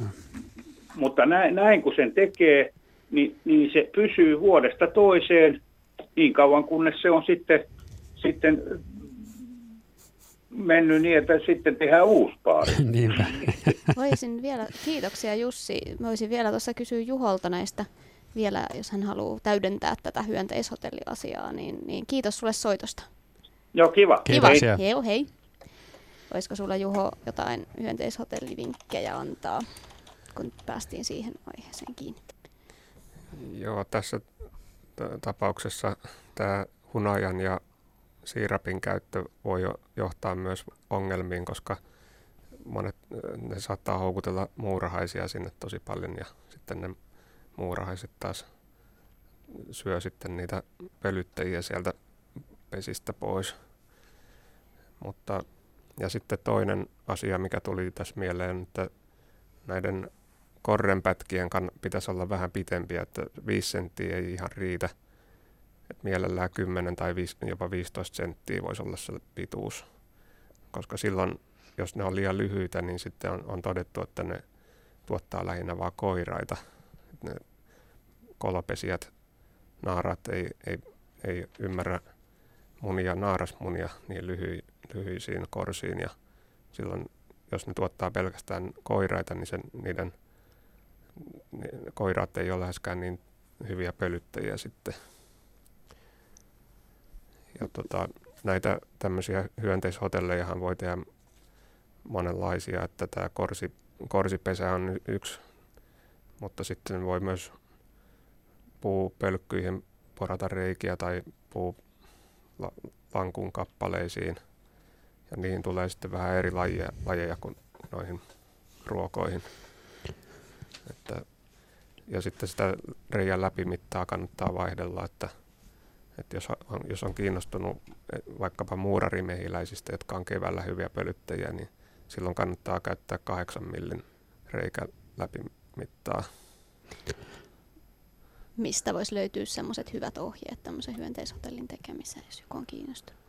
mutta näin, näin kun sen tekee, niin, niin se pysyy vuodesta toiseen niin kauan kunnes se on sitten, sitten mennyt niin, että sitten tehdään uusi paari. Niinpä. Voisin vielä, kiitoksia Jussi. Voisin vielä tuossa kysyä Juholta näistä vielä, jos hän haluaa täydentää tätä hyönteishotelliasiaa, niin, niin kiitos sulle soitosta. Joo, kiva. Kiva. Hei, hei. Olisiko sulla Juho jotain hyönteishotellivinkkejä antaa, kun päästiin siihen aiheeseen kiinni? Joo, tässä tapauksessa tämä hunajan ja siirapin käyttö voi johtaa myös ongelmiin, koska monet ne saattaa houkutella muurahaisia sinne tosi paljon ja sitten ne muurahaiset taas syö sitten niitä pölyttäjiä sieltä pesistä pois. Mutta, ja sitten toinen asia, mikä tuli tässä mieleen, että näiden korrenpätkien kann- pitäisi olla vähän pitempiä, että 5 senttiä ei ihan riitä. Et mielellään 10 tai 5, jopa 15 senttiä voisi olla se pituus, koska silloin, jos ne on liian lyhyitä, niin sitten on, on todettu, että ne tuottaa lähinnä vain koiraita. Et ne kolopesijät, naarat ei, ei, ei ymmärrä munia, naarasmunia niin lyhy, lyhyisiin korsiin ja silloin jos ne tuottaa pelkästään koiraita, niin sen, niiden – koiraat ei ole läheskään niin hyviä pölyttäjiä sitten. Ja tota, näitä tämmöisiä hyönteishotellejahan voi tehdä monenlaisia, että tämä korsi, korsipesä on yksi, mutta sitten voi myös puupölkkyihin porata reikiä tai puu lankun kappaleisiin. Ja niihin tulee sitten vähän eri lajeja, lajeja kuin noihin ruokoihin. Että, ja sitten sitä reijän läpimittaa kannattaa vaihdella, että, että jos, on, jos on kiinnostunut vaikkapa muurarimehiläisistä, jotka on keväällä hyviä pölyttäjiä, niin silloin kannattaa käyttää kahdeksan millin reikä läpimittaa. Mistä voisi löytyä sellaiset hyvät ohjeet tämmöisen hyönteishotellin tekemiseen, jos joku on kiinnostunut?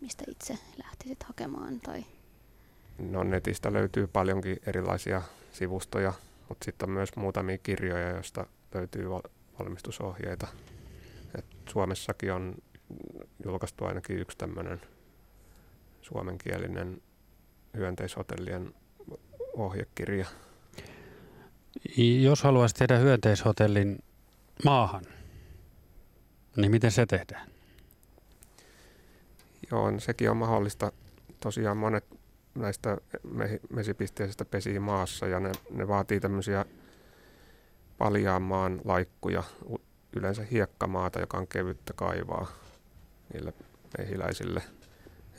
Mistä itse lähtisit hakemaan? Tai... No netistä löytyy paljonkin erilaisia sivustoja, mutta sitten on myös muutamia kirjoja, joista löytyy valmistusohjeita. Et Suomessakin on julkaistu ainakin yksi tämmöinen suomenkielinen hyönteishotellien ohjekirja. Jos haluaisit tehdä hyönteishotellin maahan, niin miten se tehdään? Joo, sekin on mahdollista. Tosiaan monet näistä mesipisteisistä pesii maassa ja ne, ne vaatii tämmöisiä paljaan maan laikkuja, yleensä hiekkamaata, joka on kevyttä kaivaa niille mehiläisille.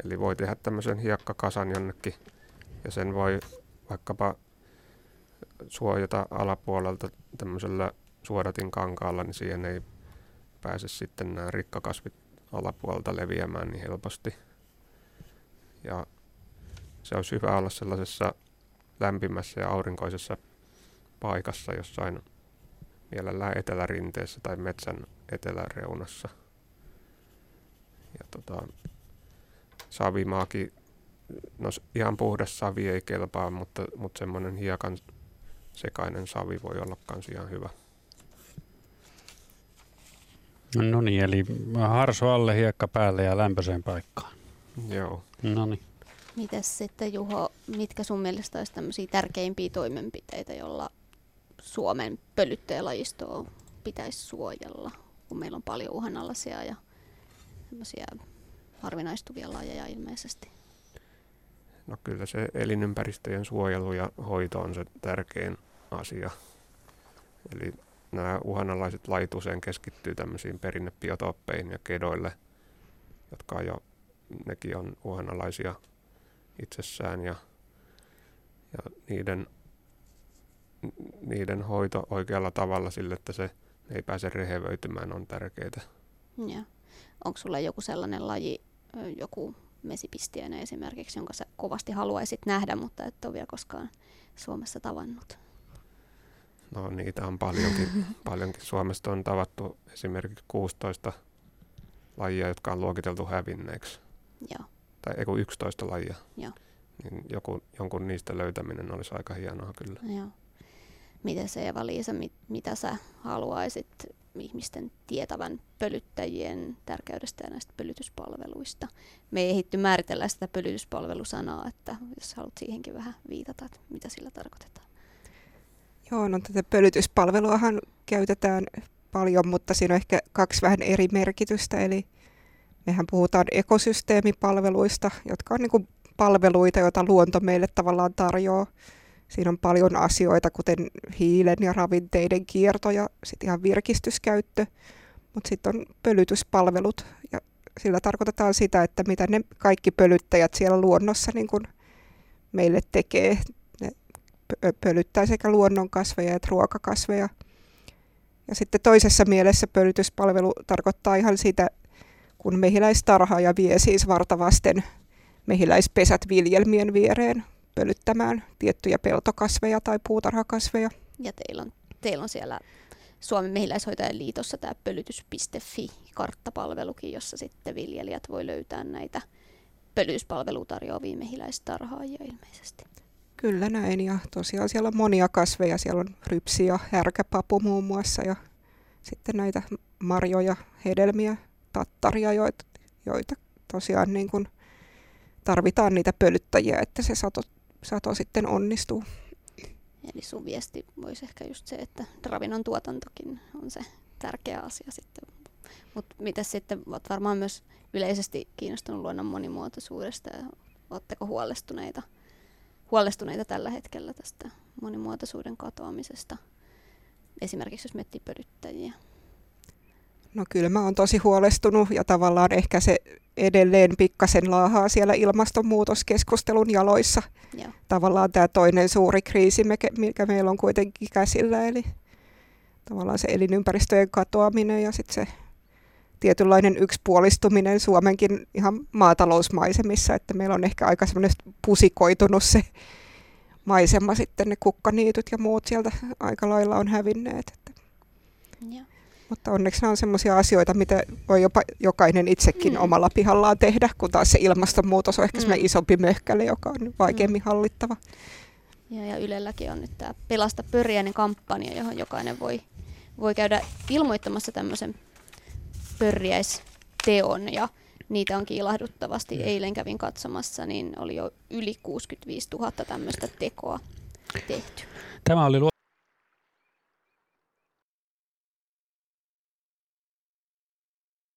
Eli voi tehdä tämmöisen hiekkakasan jonnekin ja sen voi vaikkapa suojata alapuolelta tämmöisellä suodatin kankaalla, niin siihen ei pääse sitten nämä rikkakasvit alapuolelta leviämään niin helposti. Ja se olisi hyvä olla sellaisessa lämpimässä ja aurinkoisessa paikassa jossain mielellään etelärinteessä tai metsän eteläreunassa. Ja tota, savimaakin, no ihan puhdas savi ei kelpaa, mutta, mutta semmoinen hiekan sekainen savi voi olla kans ihan hyvä. No niin, eli harso alle, hiekka päälle ja lämpöiseen paikkaan. Joo. No niin. Mites sitten Juho, mitkä sun mielestä olisi tämmöisiä tärkeimpiä toimenpiteitä, jolla Suomen pölyttäjälajistoa pitäisi suojella, kun meillä on paljon uhanalaisia ja semmoisia harvinaistuvia lajeja ilmeisesti? No kyllä se elinympäristöjen suojelu ja hoito on se tärkein asia. Eli nämä uhanalaiset lajit usein keskittyy tämmöisiin perinnebiotooppeihin ja kedoille, jotka on jo, nekin on uhanalaisia itsessään ja, ja niiden, niiden hoito oikealla tavalla sille, että se ei pääse rehevöitymään on tärkeää. Ja. Onko sulla joku sellainen laji, joku mesipistiäinen esimerkiksi, jonka sä kovasti haluaisit nähdä, mutta et ole vielä koskaan Suomessa tavannut? No niitä on paljonkin. paljonkin. Suomesta on tavattu esimerkiksi 16 lajia, jotka on luokiteltu hävinneeksi. Joo. Tai ei 11 lajia. Joo. Niin joku, jonkun niistä löytäminen olisi aika hienoa kyllä. Joo. Miten se Eva-Liisa, mit, mitä sä haluaisit ihmisten tietävän pölyttäjien tärkeydestä ja näistä pölytyspalveluista? Me ei ehditty määritellä sitä pölytyspalvelusanaa, että jos haluat siihenkin vähän viitata, että mitä sillä tarkoitetaan. Joo, no tätä pölytyspalveluahan käytetään paljon, mutta siinä on ehkä kaksi vähän eri merkitystä. Eli mehän puhutaan ekosysteemipalveluista, jotka on niin kuin palveluita, joita luonto meille tavallaan tarjoaa. Siinä on paljon asioita, kuten hiilen ja ravinteiden kierto ja sitten ihan virkistyskäyttö. Mutta sitten on pölytyspalvelut ja sillä tarkoitetaan sitä, että mitä ne kaikki pölyttäjät siellä luonnossa niin kun meille tekee pölyttää sekä luonnonkasveja että ruokakasveja. Ja sitten toisessa mielessä pölytyspalvelu tarkoittaa ihan sitä, kun mehiläistarhaaja vie siis vartavasten mehiläispesät viljelmien viereen pölyttämään tiettyjä peltokasveja tai puutarhakasveja. Ja teillä on, teillä on siellä Suomen mehiläishoitajan liitossa tämä pölytys.fi-karttapalvelukin, jossa sitten viljelijät voi löytää näitä pölytyspalvelua tarjoavia mehiläistarhaajia ilmeisesti. Kyllä näin ja tosiaan siellä on monia kasveja, siellä on rypsi ja härkäpapu muun muassa ja sitten näitä marjoja, hedelmiä, tattaria, joita, joita tosiaan niin kuin tarvitaan niitä pölyttäjiä, että se sato, sato sitten onnistuu. Eli sun viesti voisi ehkä just se, että ravinnon tuotantokin on se tärkeä asia sitten. Mutta mitä sitten, olet varmaan myös yleisesti kiinnostunut luonnon monimuotoisuudesta ja oletteko huolestuneita huolestuneita tällä hetkellä tästä monimuotoisuuden katoamisesta, esimerkiksi jos miettii pölyttäjiä? No kyllä mä oon tosi huolestunut ja tavallaan ehkä se edelleen pikkasen laahaa siellä ilmastonmuutoskeskustelun jaloissa. Joo. Tavallaan tämä toinen suuri kriisi, mikä meillä on kuitenkin käsillä, eli tavallaan se elinympäristöjen katoaminen ja sitten se tietynlainen yksipuolistuminen Suomenkin ihan maatalousmaisemissa, että meillä on ehkä aika semmoinen pusikoitunut se maisema sitten, ne kukkaniityt ja muut sieltä aika lailla on hävinneet. Että. Ja. Mutta onneksi nämä on sellaisia asioita, mitä voi jopa jokainen itsekin mm. omalla pihallaan tehdä, kun taas se ilmastonmuutos on ehkä mm. isompi möhkäle, joka on vaikeammin mm. hallittava. Ja, ja Ylelläkin on nyt tämä Pelasta pörjäinen kampanja, johon jokainen voi, voi käydä ilmoittamassa tämmöisen pörjäisteon ja niitä on kiilahduttavasti. Mm. Eilen kävin katsomassa, niin oli jo yli 65 000 tämmöistä tekoa tehty. Tämä oli